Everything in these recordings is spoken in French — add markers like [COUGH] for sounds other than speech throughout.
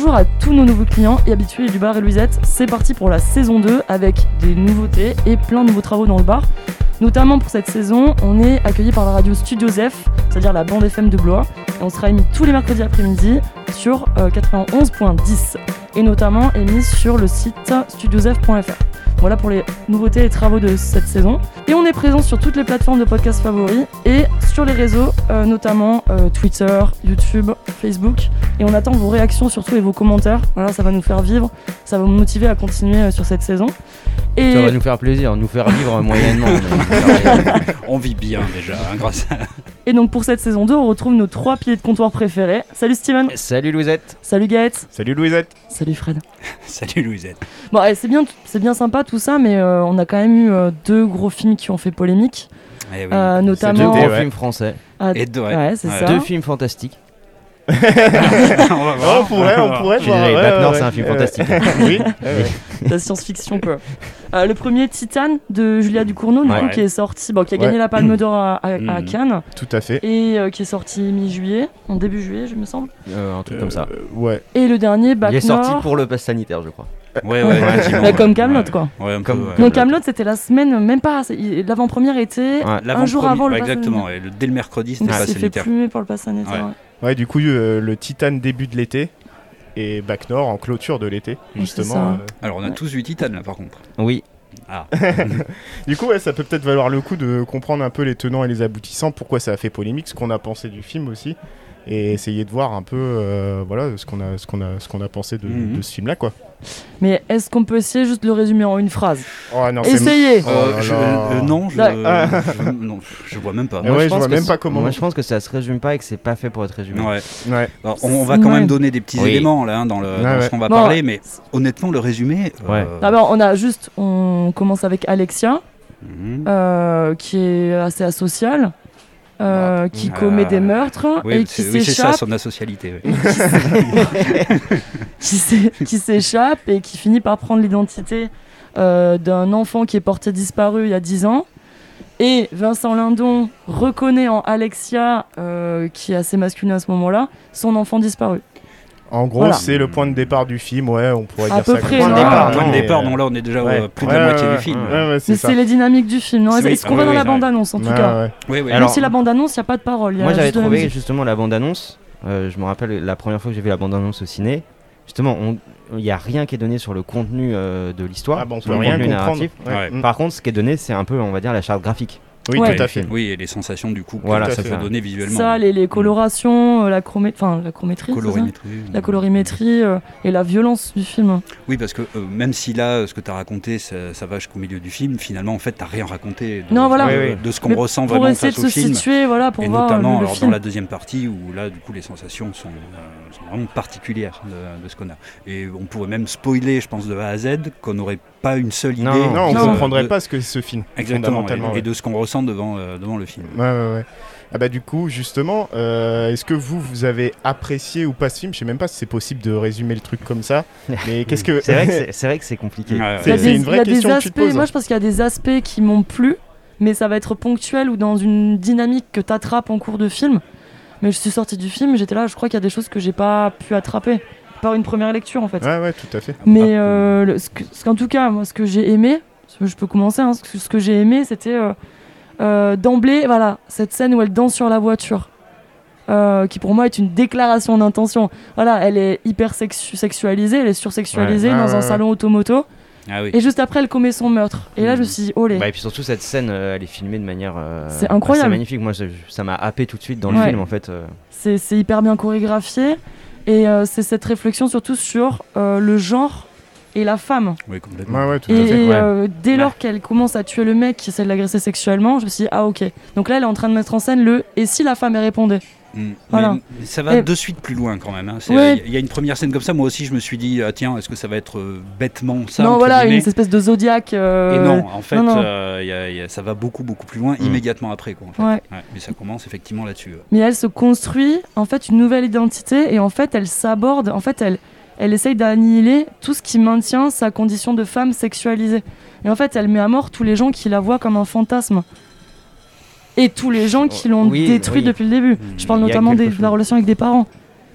Bonjour à tous nos nouveaux clients et habitués du bar et Louisette. C'est parti pour la saison 2 avec des nouveautés et plein de nouveaux travaux dans le bar. Notamment pour cette saison, on est accueilli par la radio Studio Zef, c'est-à-dire la bande FM de Blois. On sera émis tous les mercredis après-midi sur euh, 91.10 et notamment émis sur le site studiozef.fr. Voilà pour les nouveautés et travaux de cette saison. Et on est présent sur toutes les plateformes de podcast favoris et sur les réseaux, euh, notamment euh, Twitter, YouTube, Facebook. Et on attend vos réactions surtout et vos commentaires. Voilà, ça va nous faire vivre, ça va nous motiver à continuer euh, sur cette saison. Et Ça va nous faire plaisir, nous faire vivre [LAUGHS] moyennement. On vit bien déjà, hein, grâce à... Et donc pour cette saison 2, on retrouve nos trois piliers de comptoir préférés. Salut Steven, Salut Louisette. salut Gaët, Salut Louisette. salut Fred. [LAUGHS] Salut Louisette. Bon, eh, c'est bien, c'est bien sympa tout ça, mais euh, on a quand même eu euh, deux gros films qui ont fait polémique, Eh oui. Euh, Deux notamment. C'était, gros ouais. films français, Ah, Et deux, ouais. Ouais. ça. deux films fantastiques. [LAUGHS] on va on pourrait, on pourrait Je voir. dirais, ouais, ouais, c'est un film ouais. fantastique. [LAUGHS] oui. ouais, [LAUGHS] ouais. la science-fiction quoi. Euh, le premier Titan de Julia Ducournau, du Ouais. coup, qui est sorti, bon, qui a gagné Ouais. la Palme d'Or à, à- à Mm. Cannes Tout à fait. et euh, qui est sorti mi-juillet, en début juillet, je me semble. Euh, un truc comme ça. Euh, ouais. Et le dernier, Bac Il est sorti pour le pass sanitaire, je crois. Ouais, ouais, effectivement, bah, ouais. comme Camelot Ouais. quoi. Ouais, un Comme- peu, ouais. Donc Camelot, c'était la semaine, même pas. L'avant-première était Ouais. un jour avant le ouais, pass Exactement, sanitaire. et le- dès le mercredi, c'était Il pas s'est fait sanitaire. plumer pour le pass sanitaire. Ouais. du coup, euh, le Titan début de l'été et Bac Nord en clôture de l'été, justement. ça. euh. Alors, on a Ouais. tous vu Titan, là, par contre. Oui. Ah, [LAUGHS] Du coup, ouais, ça peut peut-être valoir le coup de comprendre un peu les tenants et les aboutissants, pourquoi ça a fait polémique, ce qu'on a pensé du film aussi, et essayer de voir un peu, euh, voilà, ce qu'on a, ce qu'on a, ce qu'on a pensé de, Mhm. de ce film-là, quoi. Mais est-ce qu'on peut essayer juste de le résumer en une phrase Oh non, Essayez Oh Euh, je- euh, non, je, je- non, je vois même pas. Ouais, je pense vois que même pas comment- Moi, je pense que ça se résume pas et que c'est pas fait pour être résumé. Ouais. Ouais. Alors, on, on va quand Ouais. même donner des petits Oui. éléments là hein, dans, le, Ouais, dans ouais. ce qu'on va Bon, parler, mais honnêtement, le résumé. Ouais. euh, D'abord, on a juste, on commence avec Alexia, mhm. euh, qui est assez asocial, euh, qui Euh, commet des meurtres Oui, et qui oui, c'est ça, s'échappe, son asocialité. oui. [LAUGHS] qui s'é- qui s'échappe et qui finit par prendre l'identité euh, d'un enfant qui est porté disparu il y a 10 ans. Et Vincent Lindon reconnaît en Alexia, euh, qui est assez masculin à ce moment-là, son enfant disparu. En gros, Voilà. c'est le point de départ du film, ouais, on pourrait À dire peu ça. près, comme Point ça. de départ, non, point de départ, non, là on est déjà ouais. euh, plus de la moitié ouais, du film. Ouais, ouais, Mais c'est les dynamiques du film. Non, ce qu'on voit dans la bande-annonce, en tout Ouais, cas. ouais. Oui, oui. Même Alors- si la bande-annonce, il n'y a pas de parole. y a Moi, j'avais juste de la trouvé justement la bande-annonce. euh, je me rappelle la première fois que j'ai vu la bande-annonce au ciné. Justement, il n'y a rien qui est donné sur le contenu euh, de l'histoire, Ah bon, sur le rien contenu narratif. Par contre, ce qui est donné, c'est un peu, on va dire, la charte graphique. Oui, Ouais. tout à fait. Oui, et les sensations du coup que Voilà, ça peut donner visuellement. Ça, les, les colorations, euh, la, chromé... enfin, la chrométrie, c'est ça colorimétrie. la colorimétrie euh, et la violence du film. Oui, parce que euh, même si là, ce que tu as raconté, ça, ça va jusqu'au milieu du film, finalement, en fait, tu rien raconté de, Non, voilà. de, Oui, oui. de ce qu'on ressent Pour vraiment essayer de face au se film. situer, voilà, pour Et voir notamment le, le alors, film. dans la deuxième partie où là, du coup, les sensations sont, euh, sont vraiment particulières de, de ce qu'on a. Et on pourrait même spoiler, je pense, de A à Z, qu'on n'aurait pas une seule idée. Non, Non, on Non. comprendrait de- pas ce que c'est ce film. Exactement, fondamentalement, et, ouais. et de ce qu'on ressent devant, euh, devant le film. Ouais, ouais, ouais. Ah bah du coup, justement, euh, est-ce que vous, vous avez apprécié ou pas ce film? Je sais même pas si c'est possible de résumer le truc comme ça. Mais [LAUGHS] qu'est-ce que... C'est vrai que [LAUGHS] c'est- c'est vrai que c'est compliqué. Ouais, ouais. Il y a c'est des, une vraie il y a des question que tu te aspects, poses. moi je pense qu'il y a des aspects qui m'ont plu, mais ça va être ponctuel ou dans une dynamique que tu attrapes en cours de film. Mais je suis sortie du film, j'étais là, je crois qu'il y a des choses que j'ai pas pu attraper par une première lecture en fait. Ouais, ouais, tout à fait. Mais Ah, euh, le- ce que- ce qu'en tout cas, moi, ce que j'ai aimé, ce que je peux commencer, hein, ce que, ce que j'ai aimé, c'était euh, euh, d'emblée, voilà, cette scène où elle danse sur la voiture, euh, qui pour moi est une déclaration d'intention. Voilà, elle est hyper sexu- sexualisée, elle est sursexualisée Ouais, dans un ouais, salon automoto, Ah oui. et juste après, elle commet son meurtre. Et là, je me suis dit, olé. Bah, et puis surtout cette scène, euh, elle est filmée de manière. euh, C'est incroyable. assez magnifique. Moi, ça m'a happé tout de suite dans le Ouais. film en fait. euh. C'est c'est hyper bien chorégraphié. Et euh, c'est cette réflexion surtout sur euh, le genre et la femme. Oui, complètement. Ouais, ouais, tout Et, à fait. et, ouais. euh, dès Ouais. lors qu'elle commence à tuer le mec qui essaie de l'agresser sexuellement, je me suis dit, ah ok. Donc là, elle est en train de mettre en scène le et si la femme elle répondait? Mm. Voilà. Mais, ça va Et- de suite plus loin quand même. hein. Ouais. Il y a une première scène comme ça. Moi aussi, je me suis dit, ah, tiens, est-ce que ça va être euh, bêtement ça Non, voilà, une espèce de zodiaque. euh, Et non, en fait, non, non. euh, il y a- il y a- ça va beaucoup, beaucoup plus loin Mm. immédiatement après. Quoi, en fait. Ouais. Ouais, mais ça commence effectivement là-dessus. ouais. Mais elle se construit en fait une nouvelle identité et en fait elle s'aborde, en fait elle, elle essaye d'annihiler tout ce qui maintient sa condition de femme sexualisée. Et en fait elle met à mort tous les gens qui la voient comme un fantasme. Et tous les gens qui l'ont Oui, détruit oui. depuis le début. Mm. Je parle notamment des- de la relation avec des parents.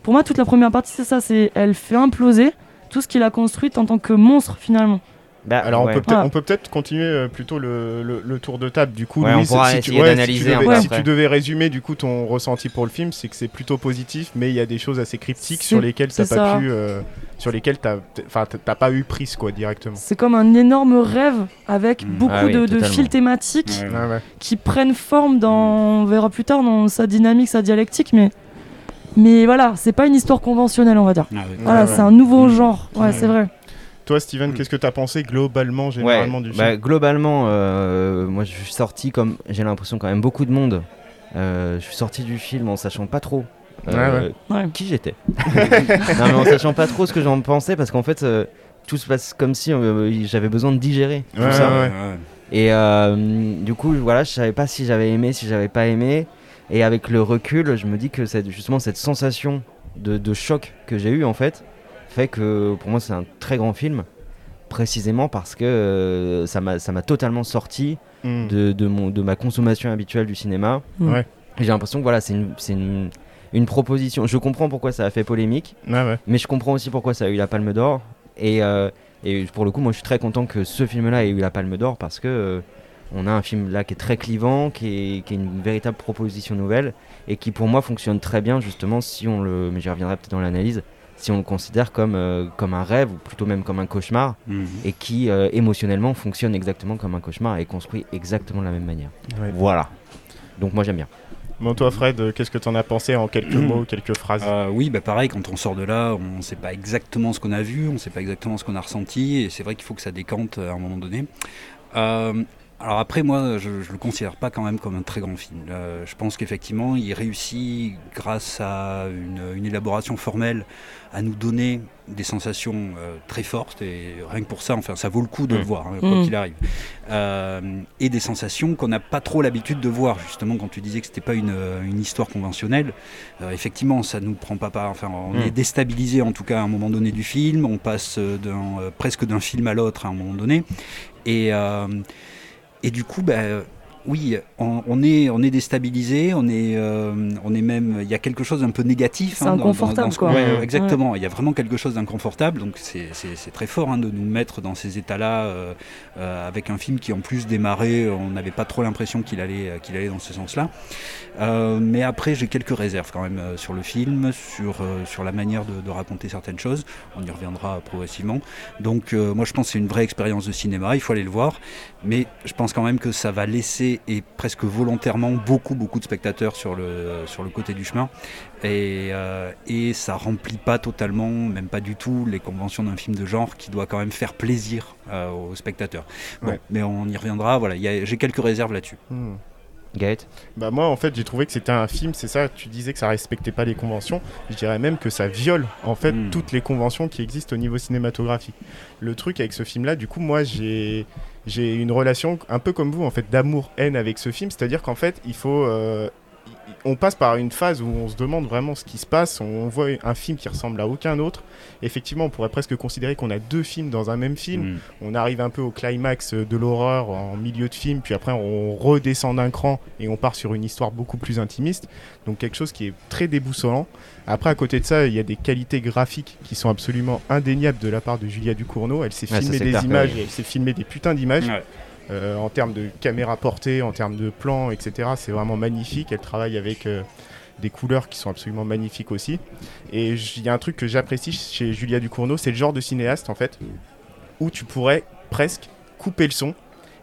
pour moi, toute la première partie, c'est ça. C'est elle fait imploser tout ce qu'il a construit en tant que monstre finalement. Bah, Alors ouais. on peut peut-être Ah. on peut peut-être continuer euh, plutôt le, le- le tour de table du coup Ouais, on Louis, pourra si tu, essayer ouais, si tu d'analyser un devais, peu si après. tu devais résumer du coup ton ressenti pour le film c'est que c'est plutôt positif mais il y a des choses assez cryptiques sur lesquelles t'as pas ça. pu euh, sur lesquelles t'as pas eu prise quoi directement C'est comme un énorme rêve avec Mm. beaucoup Ah oui, de, fils thématiques qui prennent forme dans, on verra plus tard dans sa dynamique, sa dialectique, mais, mais voilà, c'est pas une histoire conventionnelle, on va dire. Ah. Voilà, ouais. c'est un nouveau genre, ouais, Ouais. c'est vrai. Toi Steven Mm. qu'est-ce que t'as pensé globalement Ouais, généralement du film bah, globalement, euh, moi je suis sorti comme j'ai l'impression quand même beaucoup de monde. Euh, je suis sorti du film en sachant pas trop euh, Ouais. qui j'étais. [LAUGHS] non mais en sachant pas trop ce que j'en pensais parce qu'en fait euh, tout se passe comme si euh, j'avais besoin de digérer tout Ouais, ça. ouais. ouais. Et euh, du coup voilà, je savais pas si j'avais aimé, si j'avais pas aimé. Et avec le recul, je me dis que cette, justement cette sensation de, de choc que j'ai eu en fait fait que pour moi c'est un très grand film précisément parce que euh, ça m'a ça m'a totalement sorti Mm. de, de, mon, de ma consommation habituelle du cinéma. Mm. Ouais. Et J'ai l'impression que voilà, c'est une, c'est une, une proposition. Je comprends pourquoi ça a fait polémique, ouais. mais je comprends aussi pourquoi ça a eu la Palme d'Or. Et, euh, et pour le coup, moi je suis très content que ce film-là ait eu la Palme d'Or parce que euh, on a un film là qui est très clivant, qui est, qui est une véritable proposition nouvelle et qui pour moi fonctionne très bien justement si on le. Mais j'y reviendrai peut-être dans l'analyse. Si on le considère comme, euh, comme un rêve ou plutôt même comme un cauchemar Mhm. et qui euh, émotionnellement fonctionne exactement comme un cauchemar et est construit exactement de la même manière. Ouais. Voilà. Donc moi j'aime bien. Bon toi Fred qu'est-ce que t'en as pensé en quelques mots quelques phrases? Euh, oui, bah pareil, quand on sort de là, on ne sait pas exactement ce qu'on a vu, on ne sait pas exactement ce qu'on a ressenti, et c'est vrai qu'il faut que ça décante à un moment donné. Euh, alors après, moi, je ne le considère pas quand même comme un très grand film. Euh, je pense qu'effectivement, il réussit, grâce à une, une élaboration formelle, à nous donner des sensations euh, très fortes, et rien que pour ça, enfin, ça vaut le coup de le Mm. voir, hein, quoi Mm. qu'il arrive. Euh, et des sensations qu'on n'a pas trop l'habitude de voir, justement, quand tu disais que c'était pas une, une histoire conventionnelle. Effectivement, ça nous prend pas part. Enfin, on Mm. est déstabilisé en tout cas à un moment donné du film. On passe presque d'un film à l'autre à un moment donné. Et, et du coup, bah, oui, on, on est, on est déstabilisé. On est, euh, on est même. Il y a quelque chose d'un peu négatif. C'est hein, dans- dans- inconfortable, dans ce- quoi. ouais, Ouais. exactement. Il y a vraiment quelque chose d'inconfortable. Donc c'est, c'est- c'est très fort hein, de nous mettre dans ces états-là euh, euh, avec un film qui en plus démarrait. On n'avait pas trop l'impression qu'il allait, qu'il allait dans ce sens-là. Euh, mais après, j'ai quelques réserves quand même euh, sur le film, sur, euh, sur la manière de, de raconter certaines choses. On y reviendra progressivement. Donc, euh, moi, je pense que c'est une vraie expérience de cinéma. Il faut aller le voir. Mais je pense quand même que ça va laisser, et presque volontairement, beaucoup, beaucoup de spectateurs sur le, sur le côté du chemin. Et, euh, et ça remplit pas totalement, même pas du tout, les conventions d'un film de genre qui doit quand même faire plaisir euh, aux spectateurs. Bon, Ouais. mais on y reviendra. Voilà, j'ai quelques réserves là-dessus. Hmm. Gaët Bah moi en fait j'ai trouvé que c'était un film, c'est ça, tu disais que ça respectait pas les conventions, je dirais même que ça viole en fait Mm. toutes les conventions qui existent au niveau cinématographique. Le truc avec ce film là, du coup moi j'ai j'ai une relation un peu comme vous en fait d'amour-haine avec ce film, c'est-à-dire qu'en fait il faut... euh, on passe par une phase où on se demande vraiment ce qui se passe, on voit un film qui ressemble à aucun autre. Effectivement, on pourrait presque considérer qu'on a deux films dans un même film. Mm. On arrive un peu au climax de l'horreur en milieu de film, puis après on redescend d'un cran et on part sur une histoire beaucoup plus intimiste. Donc quelque chose qui est très déboussolant. Après, à côté de ça, il y a des qualités graphiques qui sont absolument indéniables de la part de Julia Ducournau. Elle s'est Ouais, ça, filmé c'est des images, et elle s'est filmé des putains d'images. Ouais. Euh, en termes de caméra portée, en termes de plans, etc. C'est vraiment magnifique. Elle travaille avec euh, des couleurs qui sont absolument magnifiques aussi. Et il y a un truc que j'apprécie chez Julia Ducournau, c'est le genre de cinéaste en fait où tu pourrais presque couper le son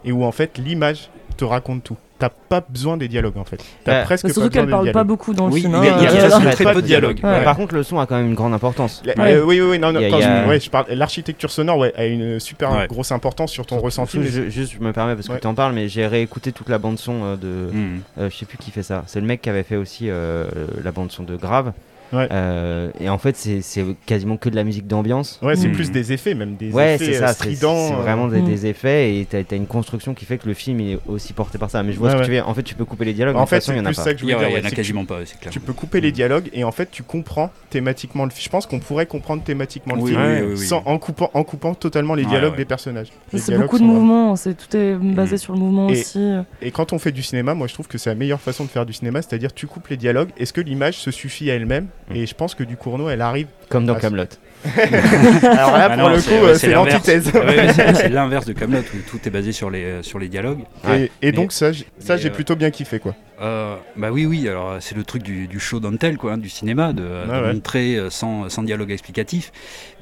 et où en fait l'image te raconte tout. T'as pas besoin des dialogues en fait. T'as presque pas surtout qu'elle parle pas dialogues. beaucoup dans le Oui, film. il y a- y très peu de dialogue. Ouais. Par contre, le son a quand même une grande importance. La- Ouais. euh, oui, oui, oui, non, non, je, ouais, je parle, l'architecture sonore ouais, a une super Ouais. grosse importance sur ton ressenti. Surtout, mais- je, juste, je me permets parce que tu en parles, mais j'ai réécouté toute la bande son euh, de. Mm. euh, je sais plus qui fait ça. C'est le mec qui avait fait aussi euh, la bande son de Grave. Ouais. Euh, et en fait, c'est quasiment que de la musique d'ambiance. Ouais, c'est Mm. plus des effets, même des Ouais, effets c'est euh, ça. C'est stridents. c'est euh, vraiment des, Mm. des effets et t'as as une construction qui fait que le film est aussi porté par ça. Mais je vois Ouais, ce que ouais. tu veux. En fait, tu peux couper les dialogues. En fait, il y en a plus pas. ça que je Il y, voulais a- dire. il y ouais, en a quasiment pas, c'est clair. Tu peux couper les dialogues et en fait tu comprends thématiquement le film. Je pense qu'on pourrait comprendre thématiquement le film sans, en, coupant, en coupant totalement les dialogues des personnages. C'est beaucoup de mouvements, c'est tout est basé Mm. sur le mouvement aussi. Et quand on fait du cinéma, moi je trouve que c'est la meilleure façon de faire du cinéma, c'est-à-dire tu coupes les dialogues. Est-ce que l'image se suffit à elle-même? Et je pense que Ducournau, elle arrive. Comme dans Ah, Camelot. [LAUGHS] Alors là, Ah pour non, le coup, c'est l'antithèse. Ouais, c'est [LAUGHS] l'inverse de Camelot où tout est basé sur les, euh, sur les dialogues. Ouais. Et, et donc, ça, ça j'ai euh, plutôt bien kiffé, quoi. Euh, bah oui, oui, alors c'est le truc du, du show don't tell, quoi, hein, du cinéma, de, de ouais. montrer sans, sans dialogue explicatif.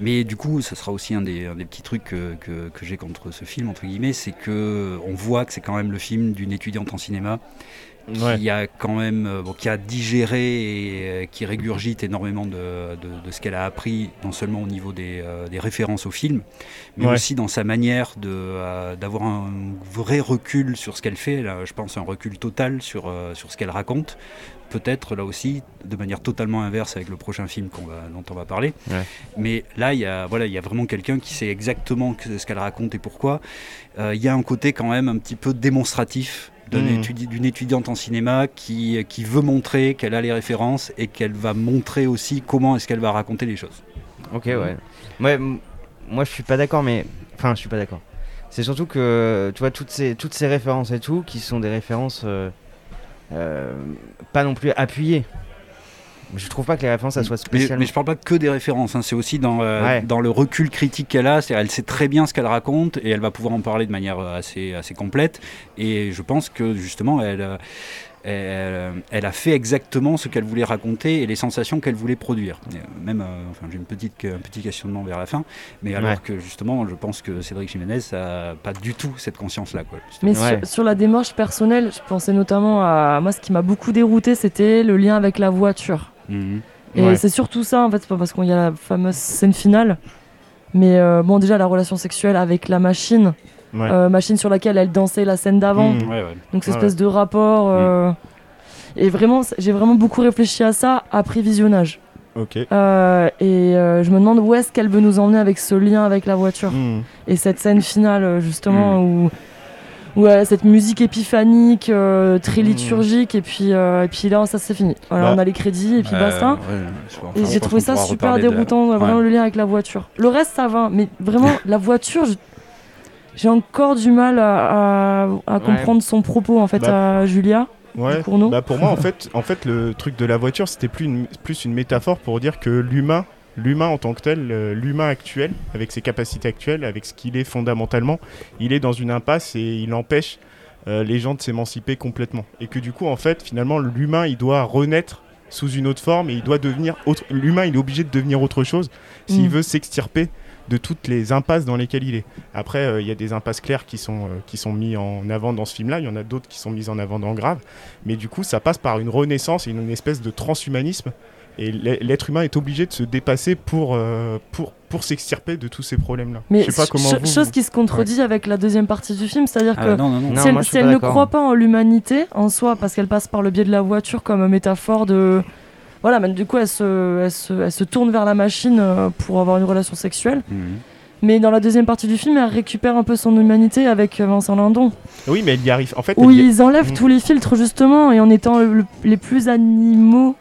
Mais du coup, ça sera aussi un des, un des petits trucs que, que, que j'ai contre ce film, entre guillemets, c'est que on voit que c'est quand même le film d'une étudiante en cinéma qui a quand même euh, bon, qui a digéré et euh, qui régurgite énormément de, de- de ce qu'elle a appris, non seulement au niveau des, euh, des références au film, mais Ouais. aussi dans sa manière d'avoir un vrai recul sur ce qu'elle fait. Là, je pense un recul total sur, sur ce qu'elle raconte. Peut-être là aussi de manière totalement inverse avec le prochain film va, dont on va parler. Ouais. Mais là, il y a, voilà, il y a vraiment quelqu'un qui sait exactement ce qu'elle raconte et pourquoi. Euh, Il y a un côté quand même un petit peu démonstratif d'une étudi- d'une étudiante en cinéma qui, qui veut montrer qu'elle a les références et qu'elle va montrer aussi comment est-ce qu'elle va raconter les choses. Ok, ouais. Moi, je suis pas d'accord, mais. Enfin, je suis pas d'accord. C'est surtout que, tu vois, toutes ces, toutes ces références et tout, qui sont des références euh, euh, pas non plus appuyées. Je trouve pas que les références, ça soit Mais, spécialement. mais je parle pas que des références, hein, c'est aussi dans, euh, Ouais. dans le recul critique qu'elle a. Elle sait très bien ce qu'elle raconte et elle va pouvoir en parler de manière euh, assez, assez complète. Et je pense que justement, elle, euh, elle, elle a fait exactement ce qu'elle voulait raconter et les sensations qu'elle voulait produire. Même, euh, enfin, j'ai une petite, un petit questionnement vers la fin, mais alors Ouais. que justement, je pense que Cédric Jiménez n'a pas du tout cette conscience-là. Mais justement. Ouais. sur, sur la démarche personnelle, je pensais notamment à. Moi, ce qui m'a beaucoup dérouté, c'était le lien avec la voiture. Mhm. Et Ouais. c'est surtout ça, en fait, c'est pas parce qu'il y a la fameuse scène finale. Mais euh, bon, déjà, la relation sexuelle avec la machine, Ouais. euh, machine sur laquelle elle dansait la scène d'avant. Ouais, ouais. Donc, cette espèce de rapport. euh, Et vraiment, j'ai vraiment beaucoup réfléchi à ça après visionnage. Ok. Et je me demande où est-ce qu'elle veut nous emmener avec ce lien avec la voiture. Et cette scène finale, justement, où, où elle a cette musique épiphanique, euh, très Mm. liturgique, et puis, euh, et puis là, ça c'est fini. Voilà, Bah. on a les crédits, et puis Euh, basta. ouais, Et j'ai trouvé ça super de- déroutant, vraiment Ouais. le lien avec la voiture. Le reste, ça va, mais vraiment, la voiture, je- j'ai encore du mal à, à- à comprendre son propos, en fait, Bah. à Julia. Ouais. Bah pour moi, en fait, en fait, le truc de la voiture, c'était plus une, plus une métaphore pour dire que l'humain, l'humain en tant que tel, euh, l'humain actuel, avec ses capacités actuelles, avec ce qu'il est fondamentalement, il est dans une impasse et il empêche euh, les gens de s'émanciper complètement. Et que du coup, en fait, finalement, l'humain, il doit renaître sous une autre forme et il doit devenir autre. L'humain, il est obligé de devenir autre chose s'il Mm. veut s'extirper de toutes les impasses dans lesquelles il est. Après, euh, il y a des impasses claires qui sont, euh, qui sont mis en avant dans ce film-là, il y en a d'autres qui sont mises en avant dans Grave, mais du coup, ça passe par une renaissance et une espèce de transhumanisme, et l'être humain est obligé de se dépasser pour, euh, pour, pour s'extirper de tous ces problèmes-là. Mais Je sais pas comment ch- vous... chose qui se contredit avec la deuxième partie du film, c'est-à-dire Ah, que non, non, non. Non, si elle, si ne croit pas en l'humanité en soi, parce qu'elle passe par le biais de la voiture comme métaphore de. Voilà, mais du coup, elle se, elle se, elle se tourne vers la machine euh, pour avoir une relation sexuelle. Mhm. Mais dans la deuxième partie du film, elle récupère un peu son humanité avec euh, Vincent Lindon. Oui, mais elle y arrive. En fait, Où elle y- ils enlèvent Mm. tous les filtres, justement, et en étant le- les plus animaux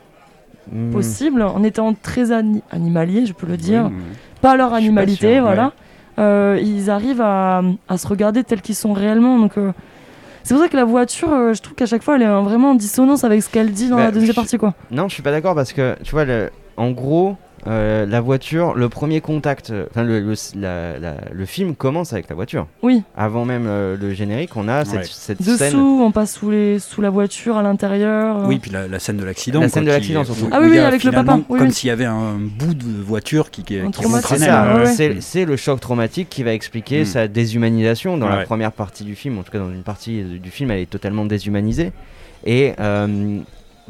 Mm. possibles, en étant très ani- animaliers, je peux le dire. Oui, oui. Pas leur pas animalité, sûr, voilà. Euh, ils arrivent à, à se regarder tels qu'ils sont réellement. Donc, euh, c'est pour ça que la voiture, euh, je trouve qu'à chaque fois, elle est vraiment en dissonance avec ce qu'elle dit dans Bah, la deuxième partie, quoi. Non, je suis pas d'accord parce que, tu vois, le- en gros, euh, la voiture, le premier contact, euh, enfin, le, le, la- la- le film commence avec la voiture. Oui. Avant même euh, le générique, on a cette, Ouais. cette scène. Dessous, on passe sous, les, sous la voiture, à l'intérieur. Oui, puis la, la scène de l'accident. La quoi, scène de l'accident, surtout. Ah oui, oui, avec le papa, oui, comme oui. s'il y avait un bout de voiture qui, qui, qui traumatisme, C'est ça, ouais, c'est- c'est le choc traumatique qui va expliquer Mm. sa déshumanisation dans la première partie du film, en tout cas dans une partie du du film, elle est totalement déshumanisée. Et euh,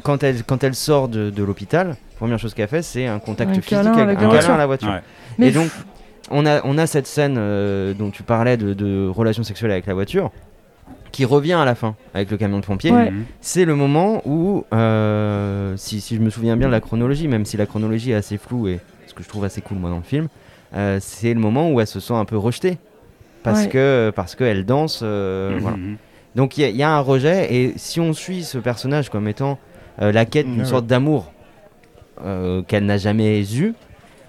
quand, elle, quand elle sort de, de l'hôpital, première chose qu'elle fait, c'est un contact Un physique câlin avec avec un la câlin voiture. à la voiture. Ouais. Mais Et donc, on a, on a cette scène euh, dont tu parlais de, de relation sexuelle avec la voiture, qui revient à la fin avec le camion de pompier. Ouais. Mhm. C'est le moment où, euh, si, si je me souviens bien de la chronologie, même si la chronologie est assez floue et ce que je trouve assez cool moi dans le film, euh, c'est le moment où elle se sent un peu rejetée parce Ouais. que parce qu'elle danse. euh, voilà. Mhm. Donc il y, a- il y a un rejet et si on suit ce personnage comme étant la quête d'une Ouais. sorte d'amour euh, qu'elle n'a jamais eu,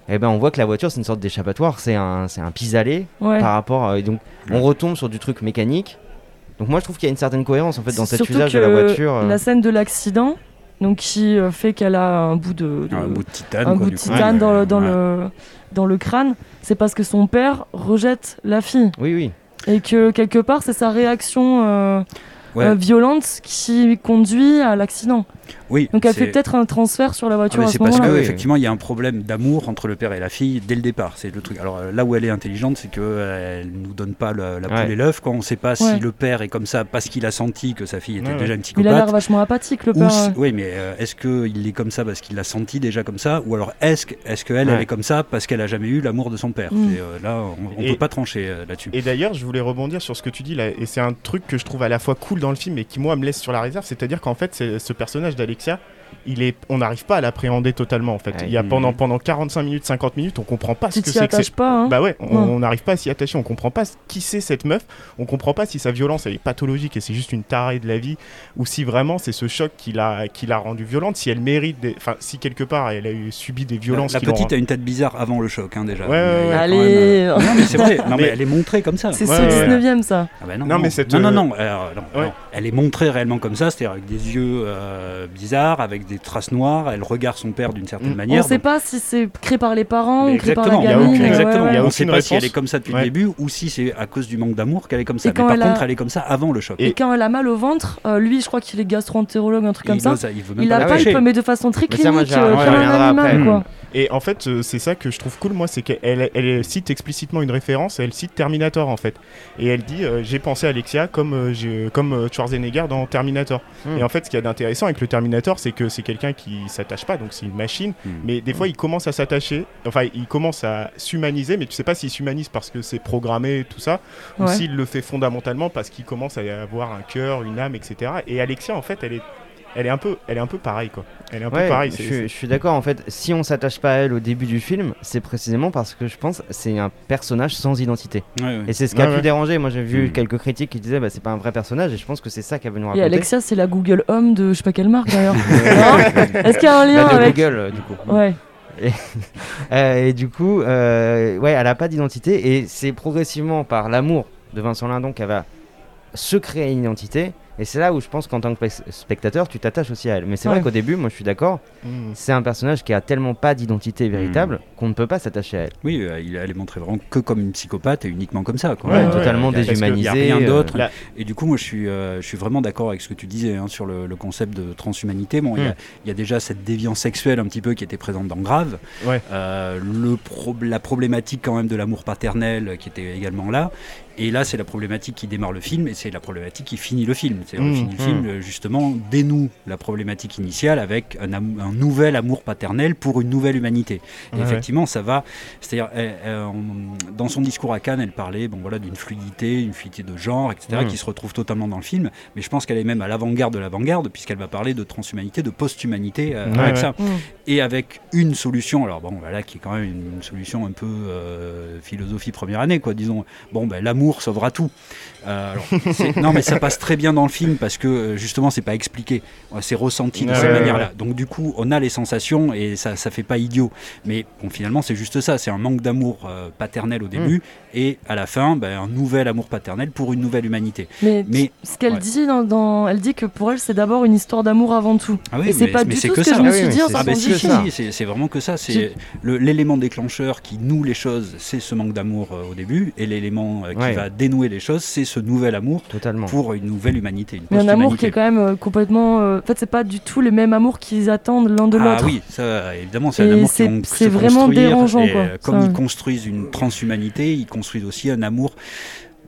eh ben on voit que la voiture c'est une sorte d'échappatoire, c'est un c'est un pis-aller ouais. par rapport à, et donc on retombe sur du truc mécanique. Donc moi je trouve qu'il y a une certaine cohérence en fait dans cet usage que de la voiture. euh. La scène de l'accident, donc qui euh, fait qu'elle a un bout de, de- Un bout de titane. un quoi, bout de titane dans, le, dans, Ouais. le, dans le crâne, c'est parce que son père rejette la fille. Oui, oui. Et que quelque part, c'est sa réaction euh, Ouais. euh, violente qui conduit à l'accident. Oui, Donc elle fait peut-être un transfert sur la Ah, voiture mais à c'est ce parce moment-là. que Oui. effectivement il y a un problème d'amour entre le père et la fille dès le départ. C'est le truc. Alors euh, là où elle est intelligente, c'est que euh, elle nous donne pas le- la poule Ouais. et l'œuf. Quand on sait pas Ouais. si le père est comme ça parce qu'il a senti que sa fille était Ouais, déjà une Il a l'air psychopathe. vachement apathique, le Ou père. oui, mais euh, est-ce qu'il est comme ça parce qu'il l'a senti déjà comme ça? Ou alors est-ce que- est-ce qu'elle Ouais. elle est comme ça parce qu'elle a jamais eu l'amour de son père? Mm. Et, euh, Là, on, Et- peut pas trancher euh, là-dessus. Et d'ailleurs, je voulais rebondir sur ce que tu dis là, et c'est un truc que je trouve à la fois cool dans le film et qui moi me laisse sur la réserve, c'est-à-dire qu'en fait, c'est- ce personnage d'Alexia, il est, on n'arrive pas à l'appréhender totalement en fait. Ouais. Il y a pendant pendant 45 minutes, 50 minutes, on comprend pas ce que c'est que pas, hein? Bah ouais, on n'arrive pas à s'y attacher, on comprend pas qui c'est cette meuf, on comprend pas si sa violence elle est pathologique et c'est juste une tarée de la vie, ou si vraiment c'est ce choc qui l'a qui l'a rendue violente, si elle mérite, des... enfin si quelque part elle a eu subi des violences. la petite a une tête bizarre avant le choc hein, déjà. Ouais, Allez, même, euh, Non mais c'est vrai, non mais Mais- elle est montrée comme ça. c'est Ouais, ce ouais, 19ème ça. Ah bah non, Non, non, mais cette, non, non, euh, non, ouais. non. elle est montrée réellement comme ça, c'est-à-dire avec des yeux euh, bizarres, avec des traces noires, elle regarde son père d'une certaine Mm. manière. on sait donc- pas si c'est créé par les parents Mais ou créé par la exactement, il y a gamine. aucune- ouais, exactement. ouais. Il on aucune sait pas si elle est comme ça depuis Ouais. le début ou si c'est à cause du manque d'amour qu'elle est comme ça. Et Mais par elle a- contre, elle est comme ça avant le choc. Et quand elle a mal au ventre, euh, lui, je crois qu'il est gastro-entérologue, un truc comme il, ça. ose- il veut même Il pas toucher. palpe, mais de façon très Mais ça, moi, clinique, euh, comme un après. animal. Et en fait, euh, c'est ça que je trouve cool, moi, c'est qu'elle elle cite explicitement une référence, elle cite Terminator en fait. Et elle dit euh, J'ai pensé à Alexia comme, euh, comme euh, Schwarzenegger dans Terminator. Hmm. Et en fait, ce qu'il y a d'intéressant avec le Terminator, c'est que c'est quelqu'un qui s'attache pas, donc c'est une machine. Hmm. Mais des fois, il commence à s'attacher, enfin, il commence à s'humaniser, mais tu sais pas s'il s'humanise parce que c'est programmé, tout ça, ou Ouais. s'il le fait fondamentalement parce qu'il commence à avoir un cœur, une âme, etc. Et Alexia, en fait, elle est. Elle est un peu, elle est un peu pareille quoi. Elle est un peu pareille. je, suis- c'est- je suis d'accord. En fait, si on s'attache pas à elle au début du film, c'est précisément parce que je pense c'est un personnage sans identité. Ouais, ouais. Et c'est ce qui a Ouais, pu ouais. déranger. Moi, j'ai vu Mm. quelques critiques qui disaient bah, c'est pas un vrai personnage, et je pense que c'est ça qu'elle veut nous Et raconter. Alexia, c'est la Google Home de je sais pas quelle marque d'ailleurs. [LAUGHS] Est-ce qu'il y a un lien Bah, de avec. Google, euh, du coup. Ouais. [LAUGHS] Euh, et du coup, euh, ouais, elle a pas d'identité et c'est progressivement par l'amour de Vincent Lindon qu'elle va se créer une identité. Et c'est là où je pense qu'en tant que spec- spectateur, tu t'attaches aussi à elle. Mais c'est Ouais. vrai qu'au début, moi je suis d'accord, Hmm. c'est un personnage qui a tellement pas d'identité véritable Mm. qu'on ne peut pas s'attacher à elle. Oui, euh, il- elle est montrée vraiment que comme une psychopathe et uniquement comme ça. Quoi. Ouais, ouais, totalement déshumanisée. Il n'y a rien euh, d'autre. Et du coup, moi, je suis, euh, je suis vraiment d'accord avec ce que tu disais hein, sur le, le concept de transhumanité. Bon, il y a- Mm. il y, a déjà cette déviance sexuelle un petit peu qui était présente dans Grave. Ouais. Euh, le pro- la problématique quand même de l'amour paternel qui était également là. Et là, c'est la problématique qui démarre le film et c'est la problématique qui finit le film. C'est-à-dire, Mm. le finit le film, Mm. euh, justement, dénoue la problématique initiale avec un, nouvel amour paternel pour une nouvelle humanité. Et Ouais, effectivement, ça va. C'est-à-dire, elle, on- dans son discours à Cannes, elle parlait bon, voilà, d'une fluidité, une fluidité de genre, etc., Mm. qui se retrouve totalement dans le film. Mais je pense qu'elle est même à l'avant-garde de l'avant-garde, puisqu'elle va parler de transhumanité, de post-humanité euh, Ouais, avec ouais. ça. Mm. Et avec une solution, alors bon, voilà, qui est quand même une, une solution un peu euh, philosophie première année, quoi, disons. Bon, ben, l'amour sauvera tout. Euh, alors, non, mais ça passe très bien dans le film parce que euh, justement, c'est pas expliqué, c'est ressenti de Ouais, cette ouais, manière-là. Donc, du coup, on a les sensations et ça, ça fait pas idiot. Mais bon, finalement, c'est juste ça, c'est un manque d'amour euh, paternel au début et à la fin, ben, un nouvel amour paternel pour une nouvelle humanité. Mais, Mais ce qu'elle ouais. dit, dans, dans- elle dit que pour elle, c'est d'abord une histoire d'amour avant tout. ah oui, Et c'est pas mais du tout que ce que ça. je me Ah oui, suis mais dit c'est- Ah ben si, si, vraiment que ça. C'est l'élément déclencheur qui noue les choses, c'est ce manque d'amour euh, au début, et l'élément euh, qui Ouais. va dénouer les choses, c'est ce nouvel amour Totalement. pour une nouvelle humanité, une Mais un amour qui est quand même euh, complètement. euh, En fait, c'est pas du tout les mêmes amours qu'ils attendent l'un de Ah l'autre. oui, ça évidemment, c'est un amour qui c'est se vraiment construire, dérangeant, et, quoi. euh, Comme Ça- ils construisent une transhumanité, ils construisent aussi un amour.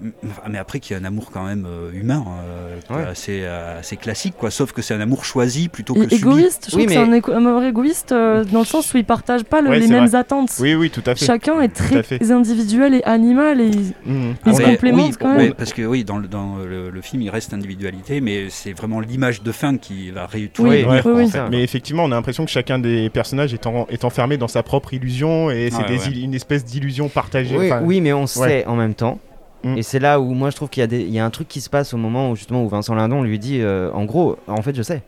Ah, Mais après, qu'il y a un amour quand même euh, humain, euh, est Ouais. assez, euh, assez classique, quoi. Sauf que c'est un amour choisi plutôt que subi. égoïste, je trouve Oui, que c'est un, amour égoïste euh, dans le sens où ils partagent pas le- Ouais, les mêmes vrai. attentes. Oui, oui, tout à fait. Chacun est très fait. individuel et animal et ils- Mhm. Ils se mais- complémentent oui, quand ouais, même. parce que oui, dans le, dans le, le film, il reste individualité, mais c'est vraiment l'image de fin qui va ré tout Oui, réunir, oui, quoi, en oui. fait. Mais effectivement, on a l'impression que chacun des personnages est, en- est enfermé dans sa propre illusion et c'est Ouais, ouais. une espèce d'illusion partagée. Oui, oui, mais on sait en même temps. Mm. Et c'est là où moi je trouve qu'il y, a des- il y a un truc qui se passe au moment où justement où Vincent Lindon lui dit euh, en gros en fait je sais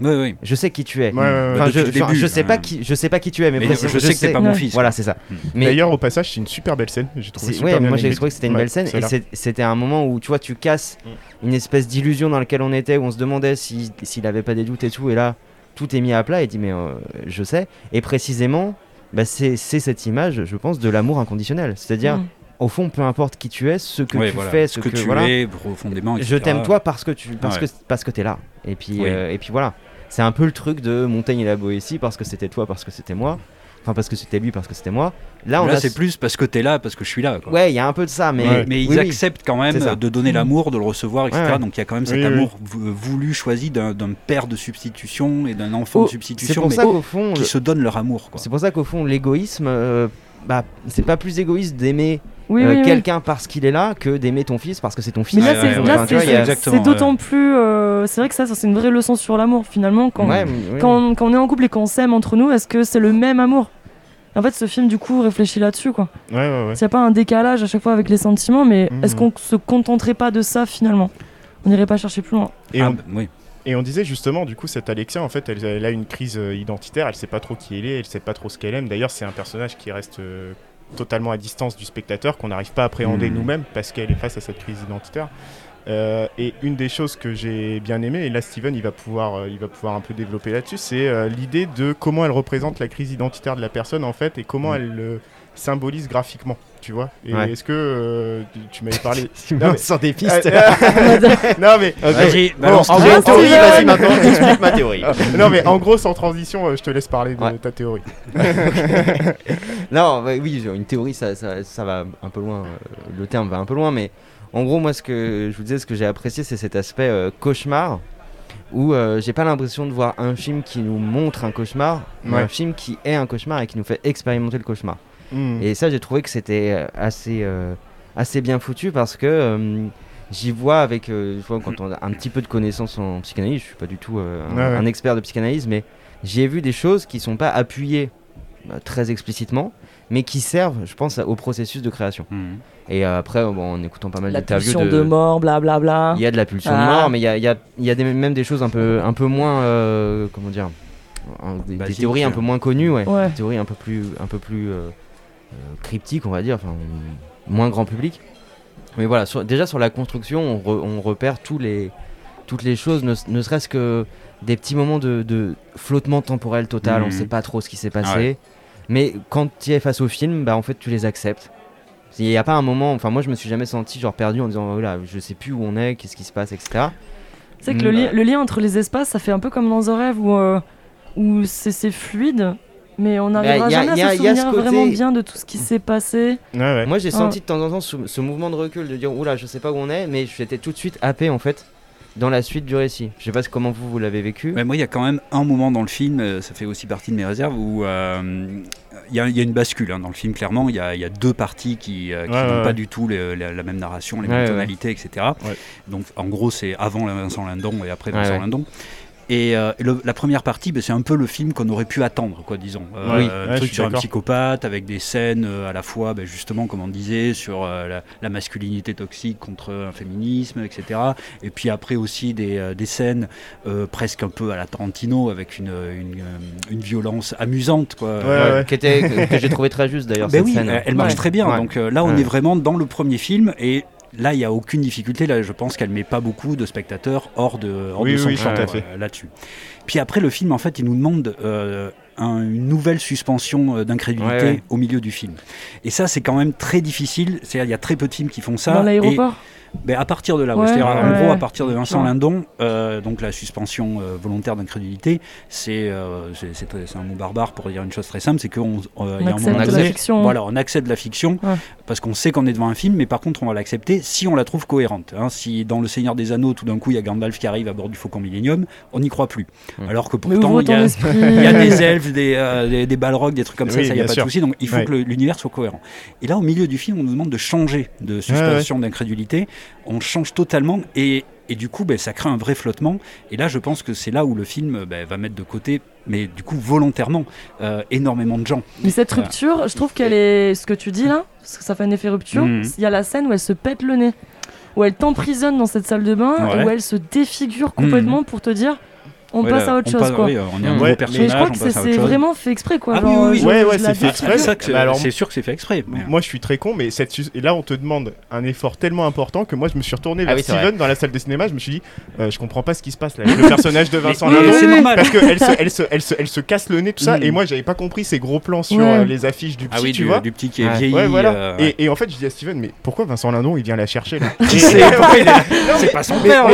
Oui, oui. je sais qui tu es Ouais, ouais, ouais. Enfin, Depuis je, début, sais hein. pas qui je sais pas qui tu es mais, Mais précis- je sais que t'es pas mon fils. voilà c'est ça Mm. mais D'ailleurs, au passage, c'est une super belle scène. J'ai trouvé super ouais, bien moi j'ai trouvé que c'était une belle scène et c'était un moment où tu vois tu casses Mm. une espèce d'illusion dans laquelle on était où on se demandait si- s'il avait pas des doutes et tout et là tout est mis à plat et dit mais euh, je sais. Et précisément, bah, c'est c'est cette image, je pense, de l'amour inconditionnel. C'est-à-dire, Mm. Au fond, peu importe qui tu es, ce que Ouais, tu voilà, fais, ce que, tu voilà, es profondément. je etc. t'aime toi parce que tu parce Ouais. que parce que t'es là. Et puis Oui. euh, et puis voilà. C'est un peu le truc de Montaigne et la Boétie parce que c'était toi parce que c'était moi. Enfin parce que c'était lui parce que c'était moi. Là on Là, a c'est plus parce que t'es là, parce que je suis là. Quoi. Ouais, il y a un peu de ça mais Ouais. Mais ils oui, acceptent quand même de donner l'amour, de le recevoir, etc. Ouais, ouais. Donc il y a quand même cet amour vou- voulu, choisi d'un père de substitution et d'un enfant Oh, de C'est substitution, pour mais ça qu'au fond qui le- se donnent leur amour. C'est pour ça qu'au fond l'égoïsme euh, bah c'est pas plus égoïste d'aimer Oui, euh, oui, oui. quelqu'un parce qu'il est là que d'aimer ton fils parce que c'est ton fils. Mais là, Ouais, c'est ouais, là, ouais. c'est- il d'autant plus. euh, c'est vrai que ça, ça, c'est une vraie leçon sur l'amour finalement. Quand, Ouais, oui. quand, on, quand on est en couple et qu'on s'aime entre nous, est-ce que c'est le même amour? En fait, ce film, du coup, réfléchit là-dessus. quoi. Ouais, ouais, ouais. S'il n'y a pas un décalage à chaque fois avec les sentiments, mais Mhm. est-ce qu'on se contenterait pas de ça finalement? On n'irait pas chercher plus loin. Et, Ah, on, bah, oui. et on disait justement, du coup, cette Alexia, en fait, elle, elle a une crise euh, identitaire, elle sait pas trop qui elle est, elle sait pas trop ce qu'elle aime. D'ailleurs, c'est un personnage qui reste euh, totalement à distance du spectateur, qu'on n'arrive pas à appréhender Mhm. nous-mêmes parce qu'elle est face à cette crise identitaire. Euh, et une des choses que j'ai bien aimé, et là Steven il va pouvoir, euh, il va pouvoir un peu développer là-dessus, c'est euh, l'idée de comment elle représente la crise identitaire de la personne en fait et comment Mhm. elle le symbolise graphiquement, tu vois. Et Ouais. est-ce que euh, tu- tu m'avais parlé [LAUGHS] Non, mais- sur des Euh, pistes. euh, [LAUGHS] Non mais Vas-y, Bon, balance en gros, en théorie, Steven [LAUGHS] vas-y maintenant, explique ma théorie. non mais en gros, sans transition, je te laisse parler de Ouais. ta théorie. Non, ouais, oui, une théorie, ça, ça, ça va un peu loin. Le terme va un peu loin, mais en gros, moi, ce que je vous disais, ce que j'ai apprécié, c'est cet aspect euh, cauchemar, où euh, j'ai pas l'impression de voir un film qui nous montre un cauchemar, mais Ouais. un film qui est un cauchemar et qui nous fait expérimenter le cauchemar. Hmm. Et ça, j'ai trouvé que c'était euh, assez, euh, assez bien foutu parce que euh, j'y vois avec, vois, quand on a un petit peu de connaissances en psychanalyse, je suis pas du tout un, Ouais, ouais. un expert de psychanalyse, mais j'y ai vu des choses qui sont pas appuyées très explicitement, mais qui servent, je pense, au processus de création. Mhm. Et euh, après, bon, en écoutant pas mal La d'interviews pulsion de... de, mort, blablabla. il y a de la pulsion de Ah. mort, mais il y a, il y a- il y a des, même des choses un peu, un peu moins, euh, comment dire, un- des, théories un euh. peu moins connues, ouais Ouais. des théories un peu plus, un peu plus euh, euh, cryptiques, on va dire, enfin, moins grand public. Mais voilà, sur- déjà sur la construction, on, re- on repère tous les, toutes les choses, ne, ne serait-ce que des petits moments de, de flottement temporel total, on Mhm. sait pas trop ce qui s'est Ah passé. ouais. Mais quand tu es face au film, bah en fait tu les acceptes. Il n'y a pas un moment, enfin moi je me suis jamais senti genre perdu en disant voilà je sais plus où on est, qu'est-ce qui se passe, etc. C'est que le, Mm. li- le lien entre les espaces, ça fait un peu comme dans un rêve où, euh, où c'est fluide, mais on n'arrivera Bah, y a- jamais y a- à se souvenir côté- vraiment bien de tout ce qui s'est passé. Ouais, ouais. Moi j'ai Ah. senti de temps en temps ce, ce mouvement de recul de dire oula je sais pas où on est, mais j'étais tout de suite happé en fait dans la suite du récit. Je sais pas comment vous vous l'avez vécu. Mais moi, il y a quand même un moment dans le film, euh, ça fait aussi partie de mes réserves, où euh, il y, a- il y a une bascule hein, dans le film, clairement. Il y a, il y a deux parties qui, euh, Ouais, n'ont ouais, pas ouais. du tout la, la même narration, les Ouais, mêmes ouais. tonalités, etc. Ouais. Donc, en gros, c'est avant Vincent Lindon et après Ouais, Vincent ouais. Lindon. Et, euh, et le- la première partie, ben, c'est un peu le film qu'on aurait pu attendre, quoi, disons. Euh, Oui. un Ouais, truc sur un psychopathe avec des scènes euh, à la fois, ben, justement, comme on disait, sur euh, la, la masculinité toxique contre un féminisme, etc. Et puis après aussi des, euh, des scènes euh, presque un peu à la Tarantino avec une, une, une violence amusante, quoi. Ouais, Ouais, ouais. Qui était, que, que j'ai trouvé très juste d'ailleurs Ben cette oui, scène. elle, elle marche Ouais. très bien. Ouais. Donc euh, là, on Ouais. est vraiment dans le premier film et là, il n'y a aucune difficulté. Là, je pense qu'elle met pas beaucoup de spectateurs hors de, hors Oui, de son oui, champ tout à euh, fait. là-dessus. Puis après, le film, en fait, il nous demande euh, un- une nouvelle suspension euh, d'incrédulité Ouais, ouais. au milieu du film. Et ça, c'est quand même très difficile. C'est-à-dire, il y a très peu de films qui font ça. dans Et- l'aéroport? Ben, à partir de là, ouais. Ouais, c'est-à-dire en gros à partir de Vincent Ouais. Lindon, euh, donc la suspension euh, volontaire d'incrédulité, c'est euh, c'est- un mot barbare pour dire une chose très simple, c'est qu'on euh, il y a un accepte moment de la fiction. voilà, on accepte la fiction parce qu'on sait qu'on est devant un film, mais par contre on va l'accepter si on la trouve cohérente. hein. Si dans Le Seigneur des Anneaux, tout d'un coup il y a Gandalf qui arrive à bord du Faucon Millennium, on n'y croit plus. Alors que pourtant il y a, esprit. il y a des elfes, des, euh, des, des balrogs, des trucs comme ça, Oui, ça, il n'y a pas sûr. de souci. Donc il faut Ouais. que l'univers soit cohérent. Et là, au milieu du film, on nous demande de changer de suspension d'incrédulité. On change totalement et, et du coup, ben, ça crée un vrai flottement. Et là, je pense que c'est là où le film ben, va mettre de côté, mais du coup, volontairement, euh, énormément de gens. Mais cette rupture, je trouve qu'elle est. Ce que tu dis là, parce que ça fait un effet rupture, Mhm. il y a la scène où elle se pète le nez, où elle t'emprisonne dans cette salle de bain, Ouais. et où elle se défigure complètement pour te dire on Ouais, passe là, à autre chose, passe- quoi. oui, on est un Ouais, nouveau mais je crois que c'est vraiment fait exprès, quoi. Ah genre, oui, oui, Ouais, ouais, c'est fait exprès. C'est Bah sûr que c'est fait exprès. mais- Moi, je suis très con, mais cette et là, on te demande un effort tellement important que moi, je me suis retourné Ah vers oui, Steven dans la salle de cinéma. Je me suis dit, euh, je comprends pas ce qui se passe là. Le [LAUGHS] personnage de Vincent Mais- Oui, mais Lindon. c'est oui, normal. Parce qu'elle se, elle se, elle se, elle se casse le nez, tout ça. Mm. Et moi, j'avais pas compris ces gros plans sur Ouais. euh, les affiches du petit, Ah oui, tu vois. du petit qui est vieilli. Euh, et, en fait, je dis à Steven, mais pourquoi Vincent Lindon, il vient la chercher là? [LAUGHS] C'est pas son père.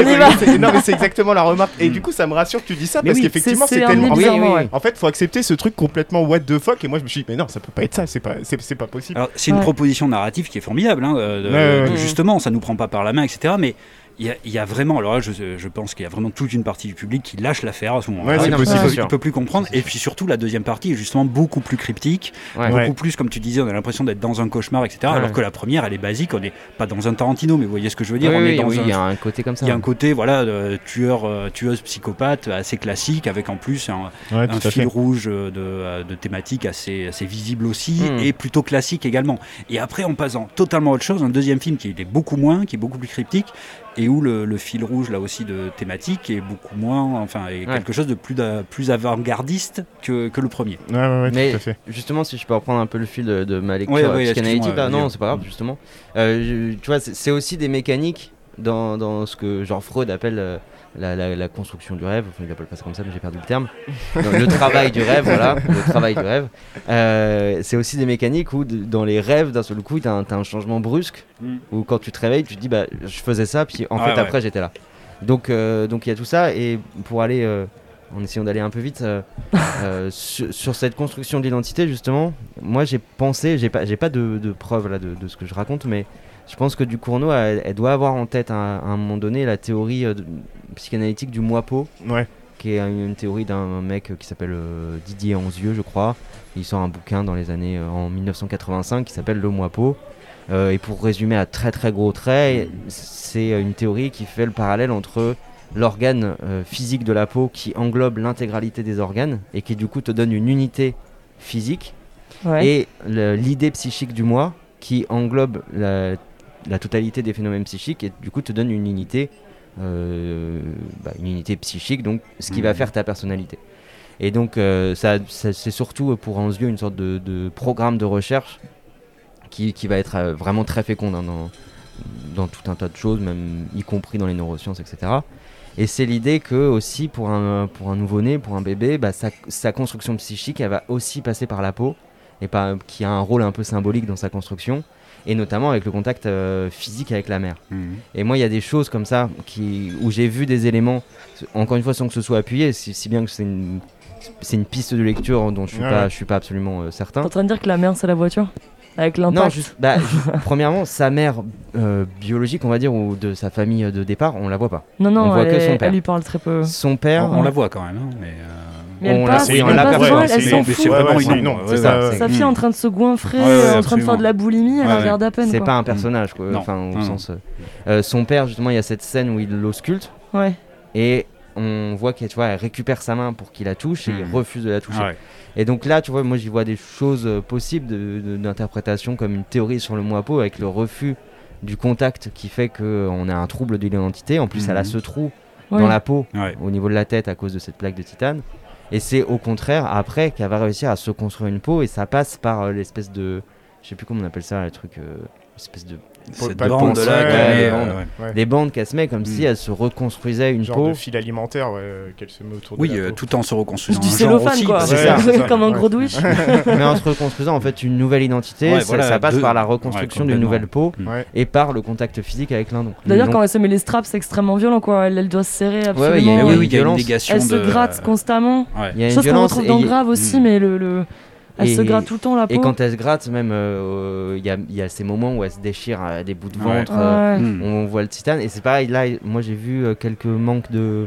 Non, mais c'est exactement la remarque. Et Mm. du coup, ça me rassure que tu dis ça Mais parce oui, qu'effectivement, c'est tellement. ouais. En fait, faut accepter ce truc complètement what the fuck. Et moi, je me suis dit, mais non, ça peut pas être ça. C'est pas, c'est, c'est pas possible. Alors, c'est une Ouais. proposition narrative qui est formidable. hein, euh, de- Ouais, ouais, de- ouais. Justement, ça nous prend pas par la main, etc. Mais il y a, il y a vraiment, alors là, je, je pense qu'il y a vraiment toute une partie du public qui lâche l'affaire à ce moment-là. Ouais, il, possible. peut, plus comprendre. Et puis surtout, la deuxième partie est justement beaucoup plus cryptique, Ouais. Beaucoup plus, comme tu disais, on a l'impression d'être dans un cauchemar, etc. Ouais. Alors que la première, elle est basique. On n'est pas dans un Tarantino, mais vous voyez ce que je veux dire. Oui, on oui, est dans oui, un il y a un côté comme ça. il y a un côté voilà tueur euh, tueuse psychopathe assez classique avec en plus un, fil rouge euh, de, euh, de thématique assez, assez visible aussi Mm. et plutôt classique également. Et après en passant totalement à autre chose, un deuxième film qui est beaucoup moins, qui est beaucoup plus cryptique et où le, le fil rouge là aussi de thématique est beaucoup moins, enfin est Ouais. quelque chose de plus, d'a- plus avant-gardiste que, que le premier. Ouais, ouais, ouais, Mais tout à fait. justement, si je peux reprendre un peu le fil de, de ma lecture Ouais, euh, ouais, psychanalytique, là, non, c'est pas grave, justement. Euh, je- tu vois, c'est c'est aussi des mécaniques dans, dans ce que genre Freud appelle euh, la, la- la construction du rêve. Enfin, il appelle pas ça comme ça, mais j'ai perdu le terme. Le travail du rêve, voilà, le travail du rêve. Euh, c'est aussi des mécaniques où, dans les rêves, d'un seul coup, t'as un, t'as un changement brusque. Mm. Où quand tu te réveilles, tu te dis, bah, je faisais ça, puis en Ouais, fait, ouais. après, j'étais là. Donc, euh, donc il y a tout ça, et pour aller. euh, en essayant d'aller un peu vite [LAUGHS] sur, sur cette construction d'identité justement moi j'ai pensé j'ai pas pas de, de preuves là de, de ce que je raconte mais je pense que Ducournau elle, elle doit avoir en tête à, à un moment donné la théorie euh, psychanalytique du moi pot Ouais. qui est une, une théorie d'un mec qui s'appelle euh, Didier Anzieux je crois il sort un bouquin dans les années euh, en 1985 qui s'appelle le moi pot Euh, et pour résumer à très très gros traits c'est une théorie qui fait le parallèle entre l'organe euh, physique de la peau qui englobe l'intégralité des organes et qui du coup te donne une unité physique Ouais. et l'idée psychique du moi qui englobe la, la totalité des phénomènes psychiques et du coup te donne une unité euh, bah, une unité psychique donc ce qui va Mhm. faire ta personnalité. Et donc euh, ça, ça- c'est surtout pour Anzieux une sorte de, de programme de recherche qui, qui va être euh, vraiment très fécond hein, dans, dans tout un tas de choses même y compris dans les neurosciences etc et c'est l'idée que aussi pour un, pour un nouveau-né, pour un bébé, bah, sa, sa construction psychique, elle va aussi passer par la peau, et pas, qui a un rôle un peu symbolique dans sa construction, et notamment avec le contact euh, physique avec la mère. Mhm. Et moi, il y a des choses comme ça qui, où j'ai vu des éléments, encore une fois sans que ce soit appuyé, si, si bien que c'est une, c'est une piste de lecture dont je suis Ouais, pas, je suis pas absolument euh, certain. T'es en train de dire que la mère, c'est la voiture? Avec Non, l'impact juste, bah, [LAUGHS] premièrement, sa mère euh, biologique, on va dire, ou de sa famille euh, de départ, on la voit pas. Non, non, on voit elle, que son père. elle lui parle très peu. Son père, On, on la voit quand même, hein, mais. euh, Mais elle On l'a- passe, oui, on elle l'a c'est- s'en mais fout. c'est Ouais, vraiment c'est. Sa fille en train de se goinfrer, euh, en train de faire de la boulimie, elle regarde à peine. c'est pas un personnage, quoi. Enfin, au Non. sens. euh, euh, son père, justement, il y a cette scène où il l'ausculte Ouais. et on voit qu'elle tu vois, elle récupère sa main pour qu'il la touche et il Mhm. refuse de la toucher. Ah ouais. Et donc là, tu vois, moi j'y vois des choses possibles d'interprétation comme une théorie sur le moipeau avec le refus du contact qui fait qu'on a un trouble de l'identité. En plus, elle a ce trou Ouais. dans la peau Ouais. au niveau de la tête à cause de cette plaque de titane. Et c'est au contraire après qu'elle va réussir à se construire une peau et ça passe par euh, l'espèce de. Je sais plus comment on appelle ça, le truc. euh, espèce de. Cette pas de bande là, euh, bandes. ouais. Ouais. Des bandes qu'elle se met comme Mm. si elle se reconstruisait une Genre peau. de fil alimentaire ouais, euh, qu'elle se met autour de Oui, la euh, peau. tout en se reconstruisant. Du cellophane, quoi. parce c'est que- ça, c'est ça. Comme un gros douche. [LAUGHS] mais en se reconstruisant en fait une nouvelle identité, Ouais, ça, voilà, ça passe deux- par la reconstruction ouais, d'une nouvelle peau Ouais. et par le contact physique avec l'un. donc. D'ailleurs, quand elle se met les straps, c'est extrêmement violent, quoi. Elle, doit se serrer absolument. elle se de- gratte constamment. Il y a une Chose qu'on violence retrouve et dans il- Grave aussi, Mm. mais le, le- elle se gratte tout le temps la peau. Et quand elle se gratte, même, euh, il y, a, il y a ces moments où elle se déchire euh, des bouts de Ouais. ventre, euh, Ouais. On voit le titane. Et c'est pareil, là, moi j'ai vu quelques manques de.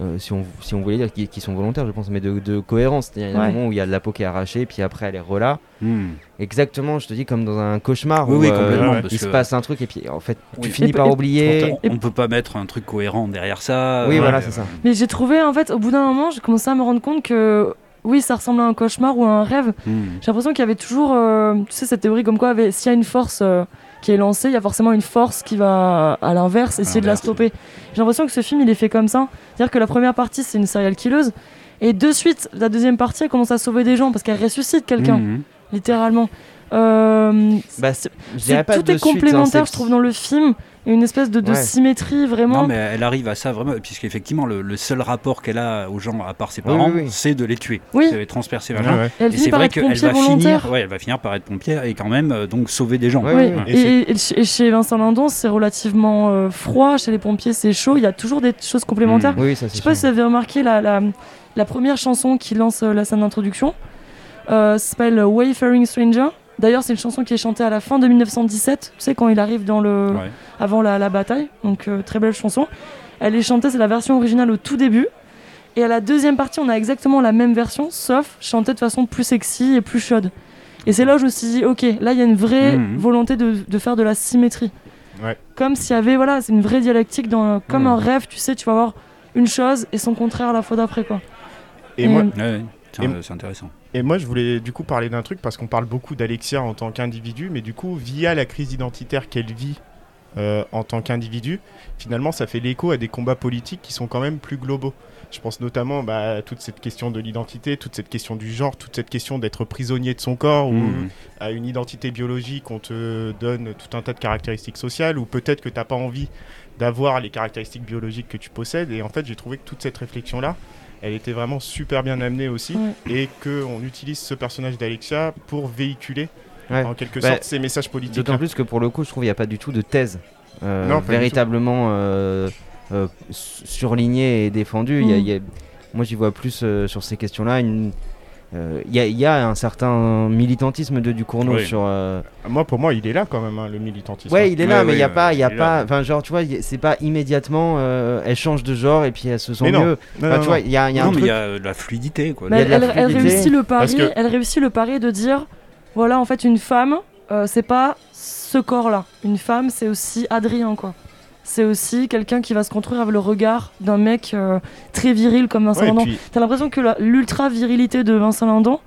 euh, si, on, si on voulait dire qui, qui sont volontaires, je pense, mais de, de cohérence. Il y a un moment où il y a de la peau qui est arrachée, puis après elle est relâ. Hmm. Exactement, je te dis, comme dans un cauchemar Oui, où oui, euh, complètement, ouais, parce il se passe un truc, et puis en fait, tu finis Et- par et- oublier. On, on peut pas mettre un truc cohérent derrière ça. Oui, euh, voilà, c'est ça. Mais j'ai trouvé, en fait, au bout d'un moment, j'ai commencé à me rendre compte que oui, ça ressemble à un cauchemar ou à un rêve. hmm. J'ai l'impression qu'il y avait toujours, euh, tu sais, cette théorie comme quoi, avait- s'il y a une force euh, qui est lancée, il y a forcément une force qui va à l'inverse essayer de la stopper. J'ai l'impression que ce film il est fait comme ça. C'est-à-dire que la première partie c'est une serial killeuse et de suite la deuxième partie elle commence à sauver des gens parce qu'elle ressuscite quelqu'un, littéralement. Euh, Bah, c'est- je dirais c'est- pas tout de est suite, complémentaire, je trouve, dans le film. Une espèce de, de Ouais. symétrie vraiment. Non, mais elle arrive à ça vraiment, puisqu'effectivement, le, le seul rapport qu'elle a aux gens, à part ses parents, oui, oui. c'est de les tuer. C'est de les transpercer vers Ouais, gens. ouais. Et elle Et finit c'est par vrai être qu'elle pompier va volontaire. finir, ouais, elle va finir par être pompière et quand même euh, donc sauver des gens. Ouais, Ouais. ouais. Et Et, c'est- et- et chez- Vincent Lindon, c'est relativement euh, froid. Chez les pompiers, c'est chaud. Il y a toujours des choses complémentaires. Mm. Oui, ça Je sais pas si vous avez remarqué la, la, la première chanson qui lance euh, la scène d'introduction. Euh, s'appelle Wayfaring Stranger. D'ailleurs, c'est une chanson qui est chantée à la fin de 1917. Tu sais, quand il arrive dans le, Ouais. avant la, la bataille. Donc, euh, très belle chanson. Elle est chantée, c'est la version originale au tout début. Et à la deuxième partie, on a exactement la même version, sauf chantée de façon plus sexy et plus chaude. Et c'est là où je me suis dit, ok, là, il y a une vraie Mhm. volonté de, de faire de la symétrie. Ouais. Comme s'il y avait, voilà, c'est une vraie dialectique, dans, comme Mhm. un rêve, tu sais, tu vas voir une chose et son contraire la fois d'après, quoi. Et Et- moi, Ouais, ouais, c'est intéressant. Et moi, je voulais du coup parler d'un truc parce qu'on parle beaucoup d'Alexia en tant qu'individu, mais du coup, via la crise identitaire qu'elle vit euh, en tant qu'individu, finalement, ça fait l'écho à des combats politiques qui sont quand même plus globaux. Je pense notamment bah, à toute cette question de l'identité, toute cette question du genre, toute cette question d'être prisonnier de son corps ou Mhm. à une identité biologique, on te donne tout un tas de caractéristiques sociales, ou peut-être que tu n'as pas envie d'avoir les caractéristiques biologiques que tu possèdes. Et en fait, j'ai trouvé que toute cette réflexion-là, elle était vraiment super bien amenée aussi, Ouais. et qu'on utilise ce personnage d'Alexia pour véhiculer Ouais. en quelque Bah, sorte ces messages politiques. D'autant plus que pour le coup, je trouve qu'il n'y a pas du tout de thèse euh, Non, véritablement euh, euh, surlignée et défendue. Il y a- Mm. il y a- moi, j'y vois plus euh, sur ces questions-là. une- Il y, a- il y a un certain militantisme de Ducournau Oui. sur. euh, Moi, pour moi, il est là quand même, hein, le militantisme. Ouais, il est là, mais il n'y a pas, il y a pas, enfin genre tu vois, c'est pas immédiatement, euh, elle change de genre et puis elle se sent Mais non. mieux. Non, tu vois, il y a, il y a non, un mais il y a euh, de la fluidité. Quoi. Mais elle, réussit le pari, que- elle réussit le pari de dire, voilà, en fait, une femme, euh, c'est pas ce corps-là. Une femme, c'est aussi Adrien, quoi. C'est aussi quelqu'un qui va se construire avec le regard d'un mec euh, très viril comme Vincent Ouais, puis- T'as l'impression que la- l'ultra-virilité de Vincent Lindon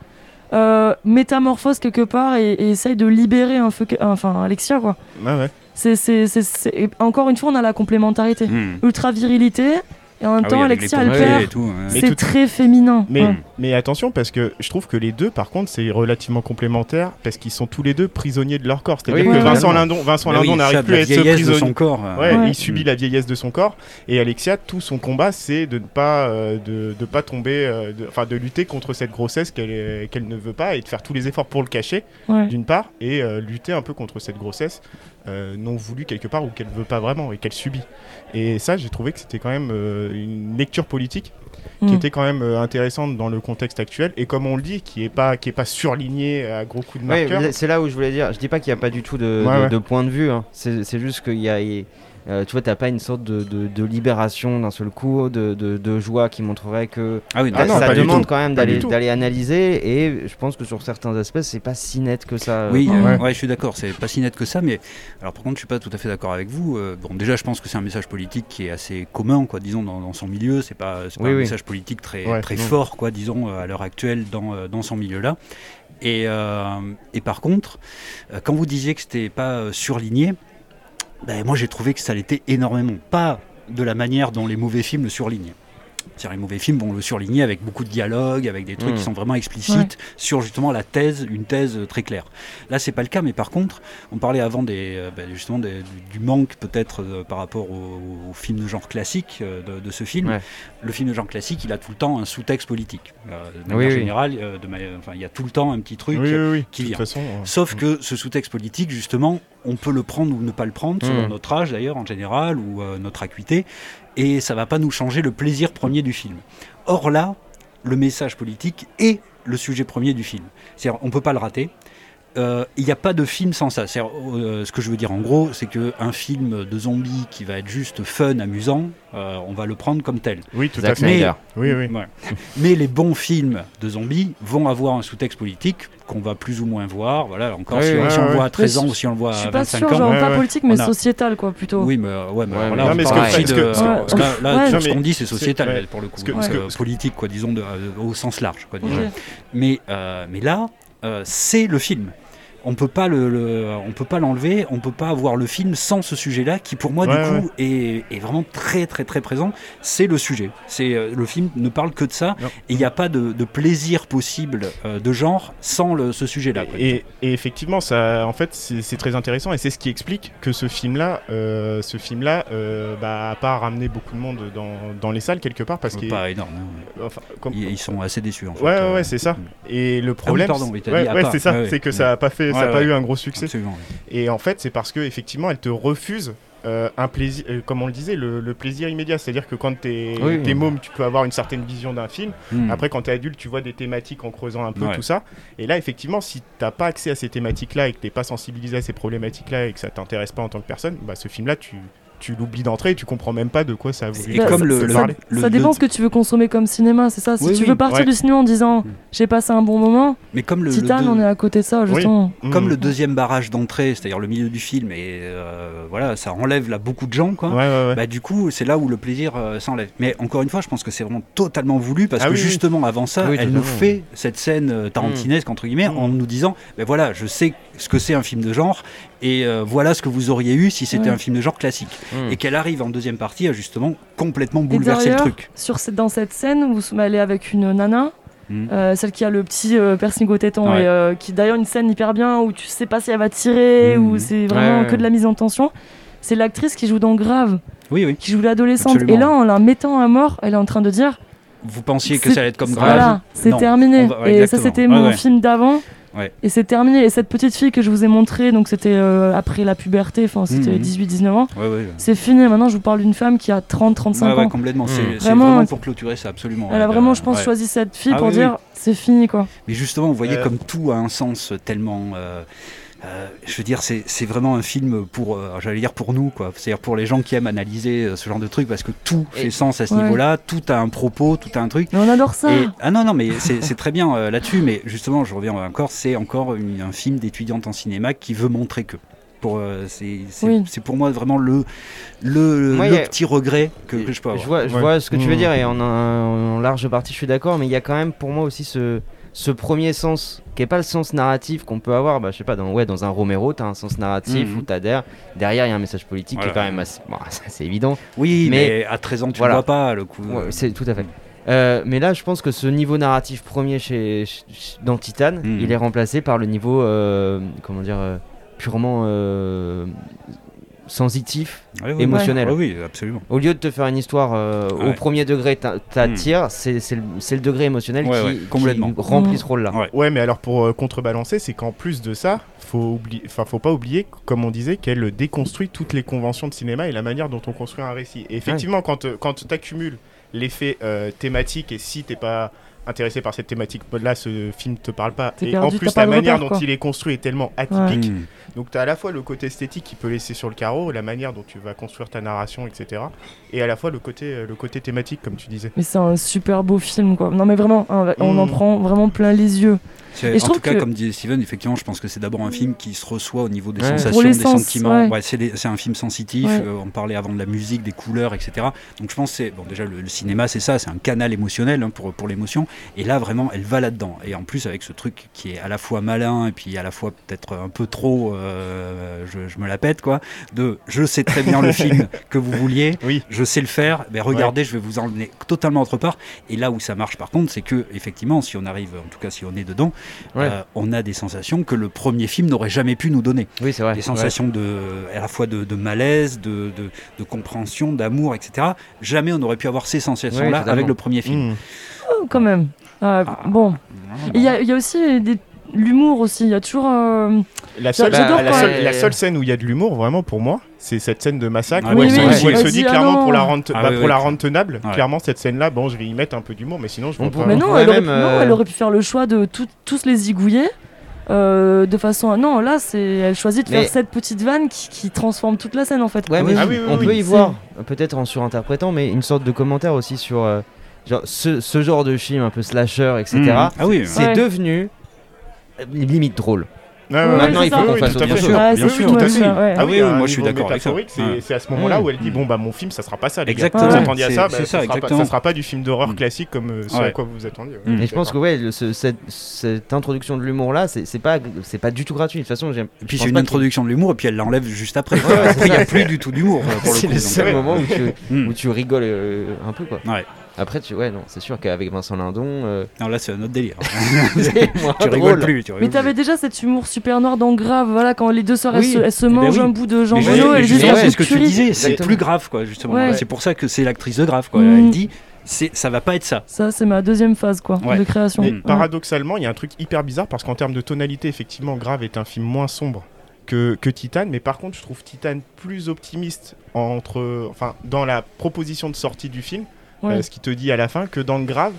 euh, métamorphose quelque part et, et essaye de libérer un peu, enfin, Alexia, quoi. Ouais, ouais. C'est, encore une fois, on a la complémentarité. Mhm. Ultra-virilité, et en même Ah temps, oui, Alexia, ouais. Mais C'est tout- très féminin. Mais, Ouais. mais attention, parce que je trouve que les deux, par contre, c'est relativement complémentaire, parce qu'ils sont tous les deux prisonniers de leur corps. C'est-à-dire Oui, que oui, Vincent. Lindon, Vincent oui, Lindon ça, n'arrive plus à être vieillesse de prisonnier. son corps. euh, Ouais, Ouais. il subit la vieillesse de son corps. Et Alexia, tout son combat, c'est de ne pas, euh, de, de pas tomber, euh, de- enfin de, lutter contre cette grossesse qu'elle est- qu'elle ne veut pas et de faire tous les efforts pour le cacher, Ouais. d'une part, et euh, lutter un peu contre cette grossesse euh, non voulue quelque part ou qu'elle veut pas vraiment et qu'elle subit. Et ça, j'ai trouvé que c'était quand même euh, une lecture politique qui Mm. était quand même euh, intéressante dans le contexte actuel et comme on le dit, qui est pas, qui est pas surligné à gros coups de marqueur. c'est là où je voulais dire. Je dis pas qu'il n'y a pas du tout de, Ouais, de- ouais. de point de vue. hein. C'est c'est juste qu'il y a. euh, tu vois, t'as pas une sorte de, de- de libération d'un seul coup, de, de- de joie qui montrerait que Ah oui, Ah non, ça demande quand même d'aller d'aller analyser. Et je pense que sur certains aspects, c'est pas si net que ça. Oui, Ouais. euh, ouais, je suis d'accord, c'est pas si net que ça, mais alors par contre, je suis pas tout à fait d'accord avec vous. Euh, bon, déjà, je pense que c'est un message politique qui est assez commun, quoi, disons, dans, dans son milieu. C'est pas, c'est pas Oui, un oui. message politique très, Ouais, très non. fort, quoi, disons, euh, à l'heure actuelle dans, euh, dans son milieu-là. Et, euh, et par contre, euh, quand vous disiez que c'était pas euh, surligné, ben, moi j'ai trouvé que ça l'était énormément. Pas de la manière dont les mauvais films le surlignent. Les mauvais films vont le surligner avec beaucoup de dialogues, avec des trucs Mm. qui sont vraiment explicites sur justement la thèse, une thèse euh, très claire. Là, c'est pas le cas, mais par contre, on parlait avant des, euh, bah, justement des- du, manque peut-être euh, par rapport au, au film de genre classique euh, de, de ce film. Ouais. Le film de genre classique, il a tout le temps un sous-texte politique. Euh, de Oui, manière oui. générale, euh, de ma- enfin, il y a tout le temps un petit truc. Oui, oui, oui. qui de vient. façon. Sauf que ce sous-texte politique, justement, on peut le prendre ou ne pas le prendre, selon Mm. notre âge d'ailleurs en général, ou euh, notre acuité, et ça va pas nous changer le plaisir premier du film. Or là, le message politique est le sujet premier du film. C'est-à-dire, on peut pas le rater. Euh, Il n'y a pas de film sans ça. Euh, ce que je veux dire en gros, c'est qu'un film de zombies qui va être juste fun, amusant, euh, on va le prendre comme tel. Oui, tout à fait. Mais-. Oui, oui. Ouais. [LAUGHS] Mais les bons films de zombies vont avoir un sous-texte politique qu'on va plus ou moins voir. Voilà, encore Oui, si, oui, si ouais, on le ouais. voit à 13 ans ou si on le voit Je à suis pas 25 sûr, ans. genre Ouais, pas politique, mais a- sociétal, quoi, plutôt. Oui, mais, euh, ouais, mais Ouais, alors mais- on mais de- que- là, ce qu'on dit, c'est sociétal ouais. pour le coup, que- donc, politique, quoi, disons, de- euh, au sens large, quoi. Mais, euh, mais là, euh, c'est le film. On peut pas le, le- on peut pas l'enlever, on peut pas avoir le film sans ce sujet-là qui pour moi Ouais, du coup est, est vraiment très très très présent. C'est le sujet. C'est euh, le film ne parle que de ça Non. et il n'y a pas de, de plaisir possible euh, de genre sans le- ce sujet-là. Et, et effectivement, ça, en fait, c'est très intéressant et c'est ce qui explique que ce film-là, euh, ce film-là, euh, bah, a pas ramené beaucoup de monde dans, dans les salles quelque part parce pas énorme. hein. enfin, comme- Ils, ils sont assez déçus en fait. Ouais, ouais, ouais, c'est ça. Et le problème, pardon, oui, t'as ouais, c'est ça, c'est que ça a pas fait, ça a Ouais, pas eu un gros succès. Absolument. Et en fait, c'est parce que effectivement, elle te refuse. euh, un plaisir, euh, comme on le disait, le, le plaisir immédiat. C'est-à-dire que quand t'es Oui. t'es môme, tu peux avoir une certaine vision d'un film. Hmm. Après, quand t'es adulte, tu vois des thématiques en creusant un peu Ouais. tout ça. Et là, effectivement, si t'as pas accès à ces thématiques-là et que t'es pas sensibilisé à ces problématiques-là et que ça t'intéresse pas en tant que personne, bah ce film-là, tu, tu l'oublies d'entrée et tu comprends même pas de quoi ça a voulu Et Bah, comme ça- le, ça dépend le- ce que tu veux consommer comme cinéma, c'est ça. Si Oui, tu oui. veux partir Ouais. du cinéma en disant Mm. j'ai passé un bon moment, mais comme le, le Titan, deux- on est à côté de ça, justement. comme Mmh. le deuxième barrage d'entrée, c'est-à-dire le milieu du film, et euh, voilà, ça enlève là beaucoup de gens, quoi. Ouais, ouais, ouais. Bah, du coup, c'est là où le plaisir euh, s'enlève. Mais encore une fois, je pense que c'est vraiment totalement voulu parce Ah que oui, oui. justement avant ça, Oui, elle nous fait cette scène euh, tarantinesque entre guillemets Mm. en nous disant, ben voilà, je sais ce que c'est un film de genre et euh, voilà ce que vous auriez eu si c'était Ouais. un film de genre classique. Hmm. Et qu'elle arrive en deuxième partie à justement complètement Et bouleverser le truc. sur cette, dans cette scène où elle est avec une nana, Mm. euh, celle qui a le petit euh, piercing au téton, Ouais. et euh, qui est d'ailleurs une scène hyper bien où tu sais pas si elle va tirer Mm. ou c'est vraiment Ouais, que de la mise en tension. C'est l'actrice qui joue dans Grave, Oui, oui. qui joue l'adolescente. Et là, en la mettant à mort, elle est en train de dire Vous pensiez que ça allait être comme grave Voilà, c'est terminé. On va- ouais, et ça, c'était Ouais, mon ouais. film d'avant. Ouais. Et c'est terminé. Et cette petite fille que je vous ai montrée, donc c'était euh, après la puberté, enfin c'était Mhm. 18-19 ans, Ouais, ouais. c'est fini. Maintenant, je vous parle d'une femme qui a 30-35 Ouais, ouais, ans. complètement. C'est c'est Vraiment, pour clôturer ça, absolument. Elle a vraiment, je pense, Ouais. choisi cette fille Ah pour oui, dire c'est fini quoi. Mais justement, vous voyez Euh, comme tout a un sens tellement. euh, euh, je veux dire, c'est vraiment un film pour, euh, j'allais dire pour nous, quoi. C'est-à-dire pour les gens qui aiment analyser euh, ce genre de truc, parce que tout Et- fait sens à ce Ouais. niveau-là, tout a un propos, tout a un truc. Mais on adore ça. Et, ah non, non, mais c'est très bien euh, là-dessus, mais justement, je reviens encore, c'est encore une- un film d'étudiante en cinéma qui veut montrer que. Pour, euh, c'est c'est- Oui. pour moi vraiment le, le, Moi, le il y a- petit regret que, que je peux avoir. Je vois, je Ouais. vois ce que tu veux Mmh. dire et en, en large partie je suis d'accord, mais il y a quand même pour moi aussi ce, ce premier sens qui est pas le sens narratif qu'on peut avoir. Bah, je sais pas, dans, ouais, dans un Romero, t'as un sens narratif Mhm. où t'adhères. Derrière, il y a un message politique qui est quand même assez. Bon, ça, [LAUGHS] c'est évident. Oui, Mais- mais, à 13 ans, tu Voilà. vois pas le coup. Ouais, c'est tout à fait. Euh, mais là, je pense que ce niveau narratif premier chez, chez- dans Titan, Mhm. il est remplacé par le niveau, euh, comment dire, euh, purement sensitif, ouais, émotionnel. ouais, oui, absolument. Au lieu de te faire une histoire euh, au premier degré t'a- t'attire, c'est c'est le, c'est le degré émotionnel Ouais, qui, ouais, qui complètement. remplit Mm. ce rôle-là. Ouais. Ouais, mais alors pour euh, contrebalancer, c'est qu'en plus de ça, faut oublier, faut pas oublier, comme on disait, qu'elle déconstruit toutes les conventions de cinéma et la manière dont on construit un récit. Et effectivement, quand euh, quand t'accumules l'effet euh, thématique et si t'es pas intéressé par cette thématique là ce film te parle pas et perdu, en plus la manière repère, dont il est construit est tellement atypique Mm. donc tu as à la fois le côté esthétique qui peut laisser sur le carreau la manière dont tu vas construire ta narration etc et à la fois le côté euh, le côté thématique comme tu disais Mais c'est un super beau film quoi. Non mais vraiment, hein, on Mm. en prend vraiment plein les yeux. Et en tout cas, que- comme disait Steven, effectivement, je pense que c'est d'abord un film qui se reçoit au niveau des Ouais. sensations, des sens, sentiments. ouais. Ouais, c'est un film sensitif. Ouais. euh, on parlait avant de la musique, des couleurs, etc. Donc je pense que c'est bon. Déjà, le, le cinéma, c'est ça, c'est un canal émotionnel hein, pour pour l'émotion. Et là, vraiment, elle va là-dedans. Et en plus, avec ce truc qui est à la fois malin et puis à la fois peut-être un peu trop, euh, je, je me la pète quoi. De, je sais très bien le film [LAUGHS] que vous vouliez. oui je sais le faire, mais regardez, je vais vous emmener totalement autre part. Et là où ça marche par contre, c'est que effectivement, si on arrive, en tout cas si on est dedans, Ouais. euh, on a des sensations que le premier film n'aurait jamais pu nous donner. Oui, c'est vrai. Des sensations de, à la fois de, de malaise, de, de, de compréhension, d'amour, etc. Jamais on n'aurait pu avoir ces sensations-là avec le premier film. Mm. Oh, quand même. Euh, Ah. Bon. Et Il y, a- il y a aussi des- l'humour aussi. Il y a toujours. euh, La seule, la, seule, elle- la seule scène où il y a de l'humour, vraiment pour moi, c'est cette scène de massacre Ah où, oui, elle, se- oui, où oui, elle se dit ah clairement pour la rendre, Ah bah, oui, pour oui. la rendre tenable. Clairement, cette scène-là, bon, je vais y mettre un peu d'humour, mais sinon, je On pas. Mais non, pourrait elle aurait, même, pu- euh, non, elle aurait pu faire le choix de tout- tous les zigouiller. euh, de façon à... non là c'est elle choisit de Mais- faire cette petite vanne qui, qui transforme toute la scène en fait Ouais, quoi. mais Ah oui, oui, on oui, peut y voir, peut-être en surinterprétant, mais une sorte de commentaire aussi sur euh, genre, ce, ce genre de film un peu slasher, etc. Mmh. Ah oui. C'est Ouais. devenu euh, limite drôle. Ouais, ouais, Maintenant, il faut qu'on fasse. Ah, bien sûr, too tout à fait. Ah oui, moi, je suis d'accord avec ça. C'est à ce moment-là où elle dit Mm. bon bah mon film ça sera pas ça les Exactement. gars. Vous attendiez à ça, bah, c'est ça, sera pas, exactement. ça sera pas du film d'horreur Mm. classique comme euh, ce à quoi vous vous attendiez. Mm. Et je pense que ouais, cette, cette introduction de l'humour là, c'est c'est pas, c'est pas du tout gratuit. De toute façon, j'aime. Et puis c'est une introduction de l'humour et puis elle l'enlève juste après. Il n'y a plus du tout d'humour euh, C'est le seul moment où tu, mm. où tu rigoles un peu quoi. Ouais. Après, tu, ouais, non, c'est sûr qu'avec Vincent Lindon, euh, Non, là, c'est un autre délire. [LAUGHS] [LAUGHS] tu rigoles drôle. plus. Tu Mais rigoles t'avais plus. déjà cet humour super noir dans Grave, voilà, quand les deux sœurs elles Oui. se, elles se Eh ben mangent oui. un bout de Mais jambon, elles un c'est ce que de tu disais, c'est plus grave, quoi, justement. Ouais. C'est pour ça que c'est l'actrice de grave, quoi. Mm. Elle dit, c'est, ça va pas être ça. Ça, c'est ma deuxième phase, quoi, Ouais. de création. Et Mm. Ouais. paradoxalement, il y a un truc hyper bizarre parce qu'en termes de tonalité, effectivement, Grave est un film moins sombre que, que Titan, mais par contre, je trouve Titan plus optimiste entre, enfin, dans la proposition de sortie du film, Ouais. euh, ce qui te dit à la fin, que dans le Grave,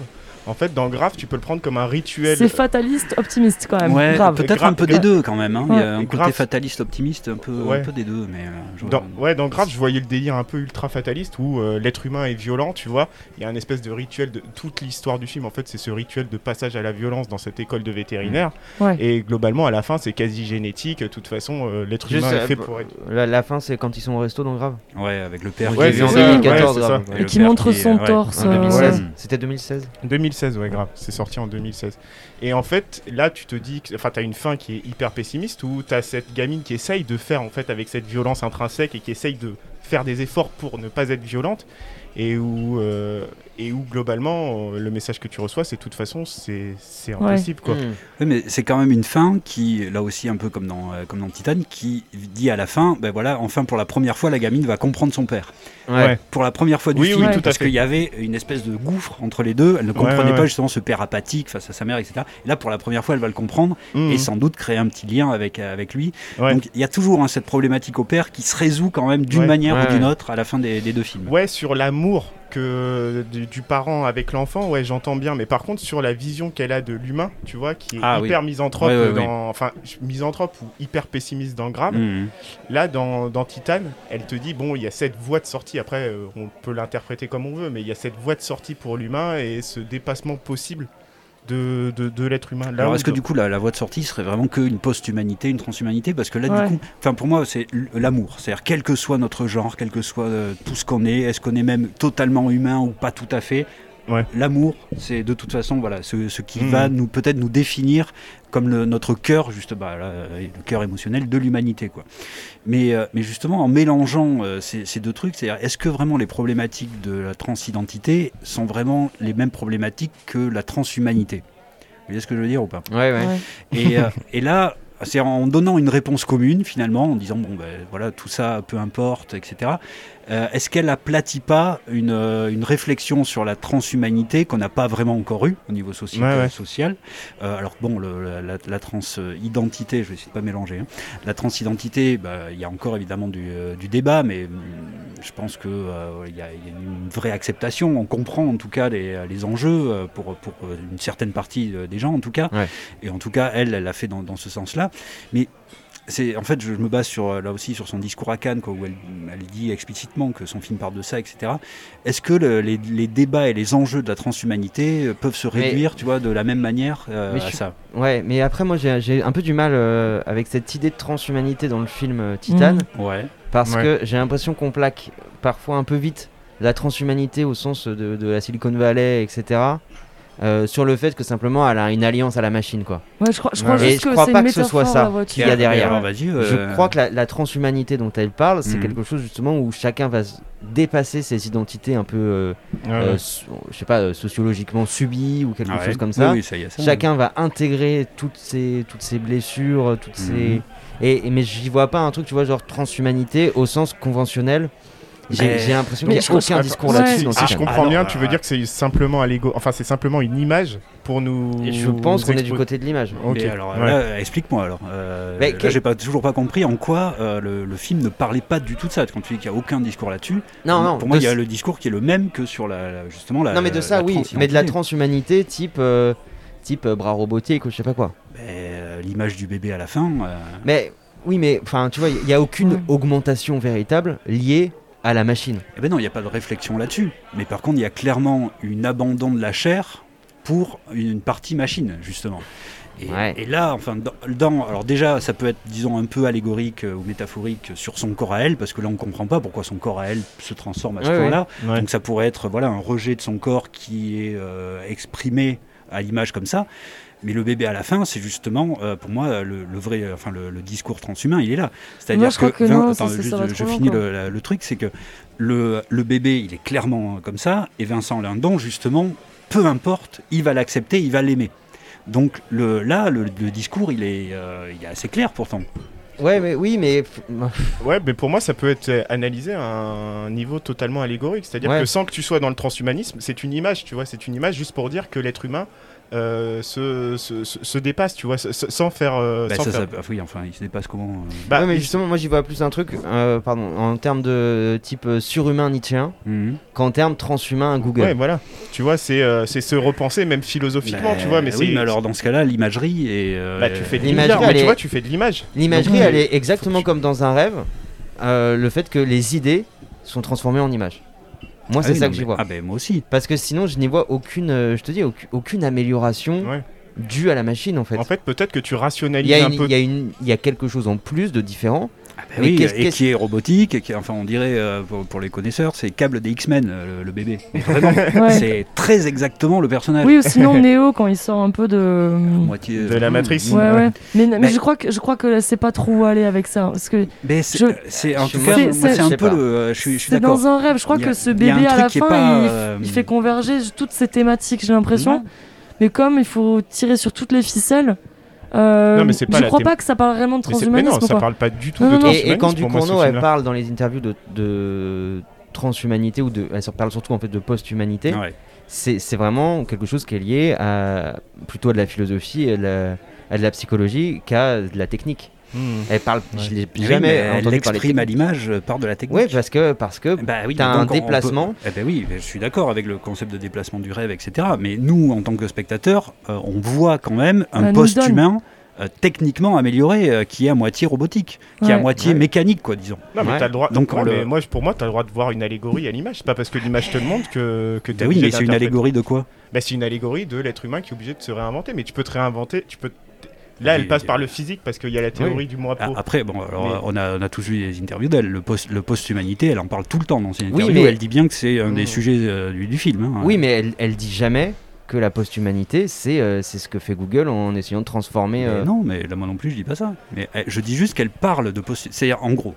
en fait, dans Grave, tu peux le prendre comme un rituel. C'est fataliste, optimiste quand même. Ouais, Grave. peut-être un peu des deux quand même. hein. Il y a un côté Grave. fataliste, optimiste, un peu, Ouais. un peu des deux. Mais, euh, Dans, ouais, dans Grave, je voyais le délire un peu ultra fataliste où euh, l'être humain est violent, tu vois. Il y a un espèce de rituel de toute l'histoire du film. En fait, c'est ce rituel de passage à la violence dans cette école de vétérinaire. Ouais. Et globalement, à la fin, c'est quasi génétique. De toute façon, euh, l'être humain est fait pour être. La, la fin, c'est quand ils sont au resto dans Grave. Ouais, avec le père. L'ai vu en c'est ça, 2014, ouais, c'est Grave. ça. ouais. Et qui montre qui est- son torse. En euh, 2016. ouais. C'était 2016 2016, ouais, grave. C'est sorti en 2016. Et en fait, là, tu te dis, que- enfin, t'as une fin qui est hyper pessimiste où t'as cette gamine qui essaye de faire, en fait, avec cette violence intrinsèque et qui essaye de faire des efforts pour ne pas être violente. Et où, euh, et où globalement, euh, le message que tu reçois, c'est de toute façon, c'est c'est Ouais. impossible, quoi. Mm. Oui, mais c'est quand même une fin qui, là aussi un peu comme dans, euh, comme dans Titan, qui dit à la fin, ben voilà, enfin pour la première fois, la gamine va comprendre son père. Ouais. Pour la première fois du Oui, film, oui, tout parce qu'il y avait une espèce de gouffre entre les deux. Elle ne comprenait ouais, pas ouais. justement ce père apathique face à sa mère, etc. Et là, pour la première fois, elle va le comprendre Mhm. et sans doute créer un petit lien avec, avec lui. Ouais. Donc il y a toujours hein, cette problématique au père qui se résout quand même d'une Ouais. manière Ouais, ou d'une autre à la fin des, des deux films. Ouais, sur l'amour que du, du parent avec l'enfant, ouais, j'entends bien. Mais par contre, sur la vision qu'elle a de l'humain, tu vois, qui est Ah, oui. hyper misanthrope, Ouais, ouais, dans, enfin, misanthrope ou hyper pessimiste dans Grave. Mhm. Là, dans, dans Titan, elle te dit bon, il y a cette voie de sortie. Après, euh, on peut l'interpréter comme on veut, mais il y a cette voie de sortie pour l'humain et ce dépassement possible de, de, de l'être humain. Là Alors est-ce que du coup la, la voie de sortie serait vraiment qu'une post-humanité, une transhumanité Parce que là Ouais. du coup, enfin pour moi c'est l'amour, c'est-à-dire quel que soit notre genre, quel que soit euh, tout ce qu'on est, est-ce qu'on est même totalement humain ou pas tout à fait Ouais. L'amour, c'est de toute façon voilà ce, ce qui Mhm. va nous peut-être nous définir comme le- notre cœur juste bah, là, euh, le cœur émotionnel de l'humanité quoi. Mais, euh, mais justement en mélangeant euh, ces, ces deux trucs, c'est-à-dire est-ce que vraiment les problématiques de la transidentité sont vraiment les mêmes problématiques que la transhumanité? Vous voyez ce que je veux dire ou pas? Ouais, ouais. Ouais. et, euh, [LAUGHS] et là, c'est en donnant une réponse commune finalement, en disant bon ben voilà tout ça peu importe, etc. Euh, Est-ce qu'elle aplatit pas une, euh, une réflexion sur la transhumanité qu'on n'a pas vraiment encore eue au niveau soci- Ouais, ouais. social Euh, Alors bon, le- la, transidentité, je vais essayer de pas mélanger. hein. La transidentité, bah, il y a encore évidemment du, du débat, mais hum, je pense que euh, il y, a il y a une vraie acceptation. On comprend en tout cas les, les enjeux pour, pour une certaine partie des gens en tout cas. Ouais. Et en tout cas, elle, elle l'a fait dans, dans ce sens-là. Mais c'est en fait, je me base sur, euh, là aussi sur son discours à Cannes, quoi, où elle, elle dit explicitement que son film parle de ça, etc. Est-ce que le- les, les débats et les enjeux de la transhumanité euh, peuvent se Mais- réduire, tu vois, de la même manière euh, à suis- ça? Ouais, mais après, moi, j'ai un peu du mal euh, avec cette idée de transhumanité dans le film euh, Titan, Mhm. Ouais. parce Ouais. que j'ai l'impression qu'on plaque parfois un peu vite la transhumanité au sens de, de la Silicon Valley, etc. euh, sur le fait que simplement elle a une alliance à la machine, quoi. Ouais, je crois, je crois Ouais. Et juste je que crois pas que ce soit ça qu'il y a derrière. Alors, vas-y. euh, Je crois que la, la transhumanité dont elle parle, c'est Mhm. quelque chose justement où chacun va se dépasser ses identités un peu, euh, Ouais, ouais. so- je sais pas, euh, sociologiquement subies ou quelque Ah ouais. chose comme ça. oui, ça y est, ça. Chacun va intégrer toutes ces, toutes ces blessures, toutes ces. Et, et- mais j'y vois pas un truc, tu vois, genre transhumanité au sens conventionnel. J'ai l'impression qu'il n'y a aucun discours là-dessus Si, dans si ce je comprends Ah bien, tu veux dire que c'est simplement enfin c'est simplement une image pour nous. Et je pense qu'on est du côté de l'image. Ok. Alors Ouais. là, explique-moi alors. Euh, j'ai pas toujours pas compris en quoi euh, le, le film ne parlait pas du tout de ça. Quand tu dis qu'il n'y a aucun discours là-dessus, Non, non, pour moi il y a le discours qui est le même que sur la, la- justement la. non mais de ça, oui, mais de la transhumanité type, euh, type euh, bras robotique ou je sais pas quoi. Euh, L'image du bébé à la fin. euh, Mais oui, mais enfin, tu vois, il n'y a aucune augmentation véritable liée à la machine. Eh ben non, il n'y a pas de réflexion là-dessus. Mais par contre, il y a clairement une abandon de la chair pour une partie machine, justement. Et, Ouais. et là, enfin, dans, dans- alors déjà, ça peut être, disons, un peu allégorique euh, ou métaphorique sur son corps à elle, parce que là, on comprend pas pourquoi son corps à elle se transforme à ce Ouais, point-là. Ouais. Donc ça pourrait être, voilà, un rejet de son corps qui est euh, exprimé à l'image comme ça. Mais le bébé à la fin, c'est justement, euh, pour moi, le, le vrai, euh, enfin, le, le discours transhumain, il est là. C'est-à-dire que non, ça, attends, ça, juste, ça va je finis le, truc, c'est que le, le bébé, il est clairement comme ça, et Vincent Lindon, justement, peu importe, il va l'accepter, il va l'aimer. Donc le, là, le, le discours, il est, euh, il est assez clair pourtant. Ouais, mais oui, mais [LAUGHS] Ouais, mais pour moi, ça peut être euh, analysé à un niveau totalement allégorique. C'est-à-dire Ouais. que sans que tu sois dans le transhumanisme, c'est une image, tu vois. C'est une image juste pour dire que l'être humain euh, se, se, se- se dépasse, tu vois, sans faire. euh, Bah, sans ça, faire- ça- ah oui, enfin, il se dépasse comment euh, Bah, Ouais, mais justement, moi j'y vois plus un truc, euh, pardon, en termes de type surhumain nietzschéen, mhm. qu'en termes transhumain Google. Ouais, voilà. Tu vois, c'est euh, c'est se repenser, même philosophiquement, Bah, tu vois. Mais oui, mais alors dans ce cas-là, l'imagerie est. euh, Bah, tu fais de L'imagerie, Tu vois, tu fais de l'image. L'imagerie, elle est exactement comme dans un rêve, euh, le fait que les idées sont transformées en images. Moi, ah c'est oui, ça que j'y vois. Ah ben moi aussi. Parce que sinon, je n'y vois aucune, euh, je te dis, aucune, aucune amélioration Ouais. due à la machine en fait. En fait, peut-être que tu rationalises un peu. il y a une- il y a quelque chose en plus de différent. Ah bah Mais oui, et qui est robotique, et qui, enfin on dirait euh, pour, pour les connaisseurs, c'est câble des X-Men, euh, le, le bébé. Mais vraiment, [LAUGHS] Ouais. c'est très exactement le personnage. Oui, ou sinon [LAUGHS] Néo quand il sort un peu de. Moitié, De la Mmh. Matrice. Ouais, ouais. Mais, mais Mais- je crois que je crois que c'est pas trop où aller avec ça, parce que Mais c'est, Je- c'est- en tout cas, c'est- un peu le. euh, Je suis, je suis c'est d'accord. dans un rêve. Je crois a- que ce bébé à la fin, pas, il, euh, il fait converger toutes ces thématiques, j'ai l'impression. Non. Mais comme il faut tirer sur toutes les ficelles, euh, Non, mais c'est pas je la crois pas que ça parle vraiment de c'est- mais transhumanisme. non, ça parle pas du tout Non, de non, non. Et, et transhumanisme quand ce Ducournau elle parle dans les interviews de, de transhumanité ou de, elle parle surtout en fait de post-humanité. Ouais. c'est vraiment quelque chose qui est lié à plutôt à de la philosophie et à de la, à de la psychologie qu'à de la technique. Elle parle, Ouais. je l'ai oui, jamais mais elle entendu parler l'exprime à technique. l'image euh, par de la technique. Ouais, parce que parce que Bah oui, t'as un peut- déplacement. Eh ben oui, je suis d'accord avec le concept de déplacement du rêve, etc. Mais nous, en tant que spectateurs, euh, on voit quand même un Elle nous post-humain euh, techniquement amélioré, euh, qui est à moitié robotique, qui est à moitié Ouais. mécanique, quoi, disons. Non, mais Ouais. t'as le droit. Donc, le- mais moi, pour moi, t'as le droit de voir une allégorie à l'image. C'est pas parce que l'image te le montre que, que t'es Bah oui, mais c'est une allégorie de quoi? Bah, c'est une allégorie de l'être humain qui est obligé de se réinventer. Mais tu peux te réinventer. Tu peux. Là, elle Oui, passe oui. par le physique parce qu'il y a la théorie du moi pro. Après, bon, alors, Mais- on, a, on a tous vu des interviews d'elle. Le post- le post-humanité, elle en parle tout le temps dans ses Oui, interviews. mais- Elle dit bien que c'est un des Mm. sujets euh, du, du film. hein. Oui, mais elle, elle dit jamais que la post-humanité, c'est euh, c'est ce que fait Google en essayant de transformer. Mais euh, non, mais là, moi non plus, je dis pas ça. Mais eh, je dis juste qu'elle parle de post. C'est-à-dire, en gros,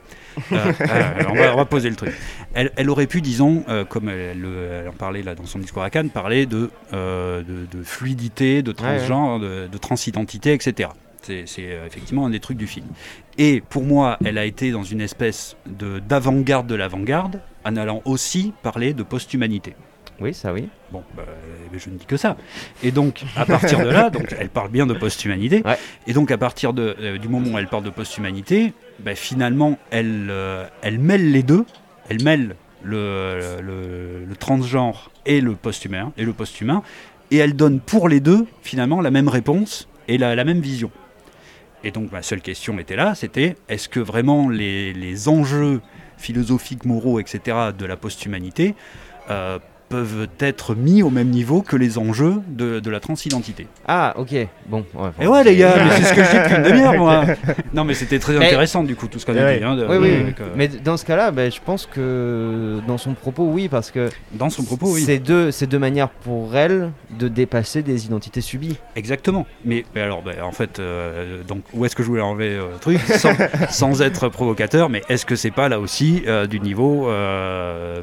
euh, [LAUGHS] on, va, on va poser le truc. Elle, elle aurait pu, disons, comme elle, le- elle en parlait là dans son discours à Cannes, parler de, de, de fluidité, de transgenre, de, de transidentité, etc. C'est effectivement un des trucs du film. Et pour moi, elle a été dans une espèce de d'avant-garde de l'avant-garde, en allant aussi parler de post-humanité. Oui, ça oui. Bon, bah, euh, je ne dis que ça. Et donc, à partir de là, [LAUGHS] donc, elle parle bien de post-humanité. Ouais. Et donc, à partir de, euh, du moment où elle parle de post-humanité, bah, finalement, elle, euh, elle mêle les deux. Elle mêle le, le, le transgenre et le post-humain. Et le post-humain. Et elle donne pour les deux, finalement, la même réponse et la, la même vision. Et donc, ma seule question était là, c'était est-ce que vraiment les, les enjeux philosophiques, moraux, etc., de la post-humanité euh, peuvent être mis au même niveau que les enjeux de, de la transidentité. Ah, ok. Bon. ouais, Et ouais les gars, mais c'est ce que je dis depuis une demi-heure moi. [LAUGHS] Non mais c'était très intéressant du coup tout ce qu'on a Ouais. dit. hein, de- Oui, oui. avec, euh, Mais dans ce cas-là, ben, je pense que dans son propos, oui, parce que dans son propos, oui. c'est deux, deux manières pour elle de dépasser des identités subies. Exactement. Mais, mais alors, ben, en fait, euh, donc où est-ce que je voulais enlever euh, le truc? Sans, [LAUGHS] sans être provocateur, mais est-ce que c'est pas là aussi euh, du niveau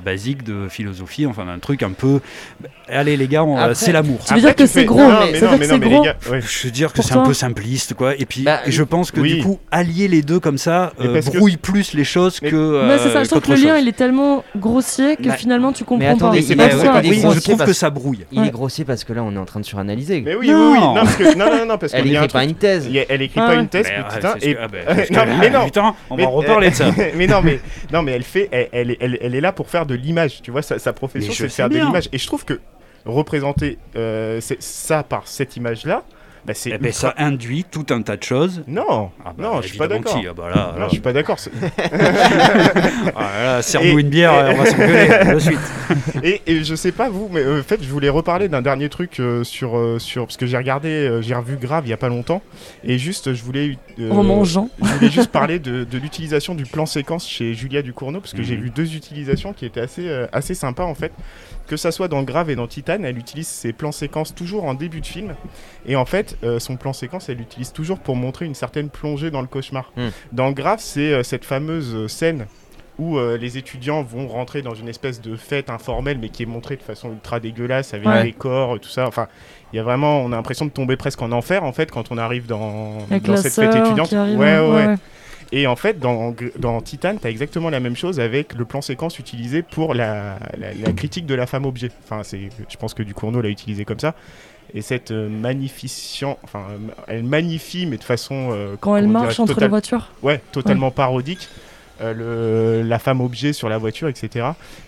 basique de philosophie, enfin un truc un peu. Allez les gars, Après- c'est l'amour. Tu veux dire que c'est gros, mais c'est gros. Je veux dire que c'est un peu simpliste, quoi. Et puis, Bah, je pense que oui. du coup, allier les deux comme ça euh, brouille plus les choses Mais- que. Ouais, c'est ça, euh, je trouve que le lien il est tellement grossier que Bah, finalement tu comprends attendez, pas. je trouve que ça brouille. Il est grossier parce que là, on est en train de suranalyser. Mais oui, oui, oui. Non, parce que, non, non, non, parce [LAUGHS] Elle écrit pas truc- une thèse. Elle écrit Ah pas une thèse, Mais, putain, ah [LAUGHS] mais non. Putain, on Mais- va en reparler de ça. [LAUGHS] mais non, mais non, mais elle fait, elle, elle, est- elle, elle est là pour faire de l'image. Tu vois, sa, profession, c'est faire de bien. l'image. Et je trouve que représenter euh, ça par cette image-là, Bah, c'est Eh ben, ça induit tout un tas de choses. Non, Ah bah, non, je suis pas d'accord. si. Ah bah là, Non, là, je suis pas d'accord. c'est- [LAUGHS] ah serre-nous Et- une bière, on va s'engueuler [LAUGHS] de suite. Et, et je sais pas vous, mais euh, en fait, je voulais reparler d'un dernier truc euh, sur, euh, sur. Parce que j'ai regardé, euh, j'ai revu Grave il y a pas longtemps. Et juste, je voulais. euh, En mangeant. Je voulais juste parler de, de l'utilisation du plan séquence chez Julia Ducournau. Parce que j'ai Mhm. vu deux utilisations qui étaient assez, euh, assez sympas en fait. Que ça soit dans Grave et dans Titan, elle utilise ses plans séquences toujours en début de film. Et en fait, euh, son plan séquence, elle l'utilise toujours pour montrer une certaine plongée dans le cauchemar. Mhm. Dans Grave, c'est euh, cette fameuse euh, scène où euh, les étudiants vont rentrer dans une espèce de fête informelle, mais qui est montrée de façon ultra dégueulasse, avec Ouais. des corps, tout ça. Enfin, il y a vraiment, on a l'impression de tomber presque en enfer, en fait, quand on arrive dans, cette fête étudiante. arrive. Ouais, ouais, ouais. Et en fait, dans, dans Titan, tu as exactement la même chose avec le plan séquence utilisé pour la, la- la critique de la femme objet. Enfin, je pense que Ducournau l'a utilisé comme ça. Et cette euh, magnifiant, enfin, elle magnifie, mais de façon. euh, Quand elle marche entre les total- voitures. Ouais, totalement parodique. euh, le, la femme objet sur la voiture, etc.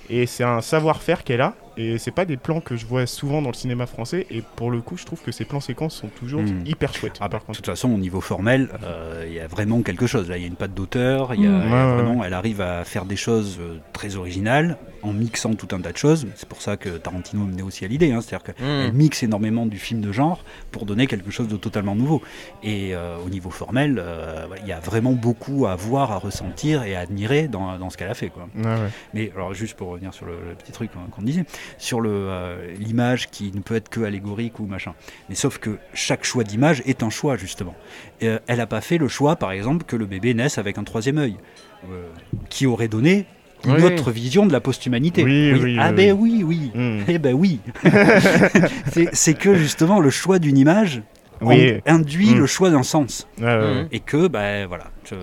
Et c'est un savoir-faire qu'elle a. Et c'est pas des plans que je vois souvent dans le cinéma français. Et pour le coup, je trouve que ces plans séquences sont toujours Mhm. hyper chouettes. Ah bah, par de contre. toute façon, au niveau formel, euh, il y a vraiment quelque chose. Là, il y a une patte d'auteur. il y a- Mm. il y a vraiment, elle arrive à faire des choses euh, très originales en mixant tout un tas de choses. C'est pour ça que Tarantino menait aussi à l'idée. hein. C'est-à-dire qu'elle Mm. mixe énormément du film de genre pour donner quelque chose de totalement nouveau. Et euh, au niveau formel, euh, il y a vraiment beaucoup à voir, à ressentir et à admirer dans, dans ce qu'elle a fait. Quoi. Ouais, ouais. Mais alors juste pour revenir sur le, le petit truc qu'on disait, sur euh, l'image qui ne peut être que allégorique ou machin. Mais sauf que chaque choix d'image est un choix justement. Et, euh, elle n'a pas fait le choix, par exemple, que le bébé naisse avec un troisième œil, euh, qui aurait donné une Oui, autre vision de la post-humanité. Oui, oui, ah oui, ben oui, oui. Mm. Eh ben oui. [LAUGHS] [LAUGHS] C'est- que justement le choix d'une image induit Mm. le choix d'un sens. Et que, ben voilà. je-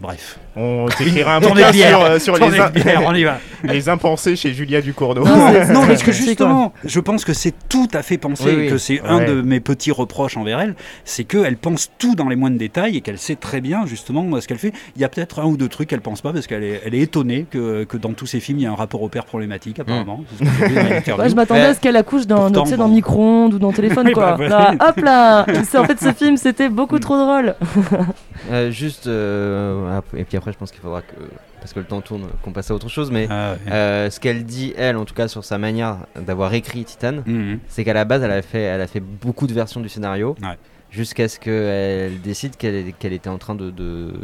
bref. On [LAUGHS] t'écrira un Tournée sur, euh, sur les, Tournée bière, on y va. [LAUGHS] les impensés chez Julia Ducournau. Non, Non, [LAUGHS] parce que justement, je pense que c'est tout à fait pensé, Oui, oui. que c'est un de mes petits reproches envers elle, c'est qu'elle pense tout dans les moindres détails et qu'elle sait très bien justement ce qu'elle fait. Il y a peut-être un ou deux trucs qu'elle pense pas parce qu'elle est, elle est étonnée que, que dans tous ses films il y a un rapport au père problématique apparemment. Ouais, je m'attendais à ce qu'elle accouche dans, Pourtant, bon. dans micro-ondes ou dans téléphone, quoi. bah. Là, hop là En fait, ce film, c'était beaucoup trop drôle. Euh, juste, euh, et puis après, je pense qu'il faudra que, parce que le temps tourne, qu'on passe à autre chose, mais Ah, ouais. euh, ce qu'elle dit, elle, en tout cas, sur sa manière d'avoir écrit Titan, Mhm. c'est qu'à la base, elle a fait, elle a fait beaucoup de versions du scénario, Ouais. jusqu'à ce qu'elle décide qu'elle était en train de, de-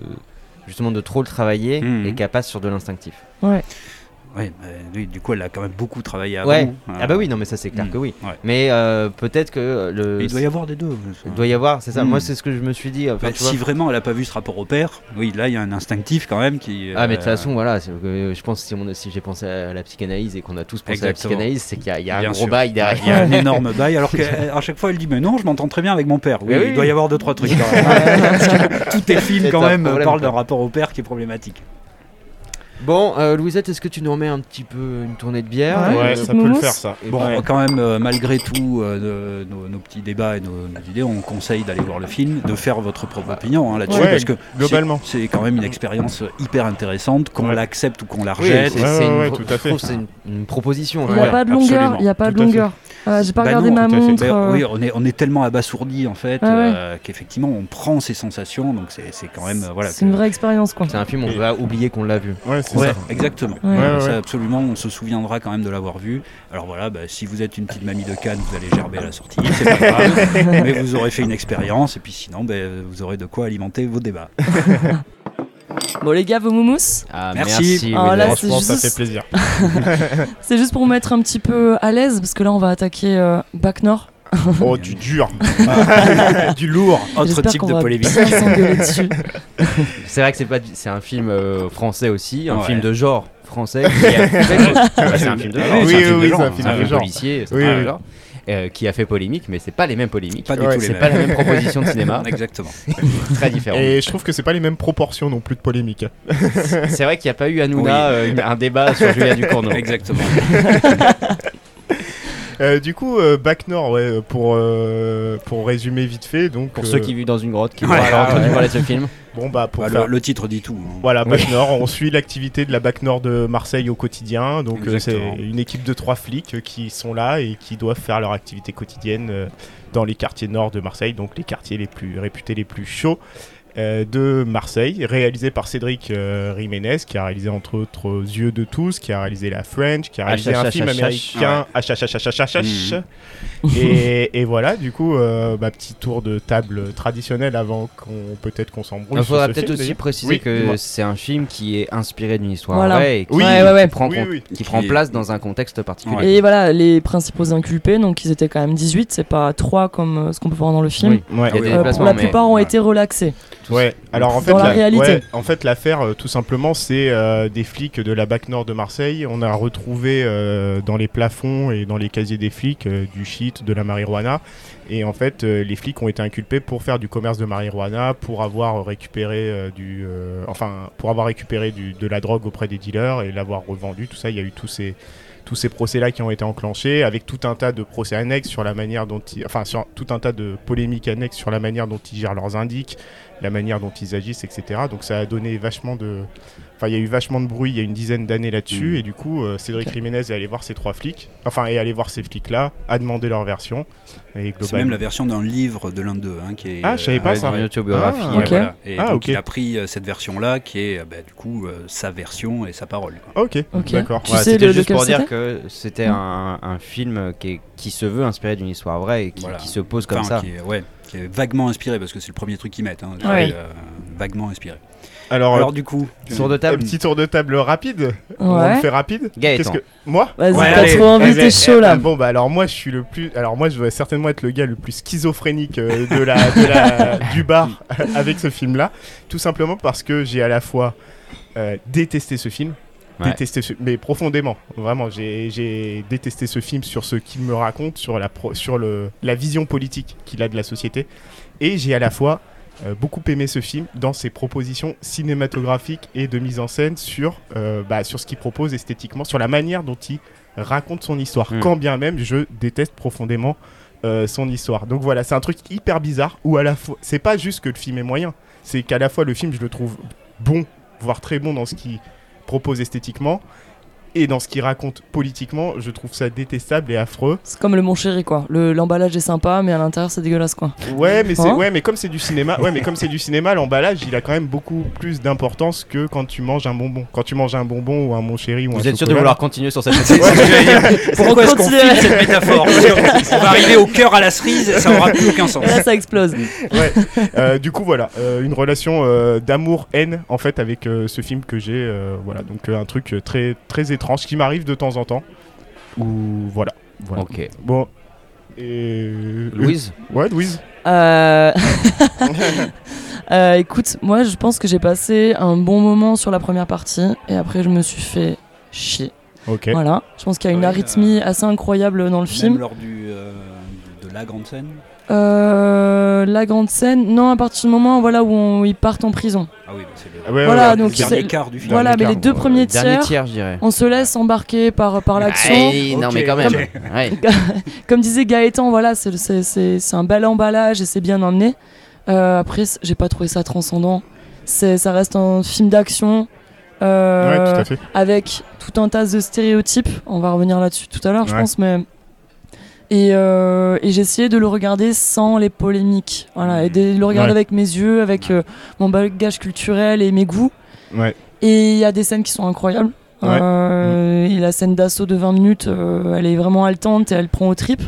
justement de trop le travailler Mhm. et qu'elle passe sur de l'instinctif. Ouais. Ouais, bah, oui, du coup elle a quand même beaucoup travaillé avant. Ouais. Euh, Ah bah oui, non, mais ça c'est clair Mhm. que oui. Ouais. Mais euh, peut-être que le. Il doit y avoir des deux. Il doit y avoir, c'est ça. Mhm. Moi, c'est ce que je me suis dit. Enfin, Bah, tu vois. si vraiment elle a pas vu ce rapport au père, oui, là il y a un instinctif quand même qui. Ah mais de toute euh, façon voilà, je pense si, on- si j'ai pensé à la psychanalyse et qu'on a tous pensé à la psychanalyse, c'est qu'il y a, il y a un Bien gros sûr. bail Il y a derrière. un [LAUGHS] énorme bail, alors qu'à chaque fois elle dit Mais non, je m'entends très bien avec mon père. Oui, il doit y avoir deux, trois trucs quand [LAUGHS] même. Parce que tous tes films, quand même, problème, parlent d'un rapport au père qui est problématique. Bon, euh, Louisette, est-ce que tu nous remets un petit peu une tournée de bière Ouais. Ouais, Euh, ça peut le faire ça. Bon, Ouais. quand même, euh, malgré tout, euh, nos, nos petits débats et nos, nos idées, on conseille d'aller voir le film, de faire votre propre opinion hein, là-dessus, Ouais, parce que globalement. c'est c'est quand même une expérience hyper intéressante, qu'on Ouais. l'accepte ou qu'on la Oui, rejette. c'est Ouais, c'est ouais, une, ouais, pro- tout à je fait. trouve que c'est une, une proposition. Il n'y a Ouais, pas de longueur. Il n'y a pas de Tout longueur. Euh, J'ai pas Bah regardé non, ma montre. Euh, oui, on est, on est tellement abasourdi en fait Ah ouais. euh, qu'effectivement on prend ces sensations, donc c'est c'est quand même euh, voilà. C'est une vraie expérience, quoi. C'est un film, on Et- va oublier qu'on l'a vu. Ouais, c'est Ouais, ça. exactement. Ouais. Ouais, Ça, ouais. absolument, on se souviendra quand même de l'avoir vu. Alors voilà, bah, si vous êtes une petite mamie de Cannes, vous allez gerber à la sortie, c'est pas grave. [LAUGHS] mais vous aurez fait une expérience, et puis sinon, vous aurez de quoi alimenter vos débats. [LAUGHS] Bon, les gars, vos moumous, Ah, Merci. Ah, là, Louisette. c'est Franchement, ça juste- fait plaisir. [LAUGHS] [LAUGHS] c'est juste pour vous mettre un petit peu à l'aise, parce que là, on va attaquer euh, Bac Nord. Oh, du dur. [LAUGHS] du lourd. Autre type de polémique. C'est vrai que c'est pas, c'est un film euh, français aussi, un Ouais. film de genre français. C'est un film de genre. Oui, c'est oui, un film oui, de genre, c'est un film de genre. policier, Oui, oui. Euh, qui a fait polémique, mais c'est pas les mêmes polémiques. Pas du Ouais, tout les C'est mêmes. pas la même proposition de cinéma, [LAUGHS] Exactement. très différent. Et je trouve que c'est pas les mêmes proportions non plus de polémique. C'est vrai qu'il n'y a pas eu Hanouna Oui. euh, un débat sur Julia Ducournau. [LAUGHS] Exactement. [LAUGHS] Euh, du coup, euh, Bac Nord, ouais, pour, euh, pour résumer vite fait. Donc, Pour euh, ceux qui vivent dans une grotte, qui Ouais, n'ont pas ouais, entendu ouais. parler de ce film. Bon, bah, pour Bah, faire- le, le titre dit tout. hein. Voilà, BAC Nord, on suit l'activité de la BAC Nord de Marseille au quotidien. Donc euh, c'est une équipe de trois flics euh, qui sont là et qui doivent faire leur activité quotidienne euh, dans les quartiers nord de Marseille, donc les quartiers les plus réputés, les plus chauds euh, de Marseille, réalisé par Cédric euh, Jiménez, qui a réalisé entre autres Yeux de tous, qui a réalisé La French, qui a réalisé un film américain. Et, et voilà, du coup, euh, bah, petit tour de table traditionnel avant qu'on peut-être qu'on s'embrouille. Il faudra peut-être aussi préciser Oui, que c'est un film qui est inspiré d'une histoire Voilà. vraie et qui, Oui, Ouais, ouais, ouais. qui prend, Oui, compte- oui. qui Qui prend est- place dans un contexte particulier. Ouais. Et voilà, les principaux inculpés, donc ils étaient quand même 18, c'est pas 3 comme euh, ce qu'on peut voir dans le film. Oui. Ouais. Il y a des oui. Euh, pour la plupart ont été relaxés. Ouais, alors en fait, Dans la réalité. ouais, en fait, l'affaire, euh, tout simplement, c'est euh, des flics de la BAC Nord de Marseille. On a retrouvé euh, dans les plafonds et dans les casiers des flics du shit, de la marijuana. Et en fait, les flics ont été inculpés pour faire du commerce de marijuana, pour avoir récupéré du, enfin, pour avoir récupéré du, de la drogue auprès des dealers et l'avoir revendue. Tout ça, il y a eu tous ces tous ces procès-là qui ont été enclenchés, avec tout un tas de procès annexes sur la manière dont ils, enfin, sur tout un tas de polémiques annexes sur la manière dont ils gèrent leurs indices, la manière dont ils agissent, etc. Donc ça a donné vachement de... Enfin, il y a eu vachement de bruit il y a une dizaine d'années là-dessus, Mm. et du coup, euh, Cédric Jiménez est allé voir ces trois flics, enfin, est allé voir ces flics-là, a demandé leur version, et C'est même la version d'un livre de l'un d'eux. hein, qui est, Ah, je savais pas Ouais, ça. d'une autobiographie. Ah, voilà. Et Ah, donc il a pris euh, cette version-là qui est euh, bah, du coup euh, sa version et sa parole. quoi. Ok, Ok. d'accord. Tu Ouais, sais c'était le- juste pour dire que c'était un, un film qui, est- qui se veut inspiré d'une histoire vraie et qui, Voilà. qui se pose comme Enfin, ça. Qui est, ouais, qui est vaguement inspiré parce que c'est le premier truc qu'ils mettent. hein, Ouais. euh, vaguement inspiré. Alors, Alors euh, du coup, Tour de un petit tour de table rapide, on le fait rapide. Gaëtan. Que... Moi Vas-y, Ouais, t'as trop envie, t'es chaud là. ben, bon bah alors moi je suis le plus alors moi je dois certainement être le gars le plus schizophrénique euh, de la, de la- [LAUGHS] du bar avec ce film là tout simplement parce que j'ai à la fois euh, détesté ce film Ouais. détesté ce- mais profondément. Vraiment j'ai j'ai détesté ce film sur ce qu'il me raconte sur la pro- sur le la vision politique qu'il a de la société. Et j'ai à la fois euh, beaucoup aimé ce film dans ses propositions cinématographiques et de mise en scène sur, euh, bah, sur ce qu'il propose esthétiquement, sur la manière dont il raconte son histoire. Mm. Quand bien même je déteste profondément euh, son histoire. Donc voilà, c'est un truc hyper bizarre où à la fois, c'est pas juste que le film est moyen, c'est qu'à la fois le film je le trouve bon, voire très bon dans ce qu'il propose esthétiquement. Et dans ce qu'il raconte politiquement, je trouve ça détestable et affreux. C'est comme le mon chéri quoi. Le- L'emballage est sympa, mais à l'intérieur c'est dégueulasse quoi. Ouais, mais c'est Hein ouais, mais comme c'est du cinéma, ouais, mais comme c'est du cinéma, l'emballage, il a quand même beaucoup plus d'importance que quand tu manges un bonbon. Quand tu manges un bonbon ou un mon chéri ou un Vous êtes sûr de vouloir continuer sur cette [LAUGHS] dire. pourquoi est-ce qu'on cette métaphore On va arriver au cœur à la cerise, ça aura plus aucun sens. Et là ça explose. Ouais. Euh, du coup, voilà, euh, une relation euh, d'amour-haine en fait avec euh, ce film que j'ai. euh, voilà, donc euh, un truc très très étrange qui m'arrive de temps en temps. Ou voilà. voilà. Ok. Bon. Et Louise [LAUGHS] Ouais, Louise. Euh... [LAUGHS] euh, écoute, moi je pense que j'ai passé un bon moment sur la première partie et après je me suis fait chier. Ok. Voilà, je pense qu'il y a une Ouais, arythmie assez incroyable dans le Même film. lors du, euh, de la grande scène. Euh, la grande scène, non, à partir du moment voilà, où on- ils partent en prison. Ah oui, bah, c'est le, Ah ouais, Voilà, ouais, donc le dernier c'est- quart du film. Voilà, mais quart, les deux ouais. premiers tiers, on se laisse embarquer par, par l'action. Hey, non, mais quand même. [LAUGHS] Comme disait Gaëtan, voilà, c'est c'est- c'est- c'est un bel emballage et c'est bien emmené. Euh, après, j'ai pas trouvé ça transcendant. C'est- Ça reste un film d'action. euh, Ouais, tout à fait. avec tout un tas de stéréotypes. On va revenir là-dessus tout à l'heure, je pense, mais. Et, euh, et j'ai essayé de le regarder sans les polémiques. Voilà, et de le regarder Ouais. avec mes yeux, avec euh, mon bagage culturel et mes goûts. Ouais. Et il y a des scènes qui sont incroyables. Ouais. Euh, et la scène d'assaut de 20 minutes, euh, elle est vraiment haletante et elle prend aux tripes.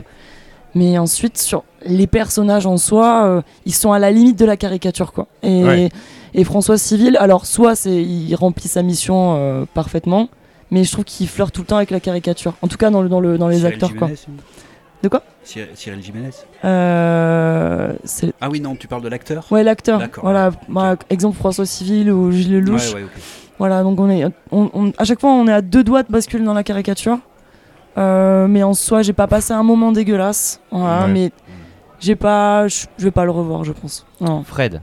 Mais ensuite, sur les personnages en soi, euh, ils sont à la limite de la caricature. Quoi. Et, Ouais. et François Civil, alors soit c'est, il remplit sa mission euh, parfaitement, mais je trouve qu'il flirte tout le temps avec la caricature. En tout cas, dans, le, dans, le, dans les acteurs. Quoi. De quoi Cyril Cyril Jiménez. Euh. Ah oui, non, tu parles de l'acteur Ouais, l'acteur. Voilà, ouais, bah, exemple François Civil ou Gilles Lelouch. Ouais, ouais, ok. Voilà, donc on est, on, on- à chaque fois on est à deux doigts de basculer dans la caricature. Euh, mais en soi, j'ai pas passé un moment dégueulasse. Voilà, Ouais. mais j'ai pas, je je vais pas le revoir, je pense. Non. Fred.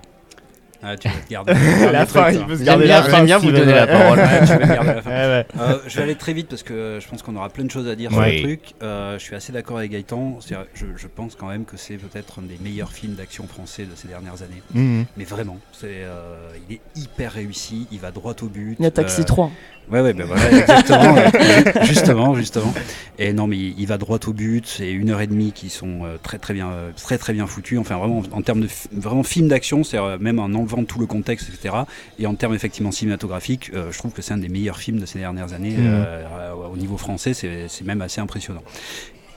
Ah, tu vas te garder. [LAUGHS] la fin, il peut se garder la fin. j'aime bien vous donner la [LAUGHS] parole. Euh, je vais aller très vite parce que je pense qu'on aura plein de choses à dire sur le truc. Euh, je suis assez d'accord avec Gaëtan. Je, pense quand même que c'est peut-être un des meilleurs films d'action français de ces dernières années. Mhm. Mais vraiment, c'est, euh, il est hyper réussi. Il va droit au but. Il y a Taxi Euh, 3. Ouais, ouais, ben voilà, [LAUGHS] exactement. euh, [LAUGHS] justement, justement. Et non, mais il, il va droit au but. C'est une heure et demie qui sont euh, très, très bien, euh, très, très bien foutus. Enfin, vraiment, en termes de vraiment film d'action, c'est euh, même en enlevant tout le contexte, etc. Et en termes effectivement cinématographiques, euh, je trouve que c'est un des meilleurs films de ces dernières années euh, au niveau français. C'est c'est même assez impressionnant.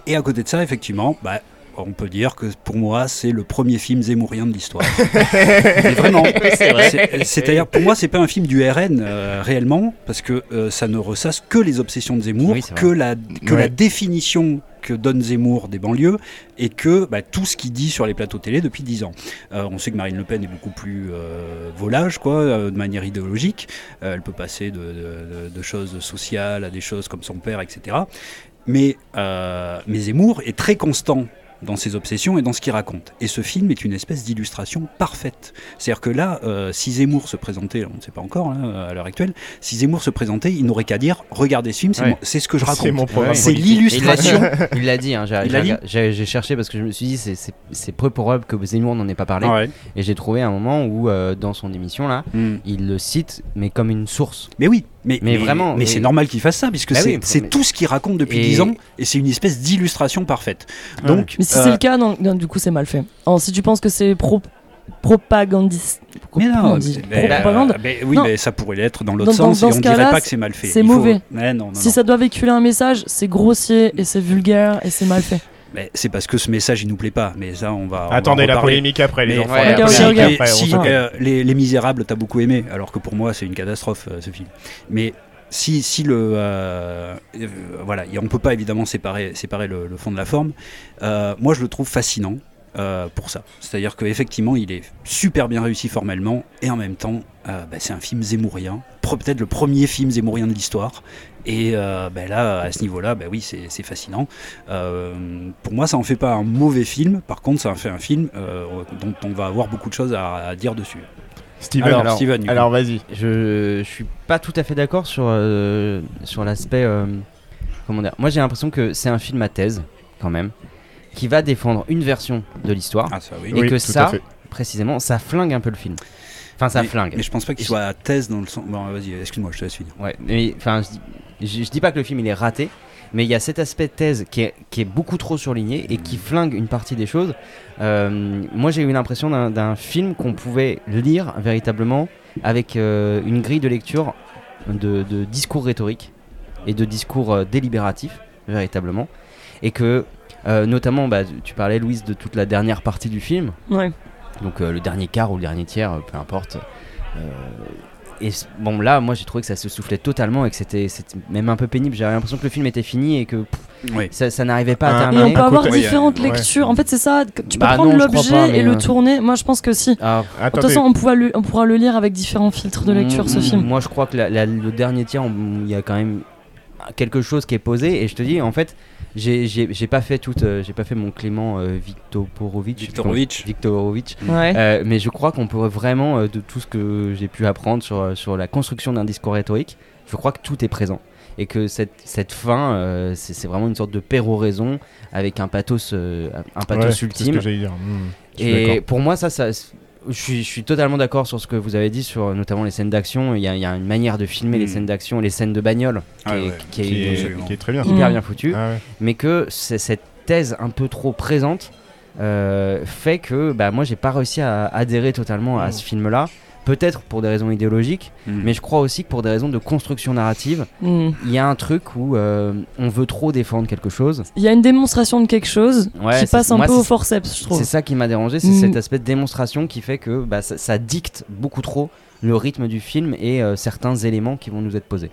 Et à côté de ça, effectivement, bah, on peut dire que pour moi, c'est le premier film zémourien de l'histoire. [LAUGHS] Mais vraiment, c'est- c'est-à-dire pour moi, c'est pas un film du RN euh, réellement, parce que euh, ça ne ressasse que les obsessions de Zemmour, Oui, que, la, que Ouais. la définition que donne Zemmour des banlieues et que bah, tout ce qu'il dit sur les plateaux télé depuis 10 ans. Euh, on sait que Marine Le Pen est beaucoup plus euh, volage, quoi, euh, de manière idéologique. Euh, elle peut passer de, de- de- de choses sociales à des choses comme son père, etc. Mais, euh, mais Zemmour est très constant dans ses obsessions et dans ce qu'il raconte. Et ce film est une espèce d'illustration parfaite. C'est-à-dire que là, euh, si Zemmour se présentait, on ne sait pas encore hein, à l'heure actuelle, si Zemmour se présentait, il n'aurait qu'à dire regardez ce film, c'est Ouais. c'est ce que je C'est raconte. mon programme. C'est l'illustration. Il l'a dit, hein, j'ai cherché parce que je me suis dit c'est- c'est c'est peu probable que Zemmour n'en ait pas parlé. Ouais. Et j'ai trouvé un moment où euh, dans son émission là, Hmm. il le cite mais comme une source. Mais oui, mais, Mais vraiment, mais mais- c'est normal qu'il fasse ça, puisque Bah c'est oui, c'est mais- tout ce qu'il raconte depuis Et- 10 ans, et c'est une espèce d'illustration parfaite. Donc, Mais si euh, c'est le cas, non, non, du coup, c'est mal fait. Alors, si tu penses que c'est pro propagandiste. mais non, mais, propagande. euh, mais oui, Non. mais ça pourrait l'être dans l'autre sens, dans et on dirait pas que c'est mal fait. c'est faut- mauvais. Mais non, non, Si ça doit véhiculer un message, c'est grossier et c'est vulgaire et c'est mal fait. Mais c'est parce que ce message il nous plaît pas. Mais ça, on va. on va Attendez en la polémique après, les Mais- enfants. Ouais, la ok. après, on si euh, les, les Misérables, t'as beaucoup aimé, alors que pour moi c'est une catastrophe euh, ce film. Mais si, si le euh, euh, voilà, et on peut pas évidemment séparer séparer le, le fond de la forme. Euh, moi je le trouve fascinant. euh, pour ça, c'est-à-dire qu'effectivement il est super bien réussi formellement et en même temps euh, bah, c'est un film zémourien, peut-être le premier film zémourien de l'histoire et euh, bah, là à ce niveau-là, bah oui c'est fascinant. Euh, pour moi ça en fait pas un mauvais film, par contre ça en fait un film euh, dont on va avoir beaucoup de choses à, à dire dessus. Steven, Alors, alors, Steven, alors vas-y. Je, je suis pas tout à fait d'accord sur, euh, sur l'aspect. euh, comment dire Moi j'ai l'impression que c'est un film à thèse, quand même, qui va défendre une version de l'histoire. Ah ça oui. Et Oui, que ça, précisément, ça flingue un peu le film. Enfin, ça mais, flingue. Mais je pense pas qu'il soit à thèse dans le sens. Bon, vas-y, excuse-moi, je te laisse finir. Ouais, mais enfin, je, dis- je, je dis pas que le film il est raté, mais il y a cet aspect de thèse qui est, qui est beaucoup trop surligné et qui flingue une partie des choses. Euh, moi, j'ai eu l'impression d'un- film qu'on pouvait lire véritablement avec euh, une grille de lecture de, de discours rhétoriques et de discours euh, délibératifs, véritablement. Et que, euh, notamment, bah, tu parlais, Louise, de toute la dernière partie du film Ouais. Donc euh, le dernier quart ou le dernier tiers, euh, peu importe. Euh, et bon là, moi j'ai trouvé que ça se soufflait totalement et que c'était c'était même un peu pénible. J'avais l'impression que le film était fini et que pff, Oui. ça, ça n'arrivait pas Un- à Et on terminer. peut avoir côté- différentes Ouais. lectures. En fait, c'est ça. Tu peux Bah prendre l'objet et le euh, tourner. Moi, je pense que si. Ah, De toute façon, on pourra, lu- on pourra le lire avec différents filtres de lecture, ce mm, film. Moi je crois que la- la- le dernier tiers, il y a quand même quelque chose qui est posé et je te dis en fait j'ai j'ai- j'ai pas fait toute euh, j'ai pas fait mon Clément euh, Viktorovic Viktorovitch. Viktorovic Ouais. Euh, mais je crois qu'on pourrait vraiment, euh, de tout ce que j'ai pu apprendre sur, euh, sur la construction d'un discours rhétorique, je crois que tout est présent. Et que cette, cette fin, euh, c'est c'est vraiment une sorte de péroraison avec un pathos, euh, un ouais, pathos ce ultime. que j'allais dire. Suis Et pour moi, ça, ça je, suis, je suis totalement d'accord sur ce que vous avez dit, sur notamment les scènes d'action. Il y, a- il y a une manière de filmer les Mm. scènes d'action, les scènes de bagnole, qui, Ah est, ouais, qui est qui est, absolument. qui est très bien. hyper Mm. bien foutue Ah ouais. mais que cette thèse un peu trop présente euh, fait que bah, moi j'ai pas réussi à adhérer totalement à Mm. ce film là peut-être pour des raisons idéologiques Mm. mais je crois aussi que pour des raisons de construction narrative Hmm. il y a un truc où euh, on veut trop défendre quelque chose Il y a une démonstration de quelque chose Ouais, qui c'est- passe un moi, peu au forceps, je trouve. c'est ça qui m'a dérangé c'est Mm. cet aspect de démonstration qui fait que bah, ça, ça dicte beaucoup trop le rythme du film et euh, certains éléments qui vont nous être posés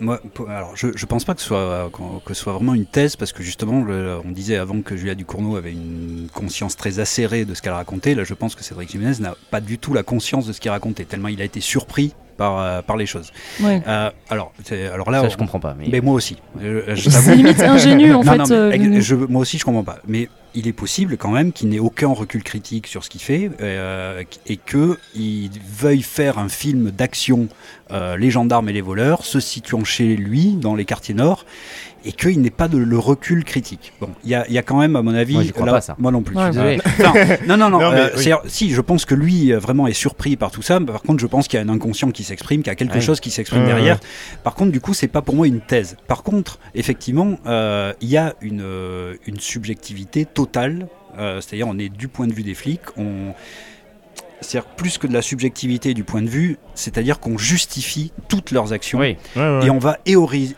Moi, alors, je, je pense pas que ce soit que soit vraiment une thèse parce que justement, on disait avant que Julia Ducournau avait une conscience très acérée de ce qu'elle racontait. Là, je pense que Cédric Jiménez n'a pas du tout la conscience de ce qu'il racontait tellement il a été surpris par, euh, par les choses. Ouais. Euh, alors, là, Ça, on- je comprends pas. Mais... mais moi aussi. Euh, C'est limite ingénu en [LAUGHS] Non, fait. non, mais euh, je- moi aussi, je comprends pas. Mais il est possible quand même qu'il n'ait aucun recul critique sur ce qu'il fait euh, et qu'il veuille faire un film d'action, euh, les gendarmes et les voleurs, se situant chez lui, dans les quartiers nord, et qu'il n'ait pas de, le recul critique. Bon, il y a, il y a quand même, à mon avis, Moi, crois là- pas, ça. moi non plus. Ouais. Euh, [LAUGHS] non, non, non. Non, mais euh, oui. c'est- Si, je pense que lui euh, vraiment est surpris par tout ça. mais Par contre, je pense qu'il y a un inconscient qui s'exprime, qu'il y a quelque Ouais. chose qui s'exprime Ouais, derrière. ouais. Par contre, du coup, c'est pas pour moi une thèse. Par contre, effectivement, euh, il y a une, une subjectivité totale. euh, C'est-à-dire, on est du point de vue des flics. On... C'est-à-dire plus que de la subjectivité du point de vue, c'est-à-dire qu'on justifie toutes leurs actions Oui, Ouais, ouais, et on va héroïser,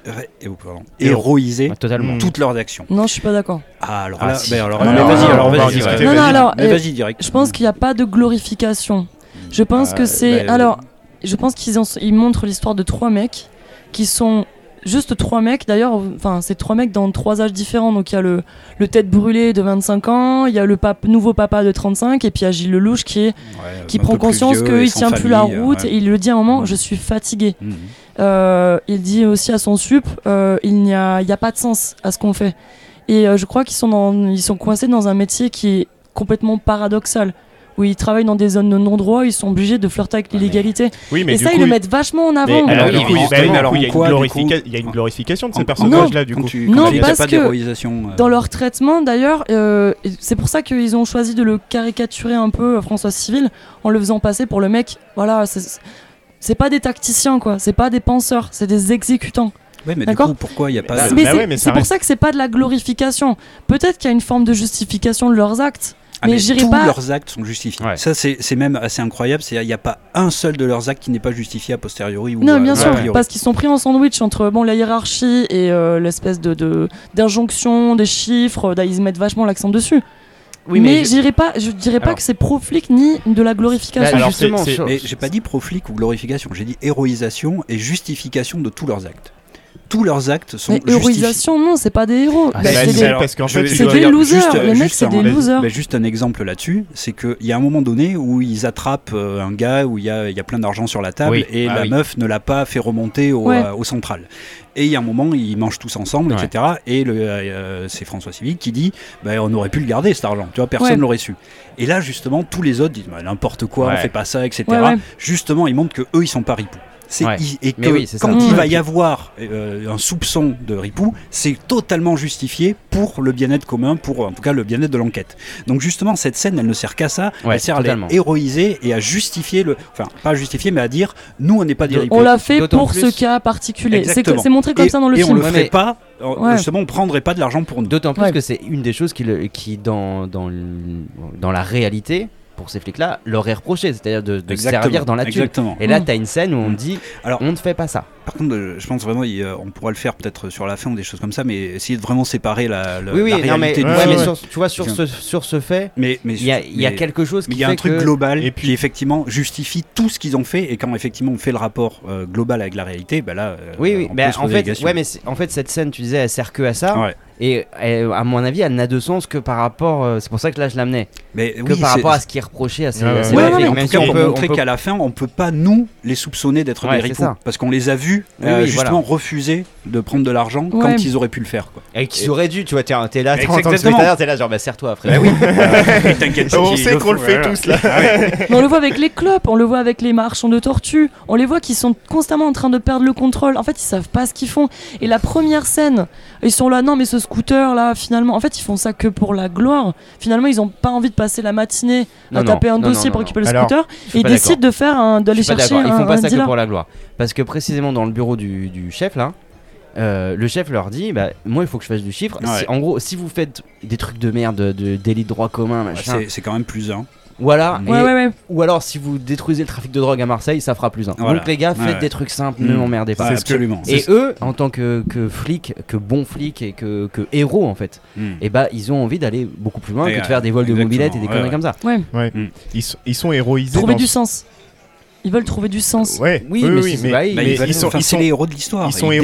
pardon, totalement. Toutes leurs actions. Non, je suis pas d'accord. Ah, alors Ah, là, si. ben alors, Ah, vas-y, alors en vas-y, discuter, ouais, Non, non, vas-y. alors, Mais euh, vas-y direct. Je pense qu'il n'y a pas de glorification. Je pense Euh, que c'est. ben, Alors, je pense qu'ils ont- ils montrent l'histoire de trois mecs qui sont juste trois mecs d'ailleurs. Enfin, c'est trois mecs dans trois âges différents. Donc, il y a le, le tête brûlée de 25 ans, il y a le pape, nouveau papa de 35, et puis il y a Gilles Lelouch qui, est, Ouais, qui prend conscience qu'il tient plus la route. ouais. Et il le dit à un moment Mhm. Je suis fatigué. Mhm. Euh, il dit aussi à son sup euh, il n'y a, il y a pas de sens à ce qu'on fait. Et euh, je crois qu'ils sont, dans, ils sont coincés dans un métier qui est complètement paradoxal. Où ils travaillent dans des zones de non-droit, ils sont obligés de flirter avec Ouais, l'illégalité. Oui, mais Et ça, coup, ils le mettent vachement en avant. Mais alors, coup, il- bah, alors y a quoi, une du glorifica- coup il y a une glorification de ces personnages-là, du coup? tu, Non, tu parce pas que d'héroïsation. euh, Dans leur traitement, d'ailleurs, euh, c'est pour ça qu'ils ont choisi de le caricaturer un peu, euh, François Civil, en le faisant passer pour le mec. Voilà, c'est- pas des tacticiens, quoi. C'est pas des penseurs, c'est des exécutants. Ouais, mais du D'accord coup, pourquoi il n'y a pas Bah, bah c'est ouais, c'est pour reste- ça que c'est pas de la glorification. Peut-être qu'il y a une forme de justification de leurs actes. Ah, mais j'irai tous pas- leurs actes sont justifiés. Ouais. Ça, c'est c'est même assez incroyable. C'est- Il n'y a pas un seul de leurs actes qui n'est pas justifié a posteriori. Ou Non, à- bien a sûr, priori. parce qu'ils sont pris en sandwich entre bon, la hiérarchie et euh, l'espèce de de- d'injonction, des chiffres. Là, ils mettent vachement l'accent dessus. oui, mais mais, j'irai pas, je dirais pas Alors- que c'est pro-flic ni de la glorification. Bah, Alors, justement, Mais j'ai pas dit proflic ou glorification. J'ai dit héroïsation et justification de tous leurs actes. Tous leurs actes sont mais héroïsation, non, c'est pas des héros. Ah, Bah, bah, c'est des- alors- parce qu'en fait, je- il c'est doit des losers. juste, les mecs, c'est des losers. Mais juste un exemple là-dessus, c'est qu'il y a un moment donné où ils attrapent euh, un gars où il y a, il y a plein d'argent sur la table Oui. et Ah la oui. meuf ne l'a pas fait remonter au, Ouais. euh, au central. Et il y a un moment, ils mangent tous ensemble, Ouais. etc. Et euh, c'est François Civil qui dit bah, on aurait pu le garder cet argent, tu vois, personne Ouais. l'aurait su. Et là, justement, tous les autres disent bah, n'importe quoi, Ouais. on fait pas ça, etc. Ouais, ouais. Justement, ils montrent que eux, ils sont pas ripoux. C'est- Ouais. ils- et que oui, ça. quand il Mmh. va y avoir euh, un soupçon de ripou, c'est totalement justifié pour le bien-être commun, pour en tout cas le bien-être de l'enquête. Donc justement, cette scène, elle ne sert qu'à ça. Ouais, elle sert totalement. à les héroïser et à justifier le, enfin pas à justifier, mais à dire nous, on n'est pas des ripoux. On l'a fait pour plus- ce cas particulier. C'est Exactement. c'est montré comme et, ça dans le et on film. le Ouais, ferait mais- pas. Ouais. Justement, on prendrait pas de l'argent pour nous. D'autant plus Ouais. que c'est une des choses qui, le- qui dans, dans, le- dans la réalité, pour ces flics-là, leur est reproché, c'est-à-dire de, servir dans la thune. Exactement. Et là, Mm. tu as une scène où on dit Alors- on ne fait pas ça. Par contre, euh, je pense vraiment, il, on pourra le faire peut-être sur la fin ou des choses comme ça, mais essayer de vraiment séparer la, la, oui, oui, la non, mais, réalité du Ouais, ouais, film. mais ouais. sur- tu vois, sur ce, sur ce fait, Mais, mais il y a, il y a mais- quelque chose qui il y a fait un truc que- global Et puis- qui effectivement justifie tout ce qu'ils ont fait et quand effectivement on fait le rapport euh, global avec la réalité, bah là. euh, Oui, on mais peut se en fait, ouais, mais en fait, cette scène, tu disais, elle sert que à ça. Ouais. Et elle- à mon avis, elle n'a de sens que par rapport. euh, c'est pour ça que là, je l'amenais. Mais Que oui, par rapport à ce qui est reproché à ces, Ouais, non, en même tout cas, on pour peut- montrer qu'à la fin, on peut pas nous les soupçonner d'être des parce qu'on les a vus Oui, euh, oui, justement refuser de prendre de l'argent Ouais. quand ils auraient pu le faire. Quoi. Et qui aurait dû, tu vois, t'es t'es là, t'es en tant que Exactement. spectateur, t'es là, genre, bah, serre-toi, frère. oui. [LAUGHS] [LAUGHS] T'inquiète pas On qu'ils sait qu'on le fait voilà. tous là. [LAUGHS] Mais on le voit avec les clopes, on le voit avec les marchands de tortues, on les voit qui sont constamment en train de perdre le contrôle. En fait, ils savent pas ce qu'ils font. Et la première scène, ils sont là, non, mais ce scooter là, finalement, en fait, ils font ça que pour la gloire. Finalement, ils ont pas envie de passer la matinée à Non, non, taper un non, dossier non, pour récupérer le scooter. Et ils décident de faire d'aller chercher Ils font pas ça que dealer. pour la gloire. Parce que précisément dans le bureau du, du chef là, euh, le chef leur dit bah, moi il faut que je fasse du chiffre. Ouais. Si- en gros, si vous faites des trucs de merde, de, de délit de droit commun, machin, c'est- C'est quand même plus un. voilà. Ouais, et- Ouais, ouais, ouais. Ou alors si vous détruisez le trafic de drogue à Marseille, ça fera plus un. Voilà. Donc les gars, faites Ouais. des trucs simples, Mm. ne m'emmerdez pas. Absolument. Et eux, en tant que, que flics, que bons flics et que, que héros en fait, Mm. et bah ils ont envie d'aller beaucoup plus loin que de faire des vols de mobilettes et des Ouais, conneries ouais. comme ça. Ouais. Ils, sont- ils sont héroïsés. Trouver dans du sens. Ils veulent trouver du sens. Ouais, Oui, oui, mais oui, c'est- mais, bah, ils- mais ils, veulent- ils sont, enfin, ils c'est sont, les héros de l'histoire. ils sont ils euh,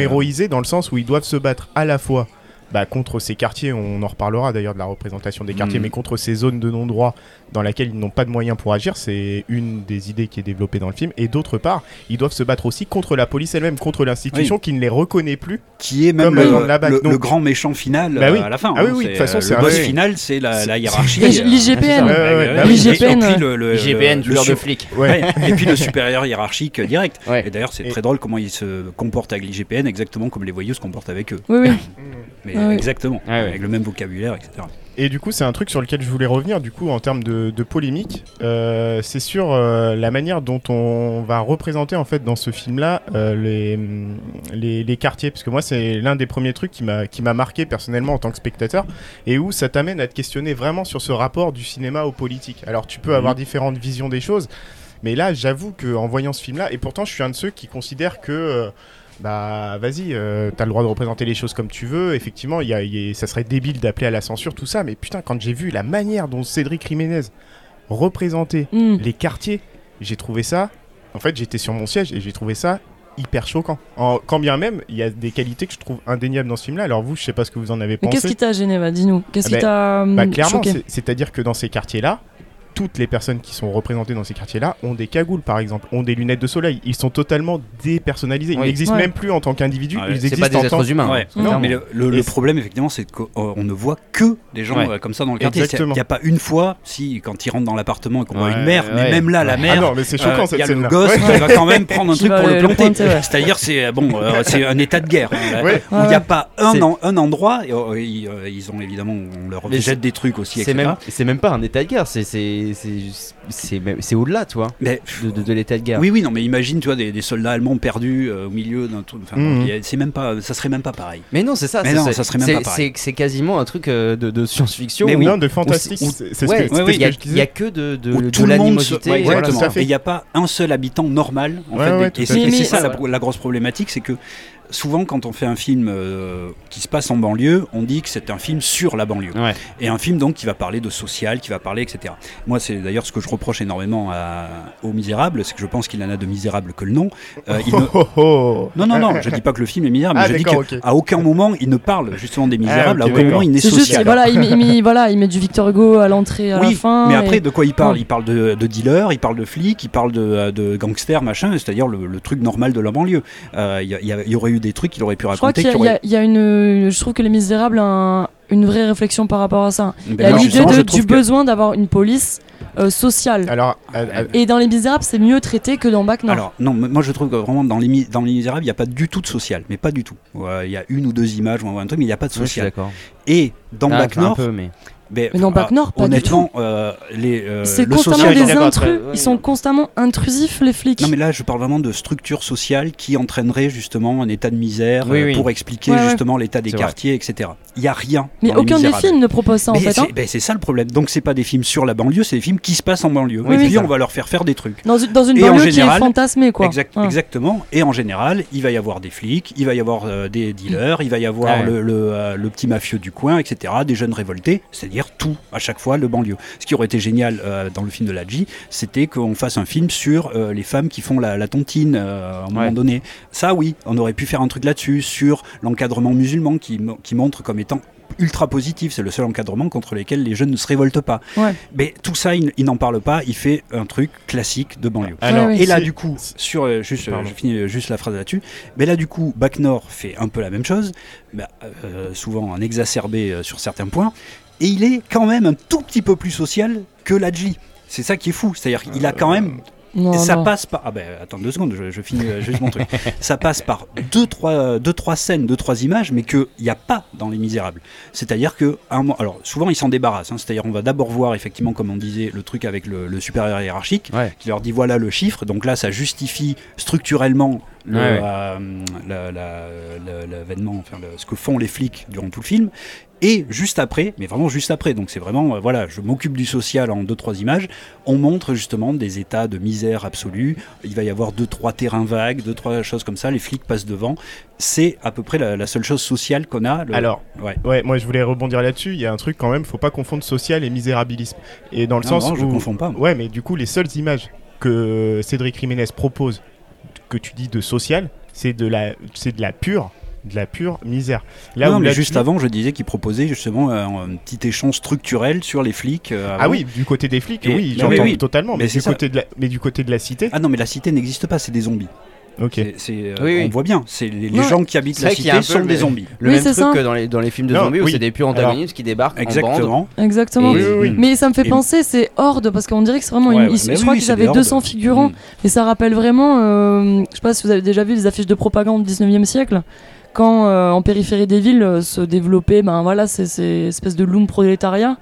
héroïsés dans le sens où ils doivent se battre à la fois bah, contre ces quartiers, on en reparlera d'ailleurs de la représentation des quartiers, Mhm. mais contre ces zones de non-droit dans lesquelles ils n'ont pas de moyens pour agir, c'est une des idées qui est développée dans le film. Et d'autre part, ils doivent se battre aussi contre la police elle-même, contre l'institution qui ne les reconnaît plus. Qui est même Comme le, donc. grand méchant final Bah euh, oui. à la fin. Ah oui, hein. oui, de toute façon, euh, c'est le boss final, c'est la, la hiérarchie. L'I- L'IGPN. L'IGPN, tueur de flic. Et puis le [LAUGHS] supérieur hiérarchique direct. Ouais. Et d'ailleurs, c'est Et- très drôle comment ils se comportent avec l'IGPN, exactement comme les voyous se comportent avec eux. Oui, oui. Mais Ah oui. exactement, Ah avec le même vocabulaire, etc. Et du coup, c'est un truc sur lequel je voulais revenir, du coup, en termes de, de polémique. Euh, c'est sur euh, la manière dont on va représenter, en fait, dans ce film-là, euh, les, les, les quartiers. Parce que moi, c'est l'un des premiers trucs qui m'a qui m'a marqué personnellement en tant que spectateur, et où ça t'amène à te questionner vraiment sur ce rapport du cinéma aux politiques. Alors, tu peux avoir différentes visions des choses, mais là, j'avoue qu'en voyant ce film-là, et pourtant, je suis un de ceux qui considèrent que. Bah vas-y, euh, t'as le droit de représenter les choses comme tu veux. Effectivement, il y a- il y a- ça serait débile d'appeler à la censure, tout ça. Mais putain, quand j'ai vu la manière dont Cédric Jiménez représentait Hmm. les quartiers, j'ai trouvé ça. En fait, j'étais sur mon siège et j'ai trouvé ça hyper choquant. En, quand bien même, il y a des qualités que je trouve indéniables dans ce film-là. Alors vous, je sais pas ce que vous en avez Mais pensé. qu'est-ce qui t'a gêné, va Dis-nous. Qu'est-ce Ah qui t'a hum, Bah, clairement, choqué? c'est- c'est-à-dire que dans ces quartiers-là, toutes les personnes qui sont représentées dans ces quartiers-là ont des cagoules, par exemple, ont des lunettes de soleil. Ils sont totalement dépersonnalisés. Ils Oui. n'existent Ouais. même plus en tant qu'individus. Ouais, ils existent pas des en tant êtres humains. Ouais. hein, Non. Mais le, problème, effectivement, c'est qu'on ne voit que des gens Ouais. euh, comme ça dans le quartier. Il n'y a pas une fois, si, quand ils rentrent dans l'appartement et qu'on voit une mère, mais ouais. même là, la mère. Ah non, mais c'est choquant euh, cette y a le gosse Ouais. qui va quand même [LAUGHS] prendre un truc pour le planter. C'est-à-dire, c'est bon, euh, c'est un état de guerre. hein, il n'y a pas un, endroit. et, euh, ils, ont évidemment, on leur jette des trucs aussi, C'est etc. même, c'est même pas un état de guerre, c'est c'est au-delà, tu vois, Mais de, de, de l'état de guerre. oui, oui, non, mais imagine, tu vois, des, des soldats allemands perdus euh, au milieu d'un truc. Enfin, Mhm. c'est même pas, ça serait même pas pareil. Mais non, c'est ça. Mais non, ça serait même pas pareil. C'est quasiment un truc euh, de, de science-fiction. Mais oui. Non, de fantastique. où- C'est c'est ce ouais, que, ouais, ouais, il y, a- que je il y disais. a que de, de, l'animosité. ouais. Et il n'y a pas un seul habitant normal. En Ouais, fait, ouais, et c'est ça la grosse problématique, c'est que souvent quand on fait un film euh, qui se passe en banlieue, on dit que c'est un film sur la banlieue. Ouais. Et un film donc qui va parler de social, qui va parler, etc. Moi, c'est d'ailleurs ce que je reproche énormément à, aux Misérables, c'est que je pense qu'il en a de misérables que le nom. Euh, il ne- [LAUGHS] Oh, oh, oh. Non, non, non, je dis pas que le film est misérable, Ah, mais je dis qu'à aucun moment il ne parle justement des misérables, Ah, ok, à aucun moment il n'est juste, social. voilà, il met, il met- voilà, il met du Victor Hugo à l'entrée, à la fin. mais et- après, de quoi il parle? Ouais. Il parle de, de dealer, il parle de flic, il parle de, de gangster, machin, c'est-à-dire le, le truc normal de la banlieue. Euh, y, y il y aurait eu des trucs qu'il aurait pu Je crois raconter. qu'il y, a- y une. Je trouve que Les Misérables a un- une vraie réflexion par rapport à ça. Il y a non, l'idée du que- besoin d'avoir une police euh, sociale. Alors, à- à- Et dans Les Misérables, c'est mieux traité que dans Bac Nord. Alors, non, moi je trouve que vraiment dans les, dans les Misérables, il n'y a pas du tout de social, mais pas du tout. Il y a une ou deux images, on voit un truc, mais il n'y a pas de social. d'accord. Et dans Ah, Bac Nord, peu, mais. Mais dans Bac ah, Nord, pas du honnêtement, euh, les, euh, c'est le constamment social. des intrus. Ils sont constamment intrusifs, les flics. Non mais là je parle vraiment de structure sociale qui entraînerait justement un état de misère Oui, euh, oui. pour expliquer Ouais, ouais. justement l'état des C'est vrai. quartiers, etc. Il y a rien. Mais dans Les aucun des films ne propose ça en Mais fait. c'est hein. ben, c'est ça le problème. Donc c'est pas des films sur la banlieue, c'est des films qui se passent en banlieue. Oui, et oui, puis ça. on va leur faire faire des trucs. Dans, une- dans une Et banlieue qui est fantasmée, quoi. Exact- Ouais. Exactement. Et en général, il va y avoir des flics, il va y avoir euh, des dealers, il va y avoir le petit mafieux du coin, etc. Des jeunes révoltés, c'est-à-dire tout à chaque fois le banlieue. Ce qui aurait été génial euh, dans le film de Ladji, c'était qu'on fasse un film sur euh, les femmes qui font la, la tontine euh, à un moment donné. Ça, oui, on aurait pu faire un truc là-dessus sur l'encadrement musulman qui, qui montre comme étant ultra positif, c'est le seul encadrement contre lequel les jeunes ne se révoltent pas. Ouais. Mais tout ça, il, il n'en parle pas, il fait un truc classique de banlieue. alors. Et là, du coup, sur euh, juste, euh, je finis juste la phrase là-dessus. Mais là, du coup, Bac Nord fait un peu la même chose, bah, euh, souvent en exacerbé euh, sur certains points, et il est quand même un tout petit peu plus social que l'Adji. C'est ça qui est fou, c'est-à-dire qu'il a quand même Non, ça non. passe par. Ah ben attends deux secondes, je, je finis euh, juste mon truc. Ça passe par deux trois, deux, trois scènes, deux, trois images, mais qu'il n'y a pas dans Les Misérables. C'est-à-dire que. un moment- alors souvent ils s'en débarrassent. hein. C'est-à-dire on va d'abord voir, effectivement, comme on disait, le truc avec le, le supérieur hiérarchique, Ouais. qui leur dit voilà le chiffre. Donc là, ça justifie structurellement Ouais, euh, l'avènement, enfin, le- ce que font les flics durant tout le film. Et juste après, mais vraiment juste après, donc c'est vraiment, euh, voilà, je m'occupe du social en deux, trois images, on montre justement des états de misère absolue, il va y avoir deux, trois terrains vagues, deux, trois choses comme ça, les flics passent devant, c'est à peu près la, la seule chose sociale qu'on a. le- Alors, ouais. ouais, moi je voulais rebondir là-dessus. Il y a un truc quand même, faut pas confondre social et misérabilisme. Et dans le Non, sens non, je où, confonds pas. ouais, mais du coup, les seules images que Cédric Jiménez propose, que tu dis de social, c'est de la, c'est de la pure de la pure misère. Là non, où mais juste tu- avant, je disais qu'il proposait justement un, un petit échange structurel sur les flics. euh, Ah oui, du côté des flics, Et- oui, j'entends oui, totalement. Mais, Mais du ça. côté de la, mais du côté de la cité, Ah non, mais la cité n'existe pas, c'est des zombies. ok. Euh, Oui, oui. On voit bien, c'est les, les Ouais. gens qui habitent la cité sont des zombies. Le Oui, même c'est truc ça. que dans les, dans les films de Non, zombies où c'est des purs antagonistes qui débarquent en bande. Exactement. Exactement. Et- Oui, oui, oui. Mais ça me fait Et- penser, c'est Horde, parce qu'on dirait que c'est vraiment Ouais, une. ils- je crois oui, qu'ils avaient des hordes. 200 figurants, Mm. et ça rappelle vraiment. euh, je sais pas si vous avez déjà vu les affiches de propagande du 19e siècle, quand euh, en périphérie des villes euh, se développaient, ben voilà, ces, ces espèces de loom prolétariat.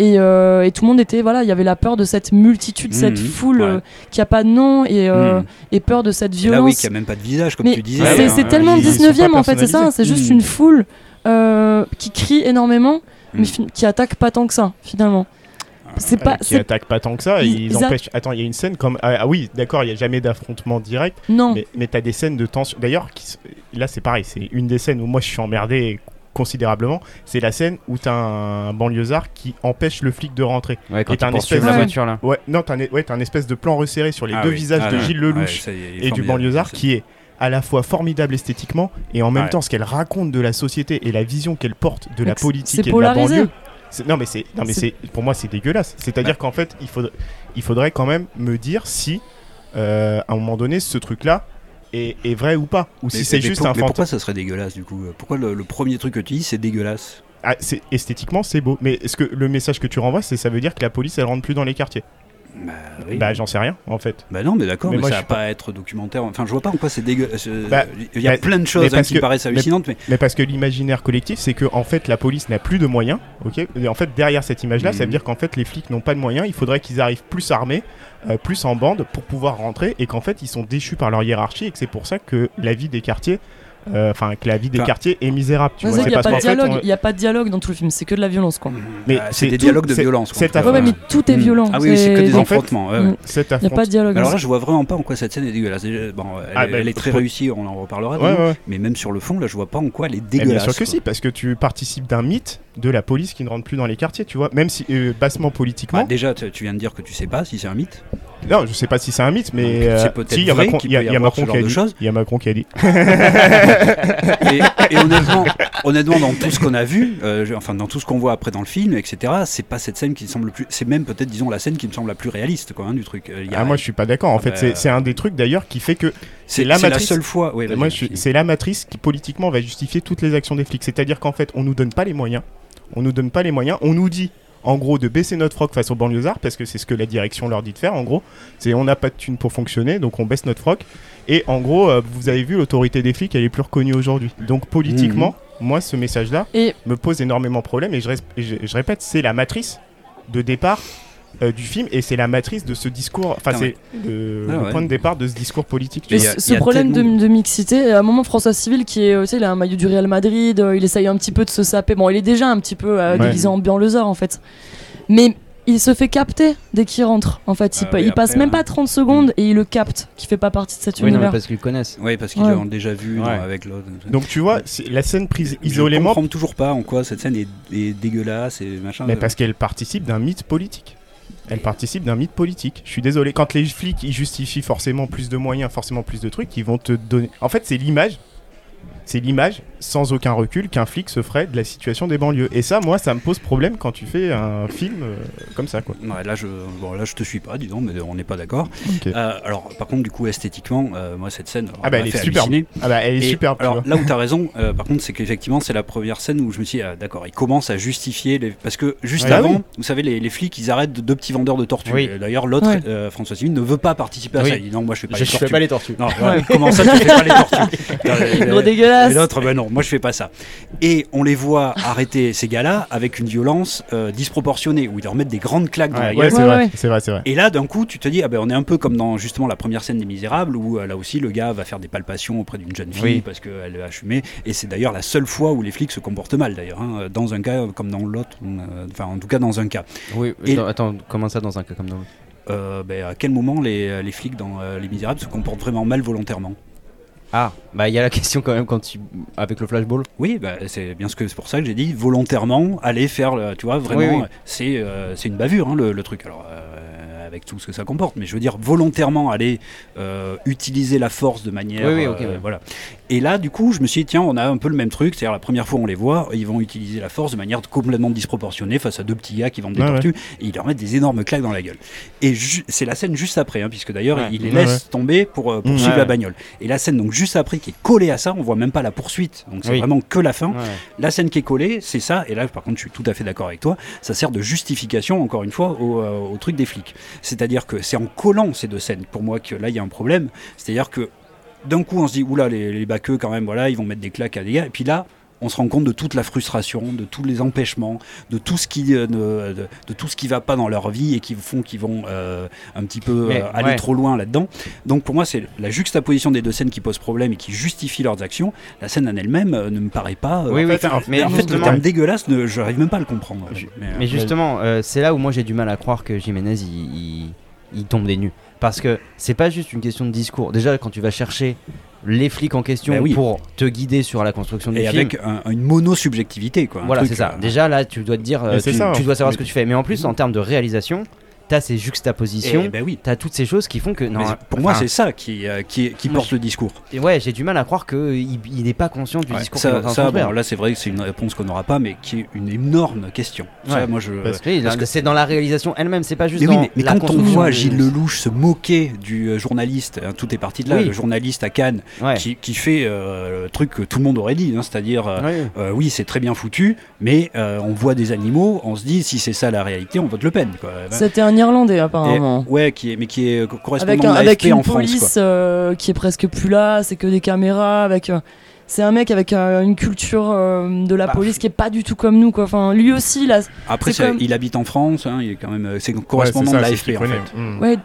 Et, euh, et tout le monde était, voilà, il y avait la peur de cette multitude, cette Mhm, foule ouais. euh, qui a pas de nom, et, euh, Mm. et peur de cette Là, violence. oui, qui a même pas de visage, comme Mais tu disais. c'est hein. tellement ils- ils sont 19e pas en fait, c'est ça, c'est juste une foule euh, qui crie énormément, mais qui attaque pas tant que ça, finalement. C'est pas. Qui attaquent pas tant que ça. Ils- Ils, empêchent. Attends, il y a une scène comme. Ah, ah oui, d'accord, il n'y a jamais d'affrontement direct. Non. Mais, mais t'as des scènes de tension. D'ailleurs, qui là c'est pareil, c'est une des scènes où moi je suis emmerdé considérablement. C'est la scène où t'as un banlieusard qui empêche le flic de rentrer. Ouais, quand Et t'as un espèce la de- voiture là. Ouais, non, t'as un, ouais, un espèce de plan resserré sur les Ah deux oui. visages Ah de. Gilles Lelouch Ouais, est et du banlieusard qui est à la fois formidable esthétiquement et en même Ouais. temps ce qu'elle raconte de la société et la vision qu'elle porte de la Donc, politique et de la banlieue. C'est- Non mais c'est non mais C'est- c'est pour moi c'est dégueulasse. C'est-à-dire qu'en fait il faudrait il faudrait quand même me dire si euh, à un moment donné ce truc là est, est vrai ou pas ou si c'est mais juste pour- un Mais pourquoi ça serait dégueulasse du coup? Pourquoi le, le premier truc que tu dis c'est dégueulasse? Ah, c'est esthétiquement c'est beau. Mais est-ce que le message que tu renvoies c'est ça veut dire que la police elle rentre plus dans les quartiers? Bah oui. Bah j'en sais rien en fait. Bah non, mais d'accord, Mais mais, moi, ça je va suis pas être documentaire. Enfin, je vois pas en quoi c'est dégueulasse. Bah, Il y a bah, plein de choses hein, qui que- paraissent hallucinantes, mais, Mais parce que l'imaginaire collectif, c'est que en fait la police n'a plus de moyens. Ok? Et en fait, derrière cette image-là, ça veut Mhm. dire qu'en fait les flics n'ont pas de moyens. Il faudrait qu'ils arrivent plus armés, euh, plus en bande pour pouvoir rentrer, et qu'en fait ils sont déchus par leur hiérarchie, et que c'est pour ça que la vie des quartiers, euh, enfin que la vie des quartiers est misérable. Tu Ouais, vois. qu'il n'y a pas de dialogue, on- il y a pas de dialogue dans tout le film, c'est que de la violence quoi. Mais Bah, c'est des tout- dialogues de violence. quoi. Ouais, ouais, mais tout est Mm. violent. Ah oui, c'est que des En affrontements. ouais, ouais. Mm. cet Il n'y a pas de dialogue. Alors là, je vois vraiment pas en quoi cette scène est dégueulasse. Bon, elle, Ah, est- bah, elle est très pour- réussie, on en reparlera. Ouais, ouais. Mais même sur le fond, là, je vois pas en quoi elle est dégueulasse. bien sûr que si, parce que tu participes d'un mythe de la police qui ne rentre plus dans les quartiers, tu vois. Même si euh, bassement politiquement. Bah, déjà, tu tu viens de dire que tu sais pas si c'est un mythe. Non, je sais pas si c'est un mythe, mais euh, c'est peut-être si, il y a Macron, il y a- y Macron qui a dit. Il y a Macron qui a dit. [LAUGHS] et, et honnêtement, honnêtement, dans tout ce qu'on a vu, euh, je- enfin dans tout ce qu'on voit après dans le film, etc., c'est pas cette scène qui me semble le plus. C'est même peut-être, disons, la scène qui me semble la plus réaliste, quoi, hein, du truc. Euh, il y a- Ah, moi je suis pas d'accord. En Ah fait, bah, c'est- un des trucs d'ailleurs qui fait que c'est la la, matrice. seule fois. Ouais, moi, c'est la matrice qui politiquement va justifier toutes les actions des flics. C'est-à-dire qu'en fait, on nous donne pas les moyens. On nous donne pas les moyens. On nous dit, en gros, de baisser notre froc face aux banlieusards parce que c'est ce que la direction leur dit de faire. En gros, c'est on n'a pas de thunes pour fonctionner, donc on baisse notre froc. Et en gros, euh, vous avez vu, l'autorité des flics, elle est plus reconnue aujourd'hui. Donc politiquement, moi, ce message-là Et me pose énormément de problèmes. Et je, res- et je- je répète, c'est la matrice de départ. Euh, du film et c'est la matrice de ce discours enfin Ah c'est ouais. le, Ah le point de départ de ce discours politique Mais a- ce il y a problème de, tellement- de mixité, à un moment François Civil qui est, euh, tu sais, il a un maillot du Real Madrid, euh, il essaye un petit peu de se saper. Bon, il est déjà un petit peu euh, Ouais. déguisé en banlieusard en fait. Mais il se fait capter dès qu'il rentre. En fait, il, Ah pa- oui, il passe après, même hein. pas 30 secondes et il le capte, qui fait pas partie de cet Oui, non, univers. parce qu'ils le connaissent. Oui, parce qu'ils Ouais. l'ont déjà vu Ouais. non, avec l'autre. donc tu vois la scène prise Je isolément comprends toujours pas en quoi cette scène est, est dégueulasse et machin. Mais parce qu'elle participe d'un mythe politique. Elle participe d'un mythe politique. Je suis désolé. Quand les flics ils justifient forcément plus de moyens, forcément plus de trucs, ils vont te donner. En fait, c'est l'image. C'est l'image, sans aucun recul, qu'un flic se ferait de la situation des banlieues. Et ça, moi, ça me pose problème quand tu fais un film euh, comme ça, quoi. Ouais, là, je, bon, là, je te suis pas, disons, mais on n'est pas d'accord. Euh, alors, par contre, du coup, esthétiquement, euh, moi, cette scène, Ah bah, elle est superbe. Ah bah, elle est Et superbe. tu Alors vois. là où tu as raison, euh, par contre, c'est qu'effectivement, c'est la première scène où je me suis dit, ah, d'accord, il commence à justifier. Les... Parce que juste Ouais, avant, oui. vous savez, les, les flics, ils arrêtent de- deux petits vendeurs de tortues. Oui. D'ailleurs, l'autre, Ouais. euh, François Civil, ne veut pas participer à Oui. ça. Il dit non, moi, je fais pas Je, les je tortues. fais pas les tortues. Non, ouais, comment ça, tu fais pas les tortues [LAUGHS] Gros Et dégueulasse. l'autre, ben non, moi je fais pas ça. Et on les voit arrêter ces gars-là avec une violence euh, disproportionnée, où ils leur mettent des grandes claques dans la Ouais, gueule. ouais, c'est Ouais, vrai, c'est vrai, c'est vrai. Et là, d'un coup, tu te dis, ah ben, on est un peu comme dans justement la première scène des Misérables, où euh, là aussi le gars va faire des palpations auprès d'une jeune fille Oui. parce qu'elle a fumé. Et c'est d'ailleurs la seule fois où les flics se comportent mal, d'ailleurs, hein, dans un cas comme dans l'autre, euh, enfin en tout cas dans un cas. Oui, Et- attends, attends, comment ça dans un cas comme dans l'autre? Euh, ben, à quel moment les, les flics dans euh, Les Misérables se comportent vraiment mal volontairement? Ah, bah il y a la [LAUGHS] question quand même quand tu avec le flashball. Oui, bah, c'est bien ce que c'est pour ça que j'ai dit volontairement aller faire, le- tu vois, vraiment, Oui, oui. c'est euh, c'est une bavure hein, le, le truc. Alors, euh, avec tout ce que ça comporte, mais je veux dire volontairement aller euh, utiliser la force de manière, Oui, oui, ok, euh, ouais. voilà. Et là, du coup, je me suis dit tiens, on a un peu le même truc, c'est-à-dire la première fois on les voit, ils vont utiliser la force de manière complètement disproportionnée face à deux petits gars qui vendent des Ouais, tortues et ils leur mettent des énormes claques dans la gueule. Et c'est la scène juste après, hein, puisque d'ailleurs Ouais. il les Ouais, laisse tomber pour euh, poursuivre Ouais, la ouais. bagnole. Et la scène donc juste après qui est collée à ça, on voit même pas la poursuite, donc c'est Oui. vraiment que la fin. Ouais. La scène qui est collée, c'est ça, et là par contre je suis tout à fait d'accord avec toi, ça sert de justification encore une fois au, euh, au truc des flics. C'est-à-dire que c'est en collant ces deux scènes, pour moi que là il y a un problème, c'est-à-dire que d'un coup on se dit, oula les, les baqueux quand même, voilà, ils vont mettre des claques à des gars, et puis là on se rend compte de toute la frustration, de tous les empêchements, de tout ce qui euh, ne, de, de tout ce qui va pas dans leur vie et qui font qu'ils vont euh, un petit peu Mais, euh, aller ouais. trop loin là-dedans. Donc pour moi c'est la juxtaposition des deux scènes qui pose problème et qui justifie leurs actions. La scène en elle-même euh, ne me paraît pas. Oui, oui, fait, mais en fait, le terme dégueulasse, ne- j'arrive même pas à le comprendre. Mais, Mais justement, c'est là où moi j'ai du mal à croire que Jiménez il, il- il tombe des nues. Parce que c'est pas juste une question de discours. Déjà, quand tu vas chercher les flics en question Bah oui. pour te guider sur la construction du et film. avec un- une mono-subjectivité. Quoi, un Voilà, c'est ça. euh, Déjà là, tu dois te dire, euh, tu, ça, tu dois savoir ce que tu fais. Mais en plus, en termes de réalisation, t'as ces juxtapositions, eh ben oui. t'as toutes ces choses qui font que. Non, Mais pour moi, c'est ça qui, euh, qui, porte je- le discours. et ouais, j'ai du mal à croire qu'il il n'est pas conscient du Ouais, discours ça, ça, bon, là, c'est vrai que c'est une réponse qu'on n'aura pas, mais qui est une énorme question. Ça, Ouais. moi, je. Parce Oui, que- c'est dans la réalisation elle-même, c'est pas juste Mais oui, dans mais, mais la quand on voit Gilles Lelouch se moquer du euh, journaliste, hein, tout est parti de là, Oui. le journaliste à Cannes, Ouais. qui, qui fait euh, le truc que tout le monde aurait dit, hein, c'est-à-dire, euh, euh, oui, c'est très bien foutu, mais euh, on voit des animaux, on se dit, si c'est ça la réalité, on vote Le Pen. Quoi. C'était un Irlandais Et- apparemment. ouais, qui est, mais qui est co- correspondant Avec, de un- l'AFP avec une en France. police quoi. euh, qui est presque plus là, c'est que des caméras, avec. euh, c'est un mec avec euh, une culture euh, de la Bah, police qui est pas du tout comme nous quoi. Enfin, lui aussi là. Après, c'est c'est- comme- il habite en France, hein, il est quand même, euh, c'est Ouais, correspondant c'est de ça, c'est l'AFP en fait. Ouais,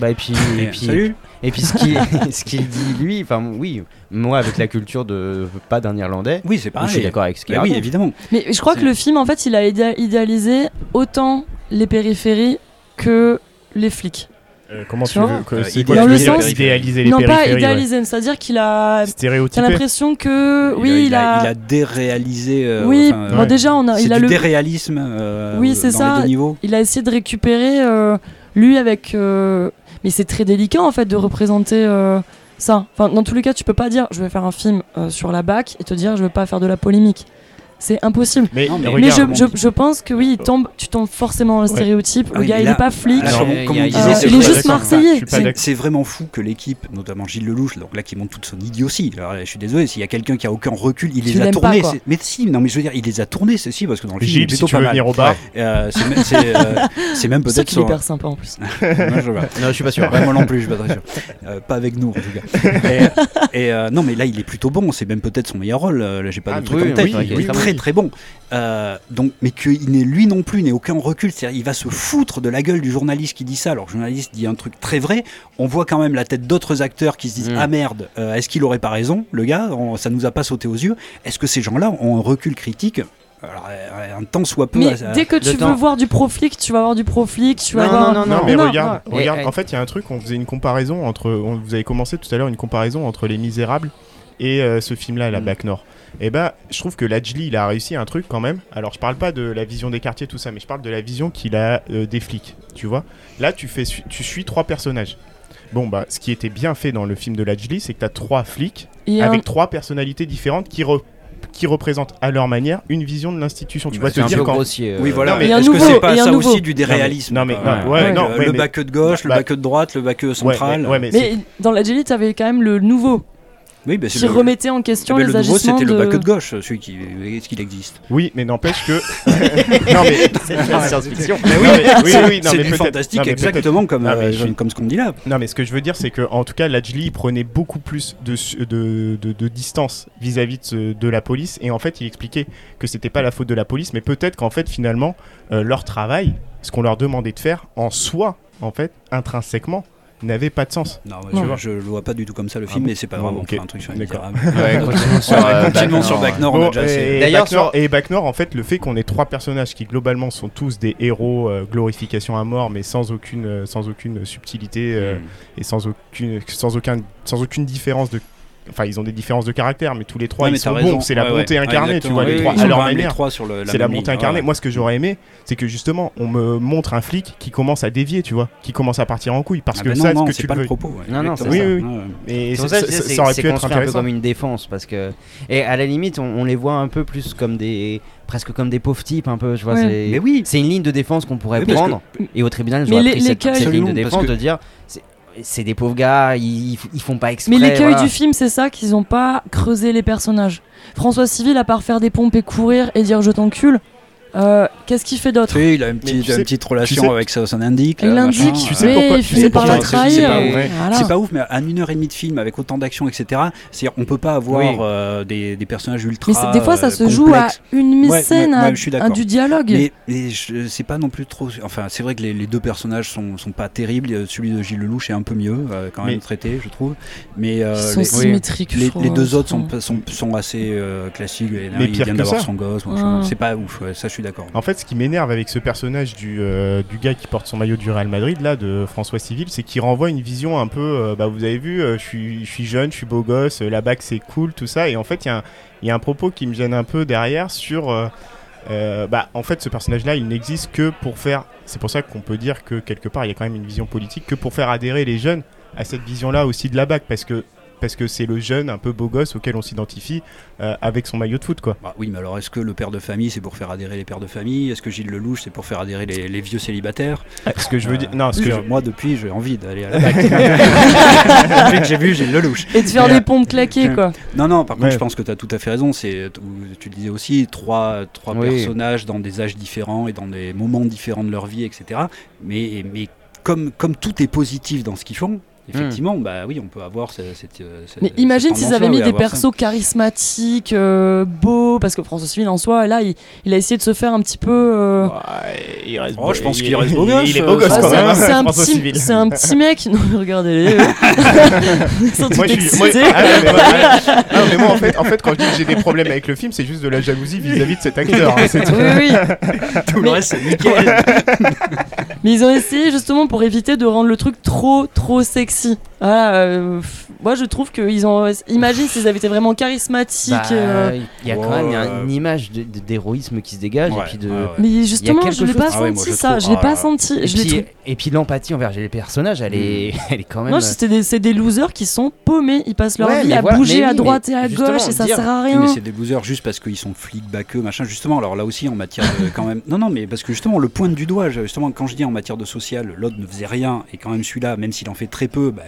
Bah, et puis, et Et- puis, Salut. et puis ce qu'il [LAUGHS] ce qu'il dit lui, enfin oui, moi avec la culture de pas d'un Irlandais, Oui, c'est pareil. je suis d'accord avec ce qu'il Bah oui, évidemment. mais je crois que le film en fait il a idéa- idéalisé autant les périphéries que les flics. Euh, comment Tu tu vois veux que Euh, c'est idéaliser Dans le idéaliser sens- idéaliser les non pas périphéries, ouais. idéalisé, c'est-à-dire qu'il a. T'as Stéréotypé. l'impression que Il oui a, il il a, a. il a déréalisé. euh, oui, enfin, bon, ouais. déjà on a, c'est il a du le, déréalisme. euh, Oui, c'est ça. Les deux niveaux. il a essayé de récupérer euh, lui avec euh, mais c'est très délicat en fait de représenter euh, ça enfin dans tous les cas tu peux pas dire je vais faire un film euh, sur la BAC et te dire je vais pas faire de la polémique c'est impossible Mais, Non, mais- mais regarde, je, je, je pense que oui il tombe, tu tombes forcément dans le Ouais. stéréotype Ah le oui, gars il là- est pas flic Alors, comme on disait, Euh, c'est il est juste marseillais C'est-. C'est vraiment fou que l'équipe, notamment Gilles Lelouch, donc là qui montre toute son idiotie. Alors, je suis désolé, s'il y a quelqu'un qui a aucun recul, il Tu les a tournés. pas, c'est- mais si, non, mais je veux dire, il les a tournés, ceci, parce que dans le film, il est Gilles, si plutôt tu pas veux mal. venir au bar, Euh, c'est même- c'est euh, [LAUGHS] c'est c'est peut-être qu'il est son- hyper sympa en plus [LAUGHS] [LAUGHS] Non, je suis pas sûr. Moi non plus, je suis pas très sûr. Euh, pas avec nous, en tout cas. Et, euh, non, mais là, il est plutôt bon. C'est même peut-être son meilleur rôle. euh, Là, j'ai pas Ah, de truc oui, en tête. Très très bon. Euh, donc, mais qu'il n'est lui non plus n'ait aucun recul. C'est-à-dire, il va se foutre de la gueule du journaliste qui dit ça. Alors, le journaliste dit un truc très vrai. On voit quand même la tête d'autres acteurs qui se disent Mm. ah merde, euh, est-ce qu'il aurait pas raison, le gars? On- Ça nous a pas sauté aux yeux. Est-ce que ces gens-là ont un recul critique? Alors, euh, un temps soit peu. mais à- dès que tu temps- veux voir du proflic tu vas voir du proflic tu vas Non, voir non, Non, non, mais non, regarde, non. regarde. Et- en fait, il y a un truc, on faisait une comparaison entre. On, vous avez commencé tout à l'heure une comparaison entre Les Misérables et euh, ce film-là, La Mm. Bac Nord. Et bah, je trouve que Lajli, il a réussi un truc quand même. Alors, je parle pas de la vision des quartiers, tout ça, mais je parle de la vision qu'il a euh, des flics. Tu vois Là, tu, fais, tu suis trois personnages. Bon, bah, ce qui était bien fait dans le film de Lajli, c'est que tu as trois flics Et un- avec trois personnalités différentes qui, re- qui représentent à leur manière une vision de l'institution. Tu Bah, vois, C'est te dire quand. grossier. euh, Oui, voilà, est-ce que c'est pas ça nouveau. aussi du déréalisme Non, mais- quoi? non, ouais, Avec, non, ouais, Le mais- baqueux de gauche, le Bah- baqueux de droite, le Ouais, central. mais, ouais, mais dans la Jelly t'avais quand même le nouveau Oui, bah, qui le- remettait en question ben, les le nouveau, agissements c'était de... le baqueux de gauche, celui qui est-ce qu'il existe? Oui, mais n'empêche que. [LAUGHS] [LAUGHS] non, mais. C'est de la science-fiction. Mais oui, mais- oui, non, mais fantastique non, mais exactement comme, Non, euh, je comme ce qu'on dit là. Non, mais ce que je veux dire, c'est que en tout cas, Lajli il prenait beaucoup plus de, de, de- de distance vis-à-vis de la police. Et en fait, il expliquait que c'était pas la faute de la police, mais peut-être qu'en fait, finalement, euh, leur travail, ce qu'on leur demandait de faire, en soi, en fait, intrinsèquement, n'avait pas de sens. Non, Non. tu vois, je le vois pas du tout comme ça le Ah film, bon mais c'est pas Bon, vraiment ok. pour un truc sur D'accord. [LAUGHS] Ouais, [LAUGHS] continuons sur, euh, continuons Bac sur Nord, on Bon, a déjà assez. et, D'ailleurs, sur- et Bac Nord, en fait, le fait qu'on ait trois personnages qui globalement sont tous des héros, euh, glorification à mort, mais sans aucune, euh, sans aucune subtilité euh, Mm. et sans aucune, sans aucun, sans aucune différence de enfin ils ont des différences de caractère, mais tous les trois Ouais, ils sont raison. bons. C'est la bonté incarnée, tu vois, les trois à leur manière. C'est la ligne. incarnée. Moi, ce que j'aurais aimé, c'est que justement, on me montre un flic qui commence à dévier, tu vois, qui commence à partir en couille. Parce Ah que ben ça, non, non, que c'est tu pas le le veuilles. propos. ouais. Non, non, c'est. Oui, oui. Et ça, ça que je ça- disais, ça aurait pu être un peu comme une défense parce que et à la limite on, on les voit un peu plus comme des presque comme des pauvres types un peu tu vois Ouais. c'est Mais oui. c'est une ligne de défense qu'on pourrait Oui, prendre et au tribunal ils auraient pris cette, ligne de défense que- de dire c'est- des pauvres gars ils, ils font pas exprès Mais l'écueil voilà. du film, c'est ça qu'ils n'ont pas creusé les personnages. François Civil, à part faire des pompes et courir et dire je t'encule, euh, qu'est-ce qu'il fait d'autre il a une petite, une petite relation tu sais- avec son, indique. Il l'indique, tu sais mais pourquoi- il tu finit sais par la pourquoi- trahir. c'est pas- ouf, mais à une heure et demie de film avec autant d'action, etc. On peut pas avoir Oui. euh, des, des personnages ultra. Mais des fois, ça euh, se joue à une mise Ouais, du dialogue. Mais, mais je- c'est pas non plus trop. Enfin, c'est vrai que les, les deux personnages sont, sont pas terribles. Celui de Gilles Lelouch est un peu mieux, euh, quand même Mais- traité, je trouve. Mais euh, Ils sont les, symétriques. je les- deux autres sont, Enfin, sont, sont assez classiques. Il pire vient que d'avoir ça. son gosse. C'est pas ouf, ça je suis En fait, ce qui m'énerve avec ce personnage du, euh, du gars qui porte son maillot du Real Madrid, là, de François Civil, c'est qu'il renvoie une vision un peu. euh, bah, vous avez vu, euh, je suis- je suis jeune, je suis beau gosse, la bague c'est cool, tout ça. Et en fait, il y, a un- propos qui me gêne un peu derrière sur. bah, en fait, ce personnage-là, il n'existe que pour faire. C'est pour ça qu'on peut dire que quelque part, il y a quand même une vision politique, que pour faire adhérer les jeunes à cette vision-là aussi de la bague, parce que parce que c'est le jeune un peu beau gosse auquel on s'identifie euh, avec son maillot de foot, quoi. Bah oui, mais alors est-ce que le père de famille c'est pour faire adhérer les pères de famille? Est-ce que Gilles Lelouch c'est pour faire adhérer les, les vieux célibataires? Ce que je veux Euh, dire, non, ce que Je- je- Moi depuis j'ai envie d'aller à la [LAUGHS] bac. Depuis que j'ai vu Gilles Lelouch. Et de faire des pompes claquées, quoi. Non, non, par contre, Ouais. je pense que tu as tout à fait raison. C'est, tu le disais aussi, trois, trois Oui. personnages dans des âges différents et dans des moments différents de leur vie, etc. Mais, mais comme, comme tout est positif dans ce qu'ils font, effectivement, bah oui, on peut avoir cette. euh, cette- Mais cette imagine s'ils avaient mis des ça. persos charismatiques, euh, beaux, parce que François Civil en soi, là, il, il a essayé de se faire un petit peu. euh, il reste Oh, je pense il- qu'il reste beau gosse, [LAUGHS] Il est beau gosse ah, quand c'est même, un- c'est un, petit- [LAUGHS] Civil. c'est un petit mec. Non, regardez-les. [LAUGHS] tous Moi, je suis- moi- ah, ouais, mais moi, non, mais moi, en fait, en fait, quand je dis que j'ai des problèmes avec le film, c'est juste de la jalousie vis-à-vis de cet acteur. hein, c'est tout. Oui, oui. Tout le reste, c'est nickel. Mais ils ont essayé justement pour éviter de rendre le truc trop, trop sexy. Voilà, euh, pff, moi je trouve qu'ils ont. Imagine s'ils avaient été vraiment charismatiques. Bah, euh, il y a quand Ouais, même il y a une image d'héroïsme qui se dégage Ouais, et puis de ouais, ouais. Mais justement, je l'ai chose- pas Ah moi, senti je ça. trouve- Je l'ai ah pas senti. et Je l'ai puis, et puis l'empathie envers les personnages elle est [LAUGHS] elle est quand même des, c'est des losers qui sont paumés. Ils passent leur Ouais, vie à voilà, bouger à oui, droite et à gauche et ça dire- sert à rien. mais c'est des losers juste parce qu'ils sont flics, baqueux, machin. Justement, alors là aussi en matière de quand même. Non, non, mais parce que justement, le pointe du doigt, justement, quand je dis en matière de social, l'autre ne faisait rien et quand même celui-là, même s'il en fait très peu, bah,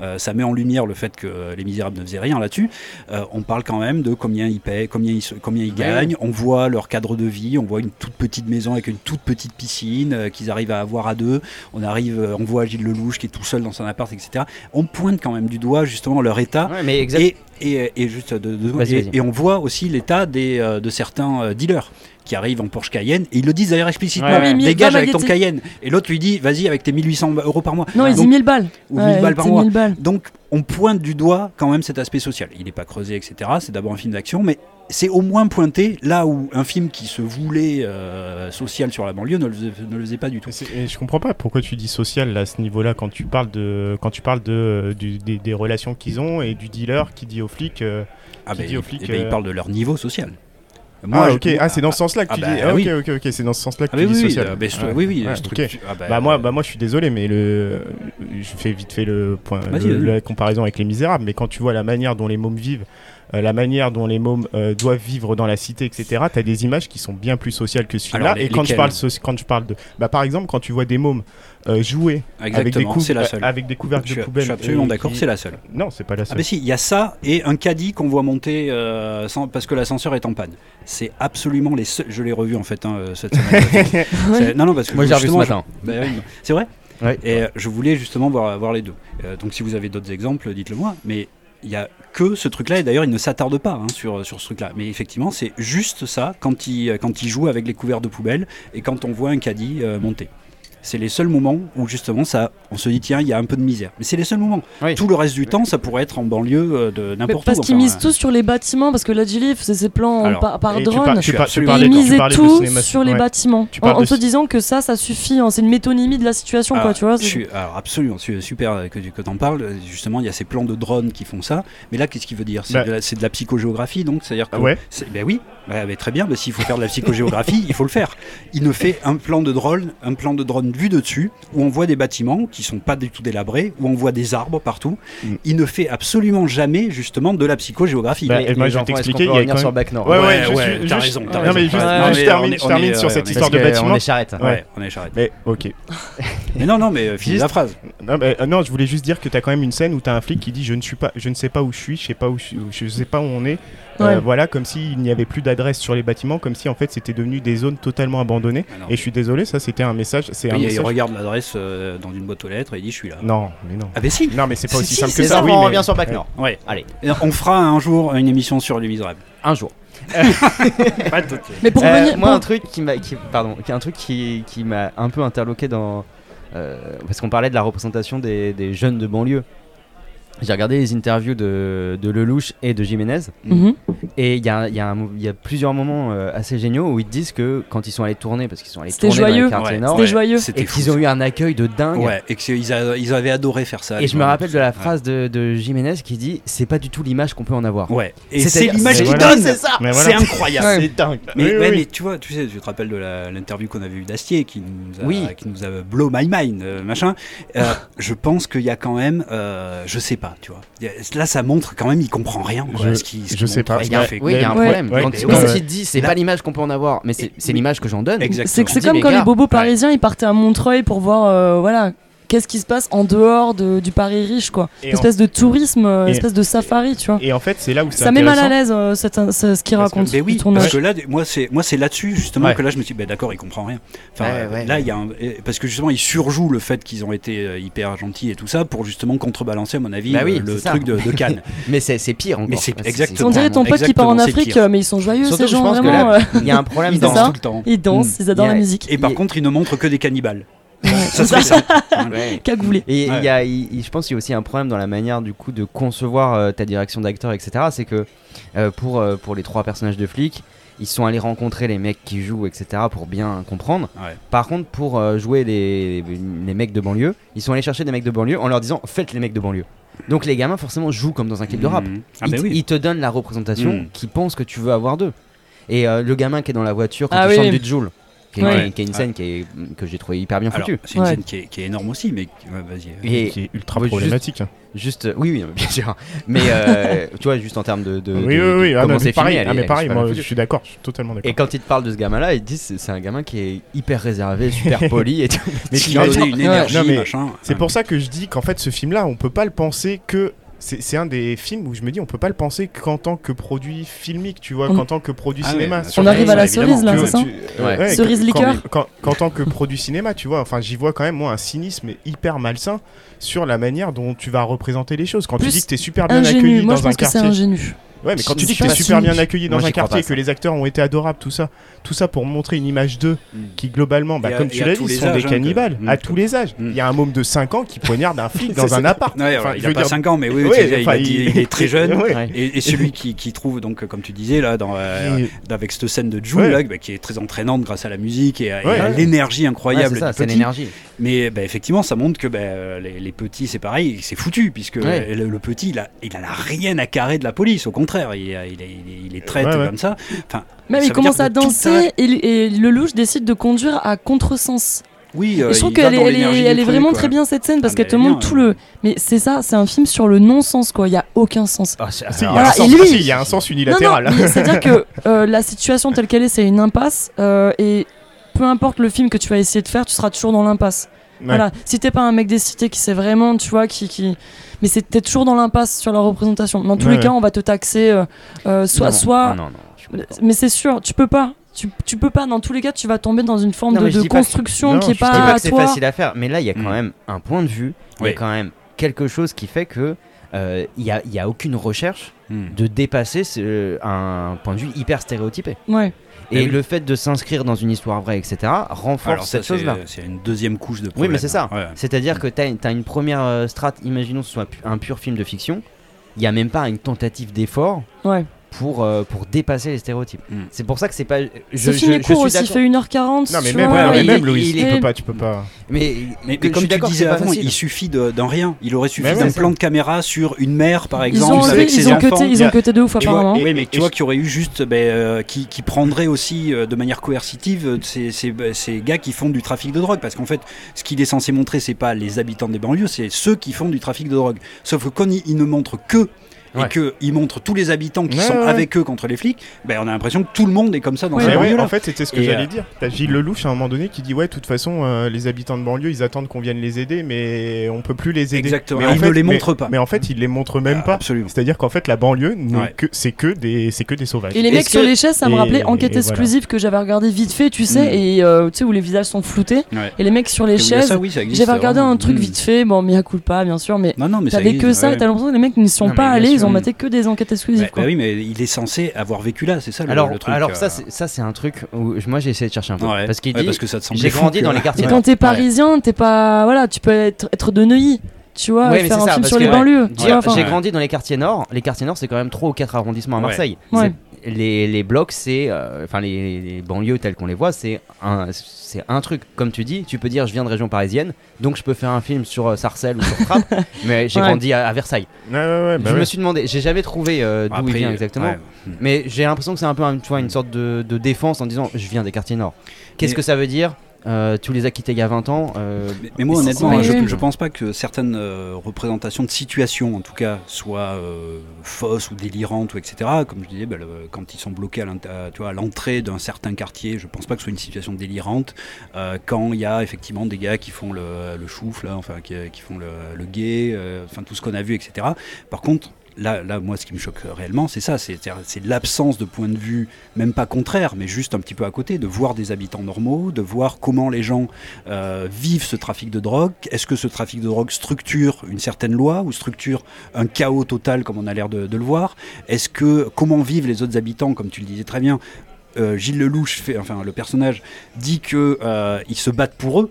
euh, ça met en lumière le fait que euh, les Misérables ne faisaient rien là-dessus. Euh, on parle quand même de combien ils paient, combien ils, se- combien ils gagnent. On voit leur cadre de vie, on voit une toute petite maison avec une toute petite piscine euh, qu'ils arrivent à avoir à deux. On arrive, on voit Gilles Lelouch qui est tout seul dans son appart, etc. On pointe quand même du doigt justement leur état. Ouais, mais exact Et, et, et juste de, de- Vas-y, et, on voit aussi l'état des, de certains dealers qui arrivent en Porsche Cayenne et ils le disent d'ailleurs explicitement Ouais, dégage avec ton. Cayenne et l'autre lui dit vas-y avec tes 1800 euros par mois Non, il dit Donc- 1000 balles. ou Ouais, 1000 balles par mois 1000 balles. donc on pointe du doigt quand même cet aspect social il n'est pas creusé etc c'est d'abord un film d'action mais c'est au moins pointé là où un film qui se voulait euh, social sur la banlieue ne le faisait, ne le faisait pas du tout Et je comprends pas pourquoi tu dis social là, à ce niveau-là quand tu parles de quand tu parles de euh, du- des, des relations qu'ils ont et du dealer qui dit aux flics. euh, ah Qui ben, dit aux il- flics, eh ben, il euh, parle de leur niveau social ah je- ok ah c'est dans ce sens-là que ah tu bah, dis ah, oui. ok ok ok c'est dans ce sens-là que ah tu oui, dis oui, social. je- Ouais. oui oui Ouais, je ok. structure- ah bah, Bah moi, bah moi je suis désolé, mais le, je fais vite fait le point, le- la comparaison avec les Misérables. Mais quand tu vois la manière dont les mômes vivent, euh, la manière dont les mômes euh, doivent vivre dans la cité, etc. T'as des images qui sont bien plus sociales que celui-là. Alors, les- Et quand je parle, soci- quand je parle de, bah par exemple, quand tu vois des mômes euh, jouer avec des la seule avec des couvercles je, de poubelle, je suis absolument d'accord qui- c'est la seule Non, c'est pas la Ah seule. ben si, il y a ça et un caddie qu'on voit monter euh, sans- parce que l'ascenseur est en panne. C'est absolument les seuls. Je l'ai revu en fait hein, cette semaine. [LAUGHS] C'est- non non parce que moi j'ai revu ce matin je- bah oui, c'est vrai. Ouais. Et euh, je voulais justement voir, voir les deux. Euh, donc si vous avez d'autres exemples, dites-le moi. Mais il y a que ce truc-là et d'ailleurs il ne s'attarde pas hein, sur, ce truc-là. Mais effectivement c'est juste ça quand il, quand il joue avec les couverts de poubelle et quand on voit un caddie euh, monter. C'est les seuls moments où justement ça, on se dit tiens, il y a un peu de misère. Mais c'est les seuls moments. Oui. Tout le reste du temps, ça pourrait être en banlieue euh, de Mais n'importe où. parce qu'ils enfin, misent euh, tous sur les bâtiments, parce que la Gilly faisait ses plans Alors, par, par tu drone. par- Je suis tu par- tu de- ils misaient tout sur les ouais. bâtiments. Tu En, parles en de- se disant que ça, ça suffit. hein. C'est une métonymie de la situation, Ah, quoi, tu vois. je c'est- suis, alors absolument, c'est super que, que tu en parles. Justement, il y a ces plans de drones qui font ça. Mais là, qu'est-ce qu'il veut dire? C'est Bah. de, la- c'est de la psychogéographie, donc c'est-à-dire que. Ah ouais. c'est- Ben oui, ben très bien. Ben, S'il faut faire de la psychogéographie, [LAUGHS] il faut le faire. Il ne fait un plan de drone, un plan de drone vu de dessus, où on voit des bâtiments qui sont pas du tout délabrés, où on voit des arbres partout. Mm. Il ne fait absolument jamais justement de la psychogéographie. Bah, Les- moi, je vais t'expliquer, il y a sur Bac Nord Ouais, Ouais, ouais, je- ouais, je- t'as je- raison, t'as non, raison. mais juste, Ouais, juste non, mais je termine, on est- je termine on est, sur cette on est- histoire de bâtiment. On est charrette. Ouais, Ouais. on est charrette. Mais ok. Mais non, non, mais euh, finis la phrase. Non, mais, euh, non, je voulais juste dire que t'as quand même une scène où t'as un flic qui dit je ne suis pas, je ne sais pas où je suis, je sais pas où je, sais pas où on est. Euh, voilà, comme s'il n'y avait plus d'adresse sur les bâtiments, comme si en fait c'était devenu des zones totalement abandonnées. Et je suis désolé, ça c'était un message. C'est un Oui, il regarde l'adresse euh, dans une boîte aux lettres et il dit je suis là. Non, mais non. Ah ben si. Non, mais c'est pas Si, aussi si, simple que ça. ça, oui, on mais- revient sur Bac Nord. Ouais. Allez, Et On fera un jour une émission sur Les Misérables. un jour. [LAUGHS] Pas tout de suite. Mais pour Euh, revenir. moi, un truc qui m'a, qui, pardon, qui est un truc qui, qui m'a un peu interloqué dans, euh, parce qu'on parlait de la représentation des, des jeunes de banlieue. J'ai regardé les interviews de, de Lelouch et de Jiménez, Mhm. et il y a, il y, a y a plusieurs moments euh, assez géniaux où ils disent que quand ils sont allés tourner, parce qu'ils sont allés tourner dans joyeux. les quartiers Ouais. nord, joyeux. C'était et qu'ils ont eu un accueil de dingue. Ouais, et qu'ils a- ils avaient adoré faire ça. Et je me rappelle de la Ouais. phrase de, de Jiménez qui dit c'est pas du tout l'image qu'on peut en avoir. Ouais. Et C'est- l'image c'est- qu'il voilà. donne. C'est ça. C'est incroyable. Ouais. C'est dingue. Mais, Oui, oui, ouais, oui. mais tu vois, tu sais, tu te rappelles de la- l'interview qu'on avait eu d'Astier qui nous a, Oui. qui nous a blow my mind, euh, machin. Euh, [LAUGHS] je pense qu'il y a quand même, je sais pas, tu vois. Là, ça montre quand même, il comprend rien. Quoi, Je- ce qui, ce je qu'il sais pas. Il y a- qu'il fait, oui, il y a un Ouais. problème. Ouais. Quand, ouais. il dit c'est pas l'image qu'on peut en avoir, mais c'est l'image que j'en donne. C'est que c'est dis, comme quand les bobos parisiens ils partaient à Montreuil pour voir euh, voilà qu'est-ce qui se passe en dehors de- du Paris riche quoi. Une espèce de tourisme, euh, et- espèce de safari tu vois. Et en fait, c'est là où c'est Ça met mal à l'aise euh, cette- ce, ce qu'il Parce que- raconte. Mais oui, tournage. parce que là, moi, c'est moi, c'est là-dessus justement Ouais. que là, je me suis, dit, bah, d'accord, il comprend rien. Enfin, Ouais, euh, ouais. là, il y a un, euh, parce que justement, il surjoue le fait qu'ils ont été euh, hyper gentils et tout ça pour justement contrebalancer, à mon avis, Bah oui, euh, le ça. truc de, de Cannes. [LAUGHS] Mais c'est c'est pire encore. Mais c'est exactement. On dirait ton pote qui part en Afrique, euh, mais ils sont joyeux Surtout, ces gens vraiment. euh, il y a un problème Ils dansent ça tout le temps. Ils dansent, Mm. ils adorent la musique. Et par contre, ils ne montrent que des cannibales. Ça serait ça. Cagoulé. [LAUGHS] Et il Ouais. y a, il- il- je pense qu'il y a aussi un problème dans la manière du coup de concevoir euh, ta direction d'acteur, etc. C'est que euh, pour, euh, pour les trois personnages de flics, ils sont allés rencontrer les mecs qui jouent, etc. pour bien comprendre. Ouais. Par contre, pour euh, jouer les, les mecs de banlieue, ils sont allés chercher des mecs de banlieue en leur disant faites les mecs de banlieue. Donc les gamins forcément jouent comme dans un clip de rap. Mhm. Ah ils, ben oui. ils te donnent la représentation Mm. qu'ils pensent que tu veux avoir d'eux. Et euh, le gamin qui est dans la voiture quand Ah il oui, chante oui. du Joule, qui est, Ouais. qui est- qui est une scène qui est, que j'ai trouvé hyper bien foutue. c'est une Ouais. scène qui est, qui est énorme aussi, mais ouais, vas-y. Et qui est ultra juste- problématique. hein. juste, euh, oui, oui, bien sûr. Mais euh, [LAUGHS] tu vois, juste en termes de, de, oui, de- oui, oui. Ah, comment non, c'est mais pareil, elle ah, mais elle pareil, moi, je suis d'accord, je suis totalement d'accord. Et quand ils te parlent de ce gamin-là, ils disent c'est- c'est un gamin qui est hyper réservé, [LAUGHS] super poli et tout. Mais [LAUGHS] qui a donné une énergie, Non, mais machin. C'est pour ça que je dis qu'en fait, ce film-là, on peut pas le penser que. C'est c'est un des films où je me dis, on peut pas le penser qu'en tant que produit filmique, tu vois, On- qu'en tant que produit Ah cinéma. On arrive à la évidemment. cerise là, c'est ça tu- Ouais. ouais, Cerise que- liqueur. quand- quand- Qu'en tant que produit cinéma, tu vois, enfin, j'y vois quand même, moi, un cynisme hyper malsain sur la manière dont tu vas représenter les choses. Quand tu dis que tu es super bien accueilli Moi je dans un pense que c'est quartier. ingénu. Ouais, mais quand tu dis que t'es super bien accueilli dans Moi, un quartier, pas, que les acteurs ont été adorables, tout ça, tout ça pour montrer une image d'eux Mm. qui globalement, bah, comme tu l'as dit, sont des hein, cannibales que- à Mm. tous les âges. Mm. Il y a un môme de 5 ans qui poignarde un flic [LAUGHS] dans un appart. Ouais, Enfin, il a pas dire- 5 ans, mais oui, il, est très [LAUGHS] jeune. Et, et celui qui, qui trouve, donc, comme tu disais, là, dans, euh, Et- avec cette scène de Jules, bah, qui est très entraînante grâce à la musique et à, l'énergie incroyable. c'est l'énergie. Mais bah, effectivement, ça montre que bah, euh, les, petits, c'est pareil, c'est foutu, puisque euh, le, petit, il a, il en a rien à carrer de la police, au contraire, il, est- il les traite Ouais, ouais. comme ça. Enfin, Même ça il commence à danser et, et le louche décide de conduire à contresens. oui, euh, Et je trouve il va qu'elle est, elle vraiment quoi. très bien cette scène parce Ah, qu'elle te montre tout le. Mais c'est ça, c'est un film sur le non-sens quoi. Il y a aucun sens. Ah, Ah, il y a un Voilà, sens- et lui- ah, si, il y a un sens Non, unilatéral. [LAUGHS] c'est-à-dire que euh, la situation telle qu'elle est, c'est une impasse euh, et peu importe le film que tu vas essayer de faire, tu seras toujours dans l'impasse. Ouais. Voilà, si t'es pas un mec des cités qui sait vraiment, tu vois, qui, qui... mais c'est t'es toujours dans l'impasse sur la représentation. Dans tous Ouais, les cas, on va te taxer, euh, euh, soit, non, soit, non, non, mais c'est sûr, tu peux pas. Tu, tu peux pas, dans tous les cas, tu vas tomber dans une forme Non, de, pas que- construction Non, qui est je Je dis pas, pas à que c'est facile à faire, mais là il y a quand Mm. même un point de vue, il y a quand même quelque chose qui fait que euh, il y, a, il y a aucune recherche, Hmm. de dépasser ce- un point de vue hyper stéréotypé. Ouais. Et Eh oui. le fait de s'inscrire dans une histoire vraie, etc., renforce Alors cette chose-là. c'est c'est une deuxième couche de Oui, problème. mais c'est ça. Ouais. C'est-à-dire que tu as, une première euh, strate, imaginons que ce soit un pur film de fiction, il n'y a même pas une tentative d'effort Ouais. Pour, euh, pour dépasser les stéréotypes. Mm. C'est pour ça que c'est pas. Je, Ce je- film est je court aussi, il fait 1h40. Non, mais même, ouais, mais il- même Louis, il tu est- peux pas, tu peux pas. Mais, Mais, que- mais comme tu disais avant, facile. il suffit d'un rien. Il aurait suffi d'un plan de caméra sur une mer, par Ils exemple, ont, avec ils ses ont enfants. cuté, ils ont a- cuté de ouf tu vois, apparemment. Oui, mais tu vois qu'il y aurait eu juste ben, euh, qui, qui prendrait aussi euh, de manière coercitive euh, ces, ces- ces gars qui font du trafic de drogue. Parce qu'en fait, ce qu'il est censé montrer, c'est pas les habitants des banlieues, c'est ceux qui font du trafic de drogue. Sauf que quand il, il ne montre que Ouais. et qu'il montre tous les habitants qui Ouais, sont ouais. avec eux contre les flics, ben, on a l'impression que tout le monde est comme ça dans ouais, banlieues-là. en fait, c'était ce que j'allais euh, dire. T'as Gilles Lelouch à un moment donné qui dit Ouais, de toute façon, euh, les habitants de banlieue, ils attendent qu'on vienne les aider, mais on peut plus les aider. Exactement. Mais Et en il fait- ne les mais- montre pas. Mais en fait, ils les montrent même Ah, pas. Absolument. C'est-à-dire qu'en fait, la banlieue, n'est Ouais. que- c'est que des, c'est que des sauvages. Et les mecs sur les chaises, ça me rappelait Enquête exclusive que j'avais regardé vite fait, tu sais, Mm. et euh, tu sais, où les visages sont floutés. Et les mecs sur les chaises, j'avais regardé vraiment. un truc Mm. vite fait, bon, mais à coup pas, bien sûr, mais Non, non, mais ça t'avais que ça, t'as l'impression que les mecs n'y sont pas allés. Ils ont maté que des enquêtes exclusives, Bah, quoi. bah oui, mais il est censé avoir vécu là, c'est ça le, Alors, le truc. alors euh. ça, c'est- ça, c'est un truc où moi j'ai essayé de chercher un peu. Ouais. Parce qu'il Ouais, dit parce que ça te semblait J'ai grandi que- dans les quartiers Mais quand t'es parisien, t'es pas. Voilà, tu peux être, être de Neuilly, tu vois, Ouais, faire un ça, film sur les banlieues. J'ai vois, enfin. j'ai grandi dans les quartiers nord. Les quartiers nord, c'est quand même 3 ou 4 arrondissements à. Marseille. Ouais. Les, les blocs, c'est. euh, Enfin, les, les banlieues telles qu'on les voit, c'est un, c'est un truc. Comme tu dis, tu peux dire je viens de région parisienne, donc je peux faire un film sur euh, Sarcelles ou sur [LAUGHS] Trappes, mais j'ai Ouais. grandi à, à Versailles. Ouais, ouais, ouais, bah je ouais. me suis demandé, j'ai jamais trouvé euh, d'où il Après, vient exactement. ouais. Mais j'ai l'impression que c'est un peu un- tu vois, une sorte de, de défense en disant je viens des quartiers nord. Qu'est-ce Mais- que ça veut dire Euh, Tu les as quittés il y a 20 ans euh, Mais, mais moi, honnêtement, je, je pense pas que certaines euh, représentations de situation, en tout cas, soient fausses ou délirantes ou etc. Comme je disais, bah, le- quand ils sont bloqués à l'entrée d'un certain quartier, je pense pas que ce soit une situation délirante. Quand il y a effectivement des gars qui font le, le chouf, là, enfin, qui, qui font le, le gay, enfin tout ce qu'on a vu, etc. Par contre. Là, moi, ce qui me choque réellement, c'est ça, c'est l'absence de point de vue, même pas contraire, mais juste un petit peu à côté, de voir des habitants normaux, de voir comment les gens euh, vivent ce trafic de drogue. Est-ce que ce trafic de drogue structure une certaine loi ou structure un chaos total comme on a l'air de, de le voir? Est-ce que comment vivent les autres habitants? Comme tu le disais très bien euh, Gilles Lelouch fait, enfin le personnage dit que euh, ils se battent pour eux.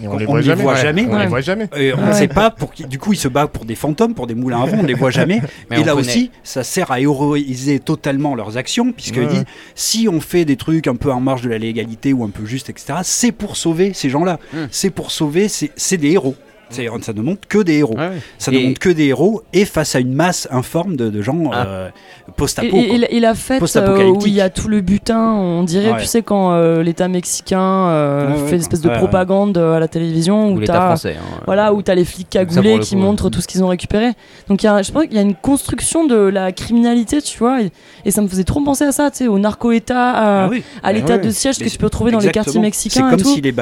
Et on les les voit jamais. voit ouais. jamais. On Ouais. les voit jamais. Et on ne Ouais. sait pas pour qui. Du coup, ils se battent pour des fantômes, pour des moulins à vent. On ne les voit jamais. [LAUGHS] Mais et on là connaît. aussi, ça sert à héroïser totalement leurs actions, puisqu'ils Ouais, disent si on fait des trucs un peu en marge de la légalité ou un peu juste, etc., c'est pour sauver ces gens-là. Hmm. C'est pour sauver. C'est des héros. C'est- Ça ne montre que des héros. ouais, ouais. Ça ne Et- montre que des héros et face à une masse informe de, de gens Ah. euh, Et, post-apo. et- la- et la fête euh, où il y a tout le butin, on dirait, Ouais. tu sais, quand euh, l'État mexicain euh, fait une espèce de propagande à la télévision où l'État t'as français. hein. voilà, où t'as les flics cagoulés le qui coup, montrent ouais. tout ce qu'ils ont récupéré. Donc il y a, je pense qu'il y a une construction de la criminalité, tu vois, et, et ça me faisait trop penser à ça, tu sais, au narco-État, à, Ah oui. à l'état Ouais. de siège que tu peux retrouver dans les quartiers mexicains C'est comme si les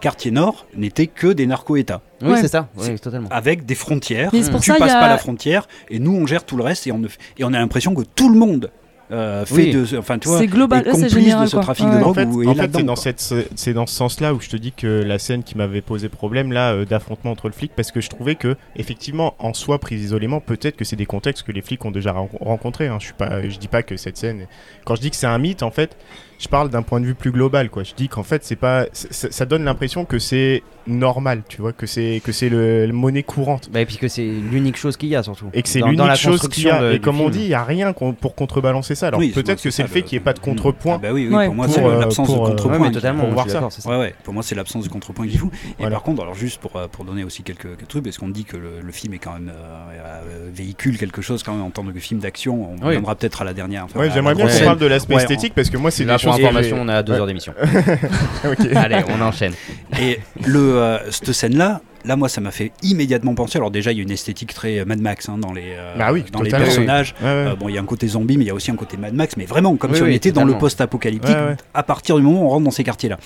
quartiers nord n'étaient que des narco-États, Oui, Ouais. c'est ça. Oui, totalement. avec des frontières. Mais pour tu ça, passes a- pas la frontière et nous on gère tout le reste et on, et on a l'impression que tout le monde euh, fait Oui. de, enfin tu vois, C'est global, est complice général. de ce quoi. trafic Ouais. de drogue est en fait, c'est dans, cette, c'est dans ce sens-là où je te dis que la scène qui m'avait posé problème là euh, d'affrontement entre le flic, parce que je trouvais que effectivement en soi pris isolément, peut-être que c'est des contextes que les flics ont déjà ren- rencontrés. hein. Je suis pas, je dis pas que cette scène. Quand je dis que c'est un mythe, en fait, je parle d'un point de vue plus global. Quoi. Je dis qu'en fait, c'est pas, ça ça donne l'impression que c'est normal, tu vois, que c'est que c'est le, le monnaie courante. Bah, et puis que c'est l'unique chose qu'il y a surtout. Et que c'est l'unique chose qu'il y a. de- et comme on dit, il n'y a rien pour contrebalancer ça. Alors Oui, peut-être que c'est le fait qu'il n'y ait pas de contrepoint. Ah bah oui, oui, Ouais. pour moi c'est euh, l'absence de euh, contrepoint. Ouais, totalement, pour voir ça. d'accord, c'est ça. Ouais, ouais, pour moi c'est l'absence de contrepoint qui joue. Et Voilà. par contre, alors juste pour, euh, pour donner aussi quelques, quelques trucs, parce qu'on dit que le, le film est quand même euh, véhicule quelque chose quand même en tant que film d'action. On reviendra peut-être à la dernière. enfin, j'aimerais bien qu'on parle de l'aspect esthétique parce que moi c'est Là, pour information, on a deux Ouais. heures d'émission. [LAUGHS] Allez, on enchaîne. Et le, euh, cette scène-là, là, moi, ça m'a fait immédiatement penser. Alors, déjà, il y a une esthétique très euh, Mad Max hein, dans les, euh, Bah oui, dans les personnages. Ouais, ouais. Euh, bon, il y a un côté zombie, mais il y a aussi un côté Mad Max, mais vraiment comme Oui, si on était dans le post-apocalyptique Ouais, ouais. à partir du moment où on rentre dans ces quartiers-là.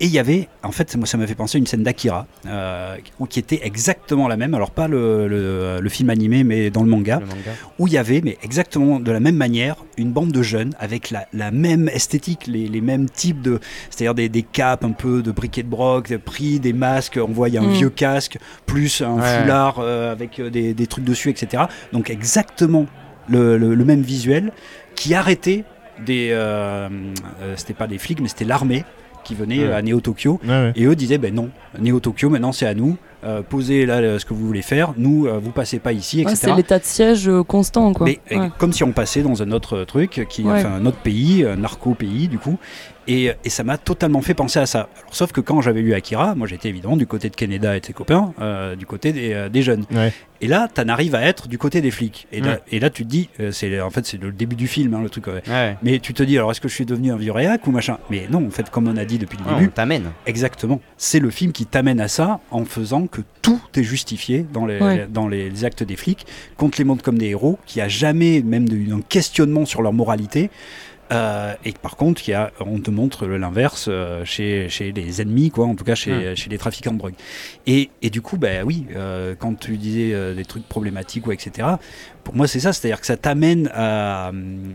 Et il y avait, en fait, moi, ça m'a fait penser à une scène d'Akira, euh, qui était exactement la même. Alors, pas le, le- le film animé, mais dans le manga, Le manga. où il y avait, mais exactement de la même manière, une bande de jeunes avec la, la même esthétique, les, les mêmes types de. C'est-à-dire des, des capes un peu de briquet de broc, pris, des masques. On voit, il y a un Mm. vieux casque casque, plus un Ouais. foulard euh, avec euh, des, des trucs dessus, etc. Donc exactement le, le- le même visuel qui arrêtait des. euh, c'était pas des flics, mais c'était l'armée qui venait Ouais. à Neo Tokyo. Ouais, ouais. Et eux disaient, ben non, Neo Tokyo, maintenant c'est à nous. Euh, posez là euh, ce que vous voulez faire. Nous, euh, vous passez pas ici, Ouais, etc. c'est l'état de siège euh, constant, quoi. Mais Ouais. comme si on passait dans un autre truc, qui, Ouais. enfin un autre pays, un narco-pays du coup. Et, et ça m'a totalement fait penser à ça. Alors, sauf que quand j'avais lu Akira, moi j'étais évidemment du côté de Kaneda et de ses copains, euh, du côté des, euh, des jeunes. Ouais. Et là, t'en arrives à être du côté des flics. Et, là, Ouais. et là, tu te dis, euh, c'est en fait c'est le début du film, hein, le truc. ouais. Ouais. Mais tu te dis, alors est-ce que je suis devenu un vieux réac ou machin? Mais non, en fait, comme on a dit depuis le Ouais, on début, t'amène. Exactement. C'est le film qui t'amène à ça en faisant que tout est justifié dans les, Ouais. dans les actes des flics, qu'on te les montre comme des héros, qu'il n'y a jamais même de- un questionnement sur leur moralité. Euh, et par contre, y a, on te montre l'inverse euh, chez, chez les ennemis, quoi, en tout cas chez, chez les trafiquants de drogue. Et, et du coup, bah oui, euh, quand tu disais euh, des trucs problématiques, ou etc., pour moi c'est ça, c'est-à-dire que ça t'amène à, hum,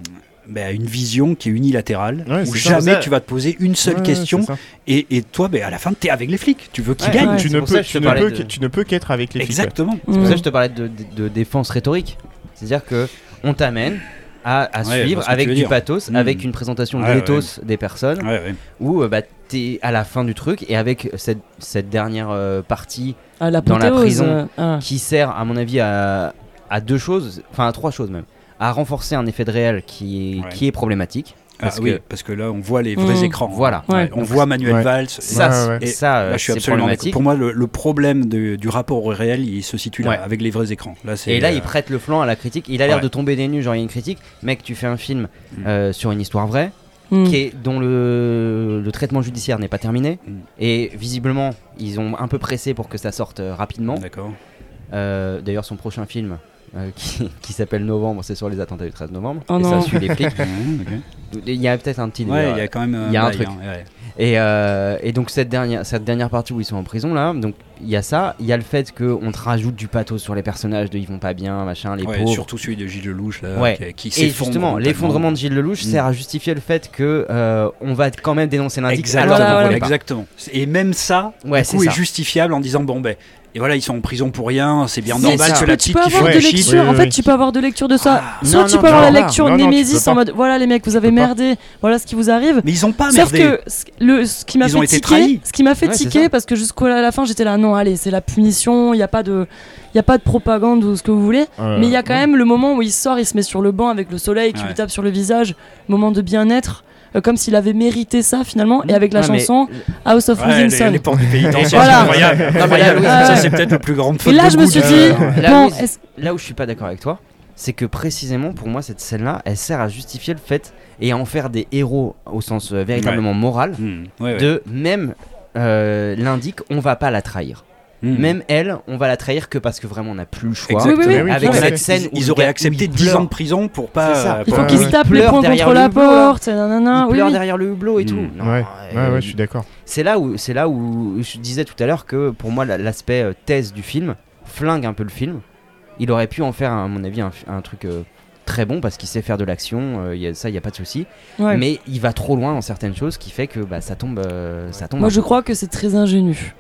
bah, à une vision qui est unilatérale, Ouais, où jamais ça. tu vas te poser une seule Ouais, question, et, et toi, ben, à la fin, tu es avec les flics. Tu veux qu'ils Ouais, gagnent. ouais. Tu, ne peux, tu, ne peux, de- tu ne peux qu'être avec les flics. Exactement. C'est pour ça que je te parlais de, de- de défense rhétorique. C'est-à-dire que on t'amène à, à Ouais, suivre tu avec du dire. pathos, Mm. avec une présentation Ouais, de l'éthos des personnes, Ouais, ouais. où euh, bah, t'es à la fin du truc et avec cette, cette dernière euh, partie Ah, la dans la prison. ah. qui sert à mon avis à, à deux choses, enfin à trois choses même. À renforcer un effet de réel qui est, Ouais. qui est problématique. Parce Ah oui, que parce que là, on voit les vrais Mm. écrans. Voilà. Ouais. On voit Manuel Ouais. Valls. ça. Et ça euh, Là, je suis c'est absolument. Pour moi, le, le problème de- du rapport au réel, il se situe là, Ouais. avec les vrais écrans. Là, c'est, Et là, euh, il prête le flanc à la critique. Il a l'air de tomber des nues, genre il y a une critique. Mec, tu fais un film Mm. euh, sur une histoire vraie, Mm. qui est, dont le, le traitement judiciaire n'est pas terminé. Mm. Et visiblement, ils ont un peu pressé pour que ça sorte euh, rapidement. D'accord. Euh, D'ailleurs, son prochain film, euh, [LAUGHS] qui, qui s'appelle Novembre, c'est sur les attentats du 13 novembre. Oh et non. ça suit les flics. [LAUGHS] Il y a peut-être un petit Ouais, il y a quand même. il y a un truc. hein, ouais. Et, euh, et donc cette dernière, cette dernière partie où ils sont en prison là, donc il y a ça, il y a le fait qu'on te rajoute du pathos sur les personnages de ils vont pas bien, machin, les Ouais, pauvres. surtout celui de Gilles Lelouch, là, Ouais. qui, qui Et justement, l'effondrement de Gilles Lelouch Mm. sert à justifier le fait que euh, on va quand même dénoncer l'indice. Exactement. alors Voilà, exactement. Et même ça, Ouais, du c'est coup, est ça. justifiable en disant bon ben, et voilà, ils sont en prison pour rien, c'est bien normal que la tu petite peux qui fait de lecture. Oui, en oui, fait, oui. tu peux avoir de lecture de ça. Ah, Soit non, tu non, peux avoir non, la lecture Némésis en pas. mode voilà les mecs, vous avez merdé, voilà ce qui vous arrive. Mais ils ont pas Sauf merdé. que ce, le, ce qui m'a fait été tiquer, trahis. ce qui m'a fait Ouais, tiquer, parce que jusqu'à la fin j'étais là, non allez c'est la punition, il n'y a pas de, il y a pas de propagande ou ce que vous voulez. Euh, Mais il y a quand même le moment où il sort, il se met sur le banc avec le soleil qui Ouais. lui tape sur le visage, moment de bien-être, euh, comme s'il avait mérité ça finalement. Et avec la Ouais, mais- chanson House of Ouais, les, Sun. Voilà. incroyable. Non, mais là, ça euh, c'est peut-être le plus faute Et là de je me goût suis de- dit, Là, bon, Louise, est-ce- Là où je suis pas d'accord avec toi, c'est que précisément pour moi cette scène-là, elle sert à justifier le fait et à en faire des héros au sens euh, véritablement moral Hmm, ouais, ouais. de même euh, l'indique, on va pas la trahir. Hmm. Même elle, on va la trahir que parce que vraiment on n'a plus le choix. Oui, oui, oui. Oui, Avec cette scène ils, où ils le auraient accepté il 10 pleure. ans de prison pour pas. Euh, il faut qu'il Ouais. se tape Il les poings derrière contre la porte, nanana, il oui, pleure oui. derrière le hublot et Mm. tout. Non, Ouais, euh, ouais, ouais, je suis d'accord. C'est là où c'est là où je disais tout à l'heure que pour moi la- l'aspect euh, thèse du film flingue un peu le film. Il aurait pu en faire à mon avis un, un truc euh, très bon parce qu'il sait faire de l'action, euh, il y a- ça il y a pas de souci. Ouais. Mais il va trop loin dans certaines choses qui fait que bah, ça tombe euh, ça tombe. Moi je peu. crois que c'est très ingénu.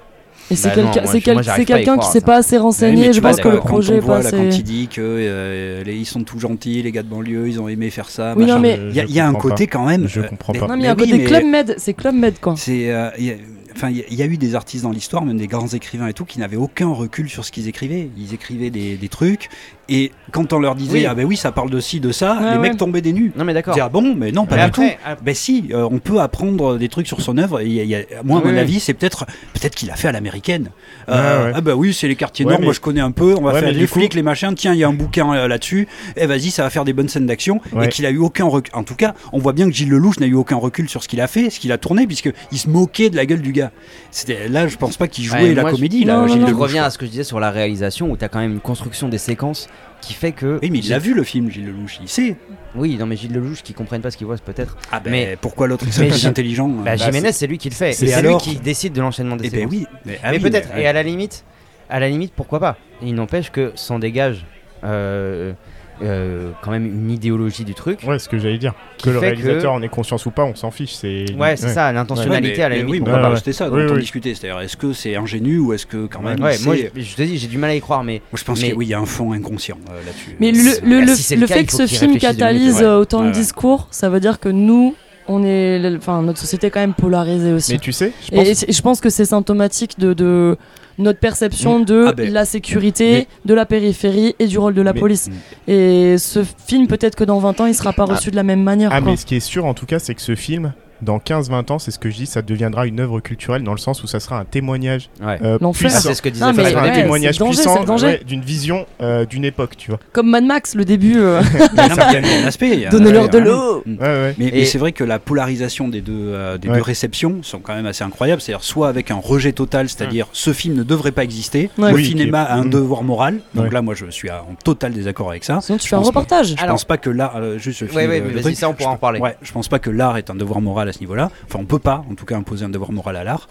Et c'est Bah quelqu'un quelqu'un qui s'est pas assez renseigné. mais je pense que le quand projet on est voit, pas là, assez. quand il dit que euh, les- ils sont tout gentils, les gars de banlieue, ils ont aimé faire ça. Oui, non, mais- il y a, Je il y a un côté quand même. Je comprends mais- pas. Non mais il y a un côté mais Club Med, c'est Club Med quoi. C'est, euh, il y a- enfin, il y, a- il y a eu des artistes dans l'histoire, même des grands écrivains et tout, qui n'avaient aucun recul sur ce qu'ils écrivaient. Ils écrivaient des, des trucs, et quand on leur disait Oui. ah ben oui, ça parle de ci, de ça, les ouais. mecs tombaient des nues. Non mais d'accord. ah bon, mais non, pas Mais du après, tout. après- Ben si, euh, on peut apprendre des trucs sur son œuvre. et il y a- il y a- moi, à Oui, mon oui. avis, c'est peut-être peut-être qu'il a fait à l'américaine. Euh. Ah bah oui, c'est les quartiers nord. mais- Moi, je connais un peu. On va faire les coup- flics, les machins. Tiens, il y a un bouquin euh, là-dessus. Et vas-y, ça va faire des bonnes scènes d'action. Et qu'il a eu aucun recul. En tout cas, on voit bien que Gilles Lelouch n'a eu aucun recul sur ce qu'il a fait, ce qu'il a tourné, puisque il se moquait de la gueule du gars. C'était là, je pense pas qu'il jouait Ouais, la moi, je- comédie. là, Non, non, Gilles non. Je reviens à ce que je disais sur la réalisation où tu as quand même une construction des séquences qui fait que. Oui, mais il a vu le film, Gilles Lelouch. Il sait. Oui, non mais Gilles Lelouch qui comprennent pas ce qu'ils voient peut-être. Ah ben, Mais- pourquoi l'autre il Gilles- intelligent Bah, euh, Jiménez c'est lui qui le fait. c'est Et lui qui décide de l'enchaînement des Eh ben séquences. oui. Mais, ah mais oui, peut-être. mais- Et à la limite, à la limite, pourquoi pas Il n'empêche que s'en dégage euh, euh, quand même une idéologie du truc. Ouais, ce que j'allais dire. Que le réalisateur en ait conscience ou pas, on s'en fiche. C'est Ouais, c'est ça, l'intentionnalité Ouais, à la limite. Oui, on pas. va rajouter ça, Oui, on oui. discutait. C'est-à-dire, est-ce que c'est ingénu ou est-ce que quand même. Ouais, moi je, je te dis, j'ai du mal à y croire, mais Moi, je pense Mais- qu'il oui, il y a un fond inconscient euh, là-dessus. Mais le, le, le- si c'est le le cas, fait que ce film catalyse autant de discours, ça veut dire que nous, on est, enfin, notre société est quand même polarisée aussi. Mais tu sais, je pense. Et, et je pense que c'est symptomatique de, de notre perception de Ah ben, la sécurité, mais- de la périphérie et du rôle de la Mais- police. Mm. Et ce film, peut-être que dans 20 ans, il sera pas Ah. reçu de la même manière. Ah, quoi. mais ce qui est sûr en tout cas, c'est que ce film, dans 15-20 ans, c'est ce que je dis, ça deviendra une œuvre culturelle dans le sens où ça sera un témoignage ouais. euh, puissant. c'est ce que disait Non, mais un témoignage danger, puissant ouais, d'une vision euh, d'une époque, tu vois. Comme Mad Max, le début. euh, Donnez-leur de l'eau. Ouais, ouais. Mais, c'est vrai que la polarisation des deux, euh, des Ouais. deux réceptions sont quand même assez incroyables. C'est-à-dire soit avec un rejet total, c'est-à-dire ce film ne devrait pas exister, Ouais. le Oui, cinéma est- a un Mm. devoir moral. Donc Ouais. là, moi, je suis en total désaccord avec ça. Sinon, tu fais un reportage. Je pense pas que l'art, juste vas-y, truc. ça, on pourra en parler. Je pense pas que l'art est un devoir moral à ce niveau-là. Enfin, on peut pas, en tout cas, imposer un devoir moral à l'art.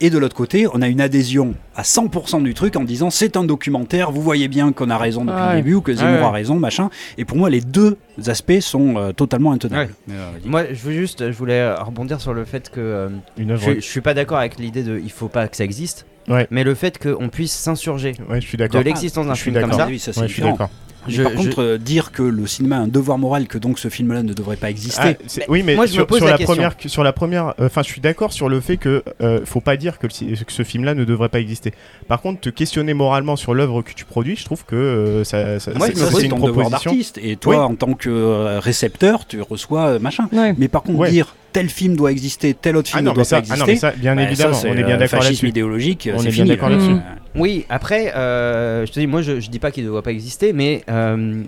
Et de l'autre côté, on a une adhésion à 100% du truc en disant c'est un documentaire, vous voyez bien qu'on a raison depuis Ouais. le début ou que Zemmour a raison, machin. Et pour moi, les deux aspects sont euh, totalement intenables. Ouais. Euh. Moi, je veux juste, je voulais euh, rebondir sur le fait que euh, Une je, je suis pas d'accord avec l'idée de il faut pas que ça existe, Ouais. mais le fait qu'on puisse s'insurger Ouais, de l'existence d'un film comme ça. Oui, ça, c'est Ouais, je suis différent. d'accord. Mais Je- par je- contre, euh, dire que le cinéma a un devoir moral, que donc ce film-là ne devrait pas exister. Ah, oui, mais moi, je me sur, pose sur la première, sur la première, euh, enfin, je suis d'accord sur le fait que euh, faut pas dire que, le ci- que ce film-là ne devrait pas exister. Par contre, te questionner moralement sur l'œuvre que tu produis, je trouve que euh, ça, c'est- me pose une proposition. d'artiste. Et toi, Oui. en tant que euh, récepteur, tu reçois euh, machin. Ouais. Mais par contre, Ouais. dire tel film doit exister, tel autre Ah film non, ne mais doit ça, pas ah non, exister. mais ça, bien bah, évidemment, ça, on est bien d'accord là-dessus. idéologique, On est bien d'accord là-dessus. Euh, Oui, après, euh, je te dis, moi, je, je dis pas qu'il ne doit pas exister, mais euh,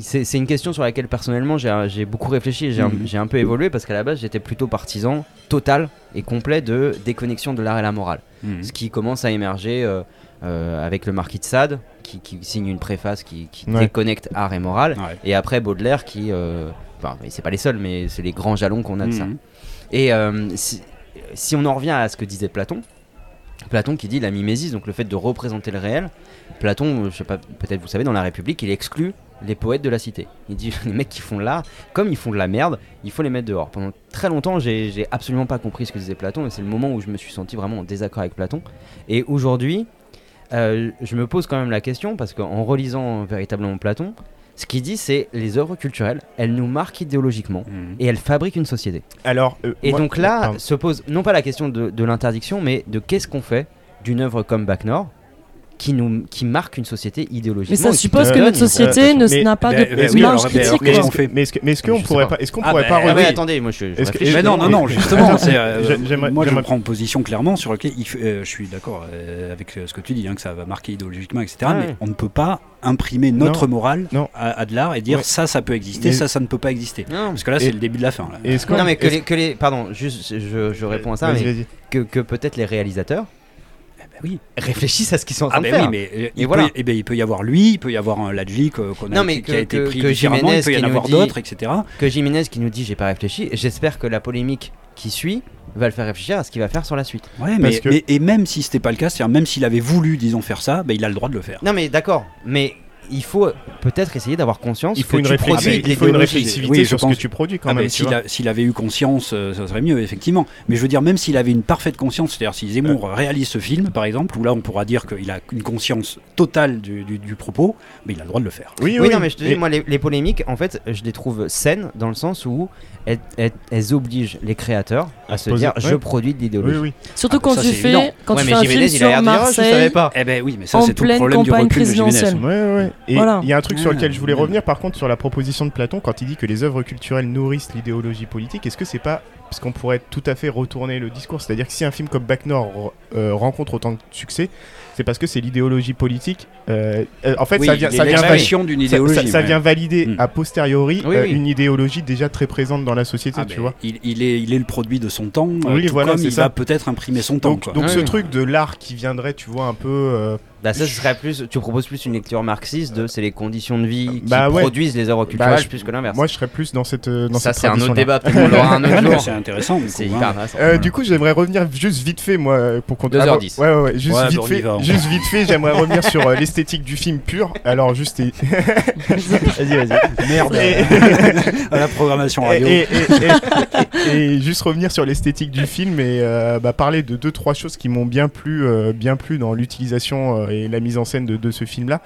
c'est une question sur laquelle personnellement j'ai beaucoup réfléchi et j'ai un- peu évolué parce qu'à la base j'étais plutôt partisan total et complet de déconnexion de l'art et la morale. Mhm. Ce qui commence à émerger euh, euh, avec le marquis de Sade qui, qui signe une préface qui, qui Ouais. déconnecte art et morale, Ouais. et après Baudelaire qui. euh, Enfin, c'est pas les seuls, mais c'est les grands jalons qu'on a de ça. Mhm. Et euh, si, si on en revient à ce que disait Platon, Platon qui dit la mimésis, donc le fait de représenter le réel, Platon, je sais pas, peut-être vous savez, dans la République, il exclut les poètes de la cité. Il dit [LAUGHS] les mecs qui font l'art, comme ils font de la merde, il faut les mettre dehors. Pendant très longtemps, j'ai j'ai absolument pas compris ce que disait Platon, et c'est le moment où je me suis senti vraiment en désaccord avec Platon. Et aujourd'hui, euh, je me pose quand même la question, parce qu'en relisant véritablement Platon, ce qu'il dit, c'est les œuvres culturelles, elles nous marquent idéologiquement, Mhm. et elles fabriquent une société. Alors, euh, Et moi- donc là pardon. se pose non pas la question de, de l'interdiction, mais de qu'est-ce qu'on fait d'une œuvre comme Bac Nord qui, nous, qui marque une société idéologiquement. Mais ça suppose que notre société ne n'a pas de marge critique. mais est-ce que- mais est-ce qu'on sais pourrait pas. pas, est-ce qu'on Ah, pourrait bah, pas Ah oui, revenir attendez, moi je. Mais non, non, non, [LAUGHS] justement, c'est, euh, moi je prends position clairement sur lequel euh, je suis d'accord euh, avec ce que tu dis, hein, que ça va marquer idéologiquement, etc. Ah mais ouais. on ne peut pas imprimer notre morale Non. à, à de l'art et dire Ouais. ça, ça peut exister, Mais- ça, ça ne peut pas exister. Non, Parce que là, Et- c'est le début de la fin. Là. Non, mais que les, que les- Pardon, juste je, je réponds à ça, mais que, que peut-être les réalisateurs oui. réfléchissent à ce qu'ils sont en train Ah de ben faire. oui, mais euh, Et il, voilà. peut, eh ben, il peut y avoir lui, il peut y avoir un Ladji que- qu'on a, Non, mais qui, que- a été que- pris que différemment, il peut y Jiménez en qui avoir nous dit- d'autres, etc. Que Jiménez qui nous dit j'ai pas réfléchi, j'espère que la polémique qui suit va le faire réfléchir à ce qu'il va faire sur la suite. Ouais, Parce mais, que- mais- et même si c'était pas le cas, c'est-à-dire même s'il avait voulu, disons, faire ça, ben, il a le droit de le faire. Non mais d'accord, mais il faut peut-être essayer d'avoir conscience Il faut que une, tu de il faut une réflexivité Oui, je sur ce pense- que tu produis quand Ah même. s'il, avait eu conscience, euh, ça serait mieux, effectivement. Mais je veux dire, même s'il avait une parfaite conscience, c'est-à-dire si Zemmour Euh. réalise ce film, par exemple, où là on pourra dire qu'il a une conscience totale du, du- du propos, mais il a le droit de le faire. Oui, Oui, non, mais je te dis, Et- moi, les, les polémiques, en fait, je les trouve saines dans le sens où elles, elles- elles obligent les créateurs à se poser- dire ouais. je produis de l'idéologie. oui. Surtout Ah, quand ça, tu c'est fais, quand ouais, tu fais un film il a l'air sur Marseille. pas. Eh ben oui, mais ça En c'est tout le pleine problème du campagne recul de Jiménez. Et Voilà. il y a un truc sur lequel je voulais ouais. revenir par contre sur la proposition de Platon quand il dit que les œuvres culturelles nourrissent l'idéologie politique. Est-ce que c'est pas parce qu'on pourrait tout à fait retourner le discours C'est-à-dire que si un film comme Bac Nord euh, rencontre autant de succès, c'est parce que c'est l'idéologie politique. euh, euh, en fait, Oui, ça vient, ça valider. Ça, idéologie. ça- ça ouais. vient valider a posteriori Oui, euh, oui. une idéologie déjà très présente dans la société, Ah tu ben, vois. il, il est, il est le produit de son temps, Oui, tout voilà, comme il ça. va peut-être imprimer son temps. Donc, quoi. donc Ah ce oui. truc de l'art qui viendrait, tu vois, un peu. euh, Bah, ça, ce serait plus. Tu proposes plus une lecture marxiste de c'est les conditions de vie qui Bah ouais. produisent les œuvres culturelles Bah, je- plus que l'inverse. moi, je serais plus dans cette. Dans ça, c'est un autre débat, peut-être qu'on l'aura un autre [LAUGHS] jour. Intéressant. du C'est coup, hein. hyper intéressant. Euh, du coup, j'aimerais revenir juste vite fait, moi, pour qu'on 2h10. Ouais, ouais, ouais, juste Ouais, vite on fait, va. juste vite fait, j'aimerais revenir sur euh, l'esthétique du film pur. Alors, juste. et- [LAUGHS] Vas-y, vas-y. Merde. Et- [LAUGHS] à la programmation et, radio. et- et- et- et juste revenir sur l'esthétique du film et euh, bah, parler de deux trois choses qui m'ont bien plu, euh, bien plu dans l'utilisation euh, et la mise en scène de, de ce film-là.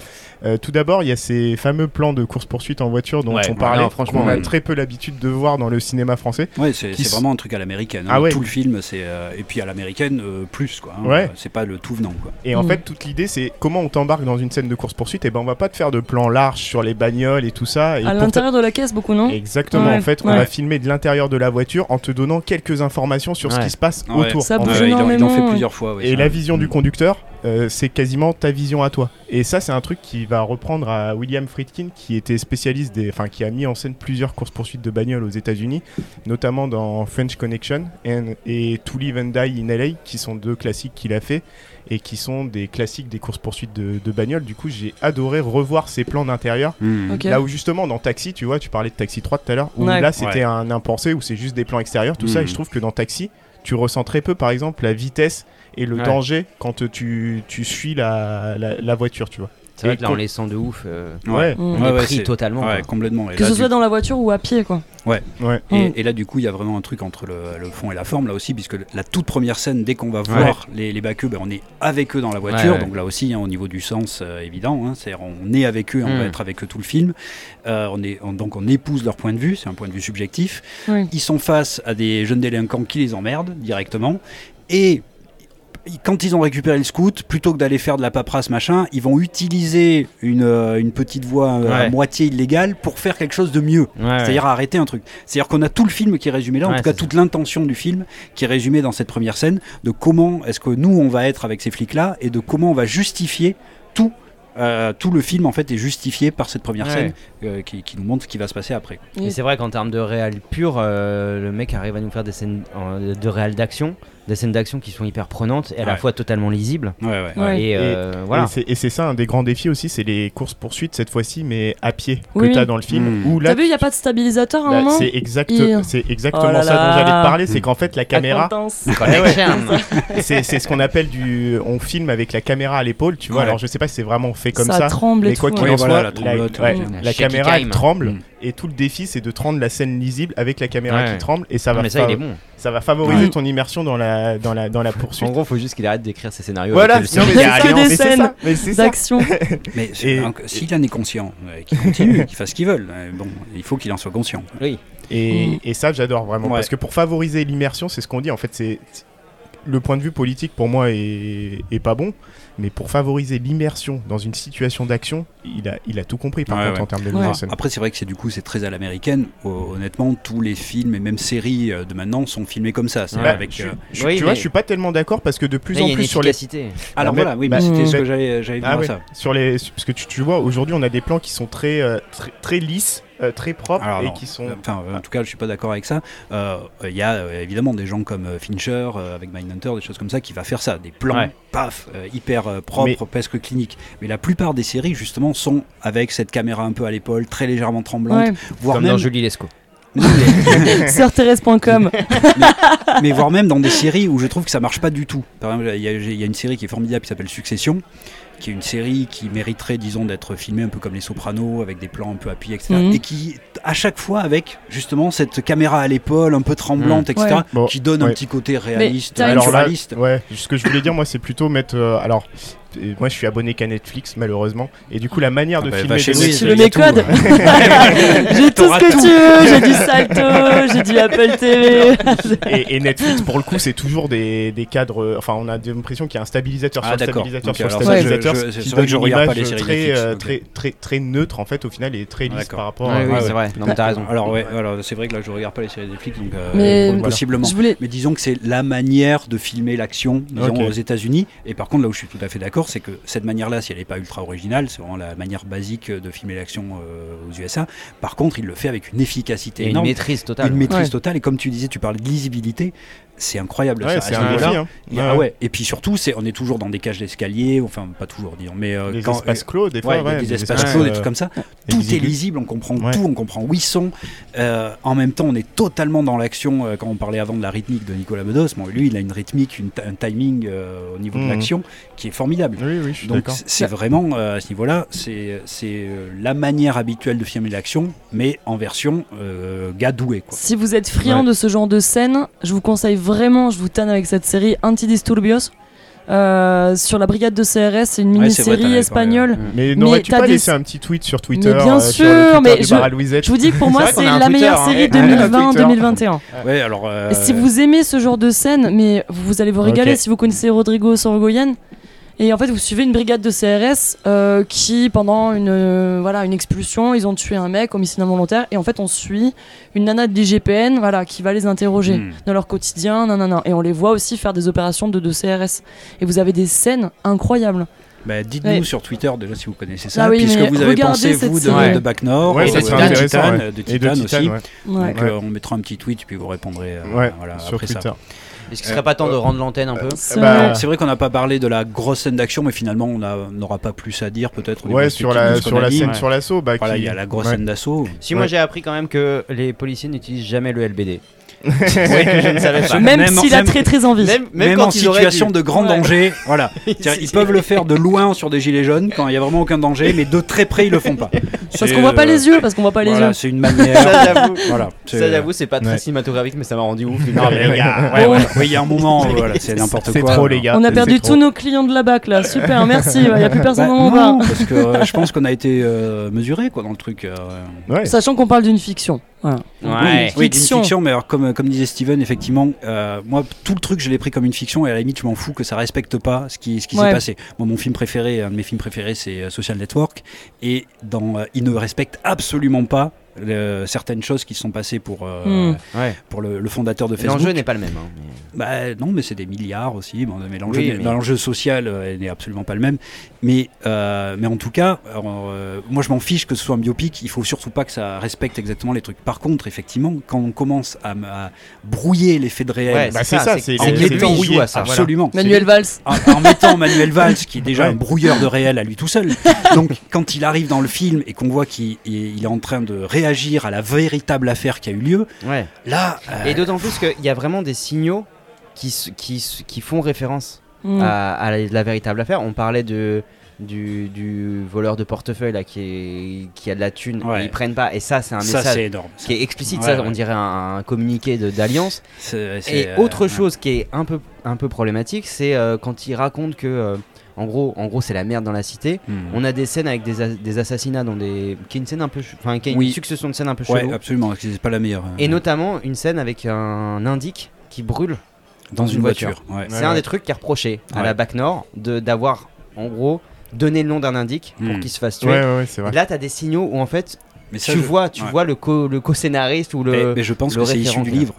Euh, tout d'abord, il y a ces fameux plans de course poursuite en voiture dont Ouais, on parlait, non, franchement, qu'on a très peu l'habitude de voir dans le cinéma français. Ouais, c'est vraiment un truc à l'américaine. hein. Ah ouais. Tout le film, c'est euh, et puis à l'américaine euh, plus quoi. hein. Ouais. C'est pas le tout venant quoi. Et en Mm. fait, toute l'idée, c'est comment on t'embarque dans une scène de course poursuite. Et ben, on va pas te faire de plans larges sur les bagnoles et tout ça. Et À l'intérieur de la caisse, beaucoup, non? Exactement, Ouais, en fait, on va filmer de l'intérieur de la voiture en te donnant quelques informations sur ce qui se passe Ouais. autour. Ça en bouge fait. Il, en, il en fait énormément, plusieurs fois. ouais, Et la vision du conducteur, euh, c'est quasiment ta vision à toi. Et ça, c'est un truc qui va reprendre à William Friedkin, qui était spécialiste des, enfin, qui a mis en scène plusieurs courses poursuites de bagnoles aux États-Unis, notamment dans French Connection and- et To Live and Die in LA, qui sont deux classiques qu'il a fait et qui sont des classiques des courses poursuites de, de bagnoles. Du coup, j'ai adoré revoir ces plans d'intérieur. Hmm. Là où justement dans Taxi, tu vois, tu parlais de Taxi 3 tout à l'heure, où Ouais. là c'était Ouais. un impensé, où c'est juste des plans extérieurs, tout ça, et je trouve que dans Taxi, tu ressens très peu par exemple la vitesse et le Ouais. danger quand tu, tu suis la, la, la voiture, tu vois. C'est vrai que là, com- on les sent de ouf. euh, Ouais. On Ouais, est ouais, pris totalement. Ouais, quoi. complètement. Et Que là, ce du soit dans la voiture ou à pied, quoi. Ouais. Et, Mm. et là, du coup, il y a vraiment un truc entre le, le fond et la forme, là aussi, puisque la toute première scène, dès qu'on va voir les, les baqueux, ben, on est avec eux dans la voiture. Ouais, ouais. Donc là aussi, hein, au niveau du sens, euh, évident, hein, c'est-à-dire on est avec eux, on Mm. va être avec eux tout le film. Euh, on est, on- donc on épouse leur point de vue, c'est un point de vue subjectif. Ils sont face à des jeunes délinquants qui les emmerdent directement. Et quand ils ont récupéré le scout, plutôt que d'aller faire de la paperasse machin, ils vont utiliser une, euh, une petite voie euh, à moitié illégale pour faire quelque chose de mieux. Ouais, ouais. C'est-à-dire arrêter un truc. C'est-à-dire qu'on a tout le film qui est résumé là, en tout cas toute l'intention du film qui est résumée dans cette première scène, de comment est-ce que nous on va être avec ces flics-là et de comment on va justifier tout. euh, tout le film en fait est justifié par cette première Ouais. scène euh, qui, qui nous montre ce qui va se passer après. Et c'est vrai qu'en termes de réal pur, euh, le mec arrive à nous faire des scènes euh, de réal d'action, des scènes d'action qui sont hyper prenantes et à la fois totalement lisibles. Ouais, ouais. Ouais. Et, euh, voilà. Et c'est- Et c'est ça un des grands défis aussi, c'est les courses poursuites cette fois-ci, mais à pied Oui. que tu as dans le film. Mm. Où là, T'as vu, il n'y a pas de stabilisateur à un bah, moment c'est exact, Et- c'est exactement Oh là ça dont j'allais te parler, c'est qu'en fait la caméra, [LAUGHS] c'est c'est ce qu'on appelle du, on filme avec la caméra à l'épaule, tu vois. Ouais. Alors je sais pas si c'est vraiment fait comme ça, ça, tremble et mais quoi tout. qu'il en voilà, soit, la caméra elle cam. tremble Mm. Et tout le défi c'est de te rendre la scène lisible avec la caméra Ouais. qui tremble et ça va, mais ça, fa- il est bon. ça va favoriser Ouais. ton immersion dans la, dans la, dans la poursuite. En gros, faut juste qu'il arrête d'écrire ses scénarios. Voilà, avec le non, mais c'est mais ça, mais c'est ça. D'action. [LAUGHS] Mais c'est- donc, s'il en est conscient, euh, qu'il continue, [LAUGHS] qu'il fasse ce qu'il veut. euh, Bon, il faut qu'il en soit conscient. Oui. Et, et ça, j'adore vraiment. Ouais. Parce que pour favoriser l'immersion, c'est ce qu'on dit. En fait, c'est le point de vue politique pour moi est, est pas bon. Mais pour favoriser l'immersion dans une situation d'action, il a, il a tout compris par Ouais, contre ouais. en termes de Ouais. mise en scène. Après, c'est vrai que c'est du coup c'est très à l'américaine. Ho- Honnêtement, tous les films et même séries euh, de maintenant sont filmés comme ça. C'est Ouais. Bah, avec. je, euh, je- Oui, tu vois, je suis pas tellement d'accord parce que de plus en a une plus sur les efficacité. Alors voilà, oui, bah, mais c'était ce que j'allais j'allais Ah ça. sur les parce que tu, tu vois aujourd'hui on a des plans qui sont très euh, très, très lisses, euh, très propres Alors, et non. qui sont Enfin, en tout cas, je suis pas d'accord avec ça. Euh, Il y a euh, évidemment des gens comme Fincher euh, avec Mindhunter, des choses comme ça, qui va faire ça, des plans, Ouais. paf, euh, hyper euh, propres, Mais- presque cliniques. Mais la plupart des séries, justement, sont avec cette caméra un peu à l'épaule, très légèrement tremblante, Ouais. voire Comme même, dans Julie Lescaut. [LAUGHS] Non, mais- Sœurthérèse.com. mais voire même dans des séries où je trouve que ça marche pas du tout. Par exemple, il y, a- il y a une série qui est formidable qui s'appelle Succession, qui est une série qui mériterait, disons, d'être filmée un peu comme Les Sopranos, avec des plans un peu appuyés, etc. Mhm. Et qui, à chaque fois, avec justement cette caméra à l'épaule, un peu tremblante, Mhm. etc., Ouais. Bon, qui donne un petit côté réaliste, une- Alors là, ouais, ce que je voulais dire moi c'est plutôt mettre euh, alors moi je suis abonné qu'à Netflix malheureusement et du coup la manière Ah de bah, filmer Tu il le y a mets tout, code ouais. [LAUGHS] J'ai tout ce que tout. tu veux, j'ai du Salto, j'ai du Apple TV. et, et Netflix pour le coup c'est toujours des, des cadres enfin on a l'impression qu'il y a un stabilisateur Ah, sur d'accord. stabilisateur Ok, sur stabilisateur ce je- qui c'est vrai donne que je une regarde pas image les séries très, Netflix, euh, très, très, très neutre en fait au final et très lisse par rapport Ouais, à oui, ouais, c'est ouais. vrai. Non, mais t'as raison. Alors, ouais, alors, c'est vrai que là, je regarde pas les séries Netflix, donc euh, possiblement. Mais disons que c'est la manière de filmer l'action, aux États-Unis. Et par contre, là où je suis tout à fait d'accord, c'est que cette manière-là, si elle n'est pas ultra originale, c'est vraiment la manière basique de filmer l'action euh, aux USA. Par contre, il le fait avec une efficacité Et une énorme, maîtrise totale. une maîtrise Ouais. totale. Et comme tu disais, tu parlais de lisibilité. C'est incroyable. Ouais, ça, c'est à ce un niveau-là. défi. hein. Y a- ah ouais. Et puis surtout, c'est on est toujours dans des cages d'escalier, enfin pas toujours dire, mais euh, Les quand- espaces clos, des fois, ouais, des espaces espaces, clos, des euh, trucs comme ça. Tout est lisible, on comprend Ouais. tout, on comprend où ils sont. Euh, en même temps, on est totalement dans l'action. euh, quand on parlait avant de la rythmique de Nicolas Bedos, bon, lui, il a une rythmique, une un timing euh, au niveau de Mhm. l'action qui est formidable. Oui, oui, je suis Donc c'est vraiment euh, à ce niveau-là, c'est c'est euh, la manière habituelle de filmer l'action, mais en version euh, gars doué. Quoi. Si vous êtes friand Ouais. de ce genre de scène, je vous conseille vraiment, je vous tanne avec cette série Antidisturbios. Euh, sur la brigade de CRS, c'est une Ouais, mini-série espagnole. Mais Mais n'aurais-tu t'as pas des- laissé un petit tweet sur Twitter bien euh, sûr, Twitter mais je- Je vous dis que pour moi, C'est la Twitter, meilleure hein. série Ouais, on a un Twitter. 2020-2021. Ouais, alors. euh, Si vous aimez ce genre de scène, mais vous allez vous régaler si vous connaissez Rodrigo Sorogoyen. Et en fait, vous suivez une brigade de CRS euh, qui, pendant une, euh, voilà, une expulsion, ils ont tué un mec, homicide involontaire. Et en fait, on suit une nana de l'IGPN voilà, qui va les interroger hmm. dans leur quotidien. nanana. Et on les voit aussi faire des opérations de, de CRS. Et vous avez des scènes incroyables. Bah, dites-nous Ouais. sur Twitter déjà si vous connaissez ça, Ah oui, puis ce que mais vous avez pensé cette vous de, série. de Bac Nord, Ouais, et ça de, serait de Titan, ouais. de Et de Titan Titan, aussi. ouais. Ouais. Donc euh, on mettra un petit tweet puis vous répondrez euh, Ouais, voilà, sur après ça. Est-ce qu'il serait pas temps de rendre l'antenne un peu C'est bah, vrai. C'est vrai qu'on n'a pas parlé de la grosse scène d'action, mais finalement on n'aura pas plus à dire peut-être. Ouais, sur la, sur la scène Ouais. sur l'assaut. Bah, Voilà, qui- il y a la grosse ouais. scène d'assaut. Si moi j'ai appris quand même que les policiers n'utilisent jamais le LBD. Ouais, que je ne savais pas. Même, Même- s'il a très très envie. Même, même Même, quand en situation dû. de grand Ouais. danger, voilà. [LAUGHS] Ils peuvent le faire de loin sur des gilets jaunes quand il y a vraiment aucun danger, mais de très près ils le font pas. Parce qu'on voit pas euh, les yeux, parce qu'on voit pas les voilà, yeux. c'est une manière. Ça j'avoue. voilà. c'est- Ça j'avoue, c'est pas très Ouais. cinématographique, mais ça m'a rendu ouf. Non, mais les gars, ouais, ouais. Oui, il y a un moment, euh, voilà, c'est [LAUGHS] n'importe quoi. C'est trop, les gars. On a perdu tous nos clients de la BAC là. Super, [LAUGHS] merci. Il n'y a plus personne Bah, dans mon non, bar. parce que euh, je pense qu'on a été mesuré quoi dans le truc. Sachant qu'on parle d'une fiction. Voilà. Ouais. Oui, d'une Fiction. fiction, mais alors, comme, comme disait Steven, effectivement, euh, moi, tout le truc, je l'ai pris comme une fiction, et à la limite, je m'en fous que ça respecte pas ce qui, ce qui Ouais. s'est passé. Moi, mon film préféré, un de mes films préférés, c'est euh, Social Network, et dans, euh, il ne respecte absolument pas certaines choses qui sont passées pour, euh, Hmm. Ouais. pour le, le fondateur de Facebook. L'enjeu n'est pas le même. hein, mais- Bah, non, mais c'est des milliards aussi. Bon, mais l'enjeu, Oui, mais- social euh, n'est absolument pas le même. Mais, euh, mais en tout cas, alors, euh, moi je m'en fiche que ce soit un biopic. Il faut surtout pas que ça respecte exactement les trucs. Par contre, effectivement, quand on commence à, à brouiller les faits de réel, Ouais, Bah, c'est ça, c'est en mettant- lui, à ça. Voilà. Manuel Valls. En, en mettant [LAUGHS] Manuel Valls, qui est déjà Ouais. un brouilleur de réel à lui tout seul. [LAUGHS] Donc, quand il arrive dans le film et qu'on voit qu'il il- il est en train de réagir à la véritable affaire qui a eu lieu, Ouais. là, euh, Et d'autant plus qu'il y a vraiment des signaux qui font référence Hmm. à, à la, la véritable affaire. On parlait de, du, du voleur de portefeuille là, qui, est, qui a de la thune Ouais. et ils prennent pas. Et ça, c'est un ça message c'est énorme. ça. qui est explicite. Ouais, ça, ouais. on dirait un, un communiqué d'alliance. C'est, Et euh, autre ouais. chose qui est un peu, un peu problématique, c'est euh, quand il raconte que, euh, en gros, en gros c'est la merde dans la cité. Hmm. On a des scènes avec des, a- des assassinats dans des. qui est une scène un peu. Enfin, qui est Oui. une succession de scènes un peu Ouais, cheloues. absolument, c'est pas la meilleure. Et euh, notamment une scène avec un indique qui brûle. Dans une voiture. Ouais, C'est un ouais. des trucs qui est reproché à Ouais. la BAC Nord de d'avoir, en gros, donné le nom d'un indique pour Hmm. qu'il se fasse tuer. Ouais, ouais, ouais, c'est Et vrai. là, t'as des signaux où en fait, Mais ça, tu je- vois, tu ouais. vois le co- le co-scénariste ou le. mais je pense le que c'est issu du livre.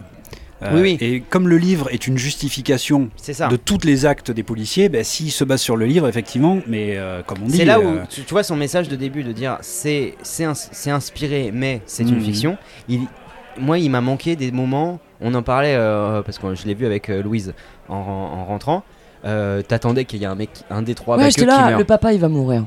Oui, oui. Et comme le livre est une justification C'est ça. de tous les actes des policiers, ben, s'il se base sur le livre, effectivement, mais euh, comme on dit. C'est là où euh, tu, tu vois son message de début de dire c'est c'est ins- c'est inspiré mais c'est une Mhm. fiction. Il, moi, il m'a manqué des moments. On en parlait euh, parce que je l'ai vu avec euh, Louise en, en rentrant. Euh, T'attendais qu'il y ait un mec, un des trois Ouais, j'étais qui là, meurt. le papa il va mourir.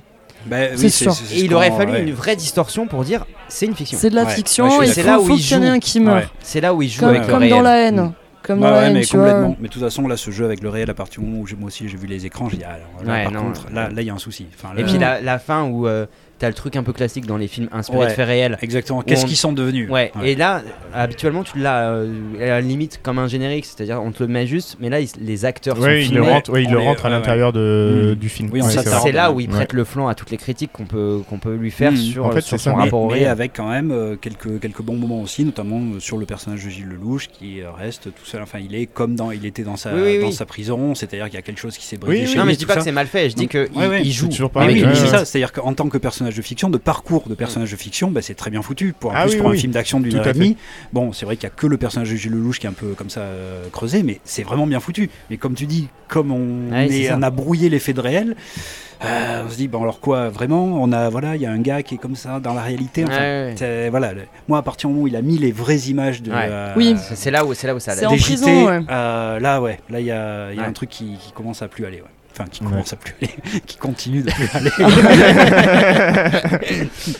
C'est oui, sûr. Et il aurait fallu ouais. une vraie distorsion pour dire c'est une fiction. C'est de la Ouais, fiction, d'accord. C'est là où il qu'il y en ait joue. un qui meurt. Ouais. C'est là où il joue Comme, avec le comme réel. dans la haine. Mm. Comme dans la haine, mais tu vois. complètement. Mais de toute façon, là, ce jeu avec le réel, à partir du moment où moi aussi j'ai vu les écrans, j'ai dit, ah, là, Ouais, par non, contre, là, il y a un souci. Enfin, Et puis la, la fin où euh, t'as le truc un peu classique dans les films inspirés Ouais. de faits réels. Exactement. Qu'est-ce on- qu'ils sont devenus? Ouais. Et là, habituellement, tu l'as euh, à la limite comme un générique, c'est-à-dire on te le met juste, mais là, ils- les acteurs sont Ouais, il le filmés. rentre, ouais, il le rentre à l'intérieur de- Mm. du film. Oui, c'est là où il Ouais. prête le flanc à toutes les critiques qu'on peut, qu'on peut lui faire Mm. sur, En fait, sur son ça. Mais, rapport au mais réel. avec quand même euh, quelques, quelques bons moments aussi, notamment euh, sur le personnage de Gilles Lelouch qui reste tout seul. Enfin, il est comme dans, il était dans sa, Oui, dans oui. sa prison, c'est-à-dire qu'il y a quelque chose qui s'est brisé. Non, mais je dis pas que c'est mal fait, je dis Donc, que ouais, ouais. il, il joue. C'est-à-dire qu'en tant que personnage personnages de fiction, de parcours de personnages de fiction, bah, c'est très bien foutu. Pour, en Ah plus, oui, pour un film d'action d'une heure et demie, bon, c'est vrai qu'il n'y a que le personnage de Gilles Lelouch qui est un peu comme ça euh, creusé, mais c'est vraiment bien foutu. Mais comme tu dis, comme on, Ouais, est- on a brouillé l'effet de réel, euh, on se dit, bon alors quoi, vraiment, on a, voilà, il y a un gars qui est comme ça dans la réalité. Enfin, Ouais, ouais. c'est- voilà, le- moi, à partir du moment où il a mis les vraies images de. Ouais. euh, Oui. C'est- là où c'est là où ça. C'est en prison, JT, ouais. euh, là, ouais, là, il y a, il y a Ouais. un truc qui, qui commence à plus aller. ouais. Enfin, qui Ouais. commence à plus aller, [LAUGHS] qui continue de plus [LAUGHS] aller.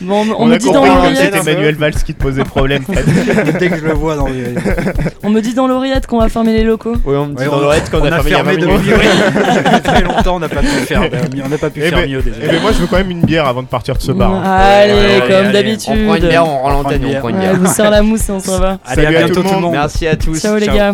Bon, on, On, me a dit dans l'oreillette, c'était Emmanuel Valls qui te posait problème. [LAUGHS] Dès que je le vois dans les. on me dit dans l'oreillette qu'on va fermer les locaux. Oui, on me dit Ouais, dans on- l'oreillette qu'on on a fermé a 20 minutes. depuis très longtemps, on n'a pas pu faire, on n'a pas pu Eh faire ben- mieux Eh désolé. ben moi je veux quand même une bière avant de partir de ce bar. hein. Allez, Ouais, comme allez, d'habitude. On prend une bière, on rend On prend une l'antenne, on prend une Ouais, bière. vous sert la mousse et on s'en va. Allez, à bientôt tout le monde. Merci à tous. Ciao les gars.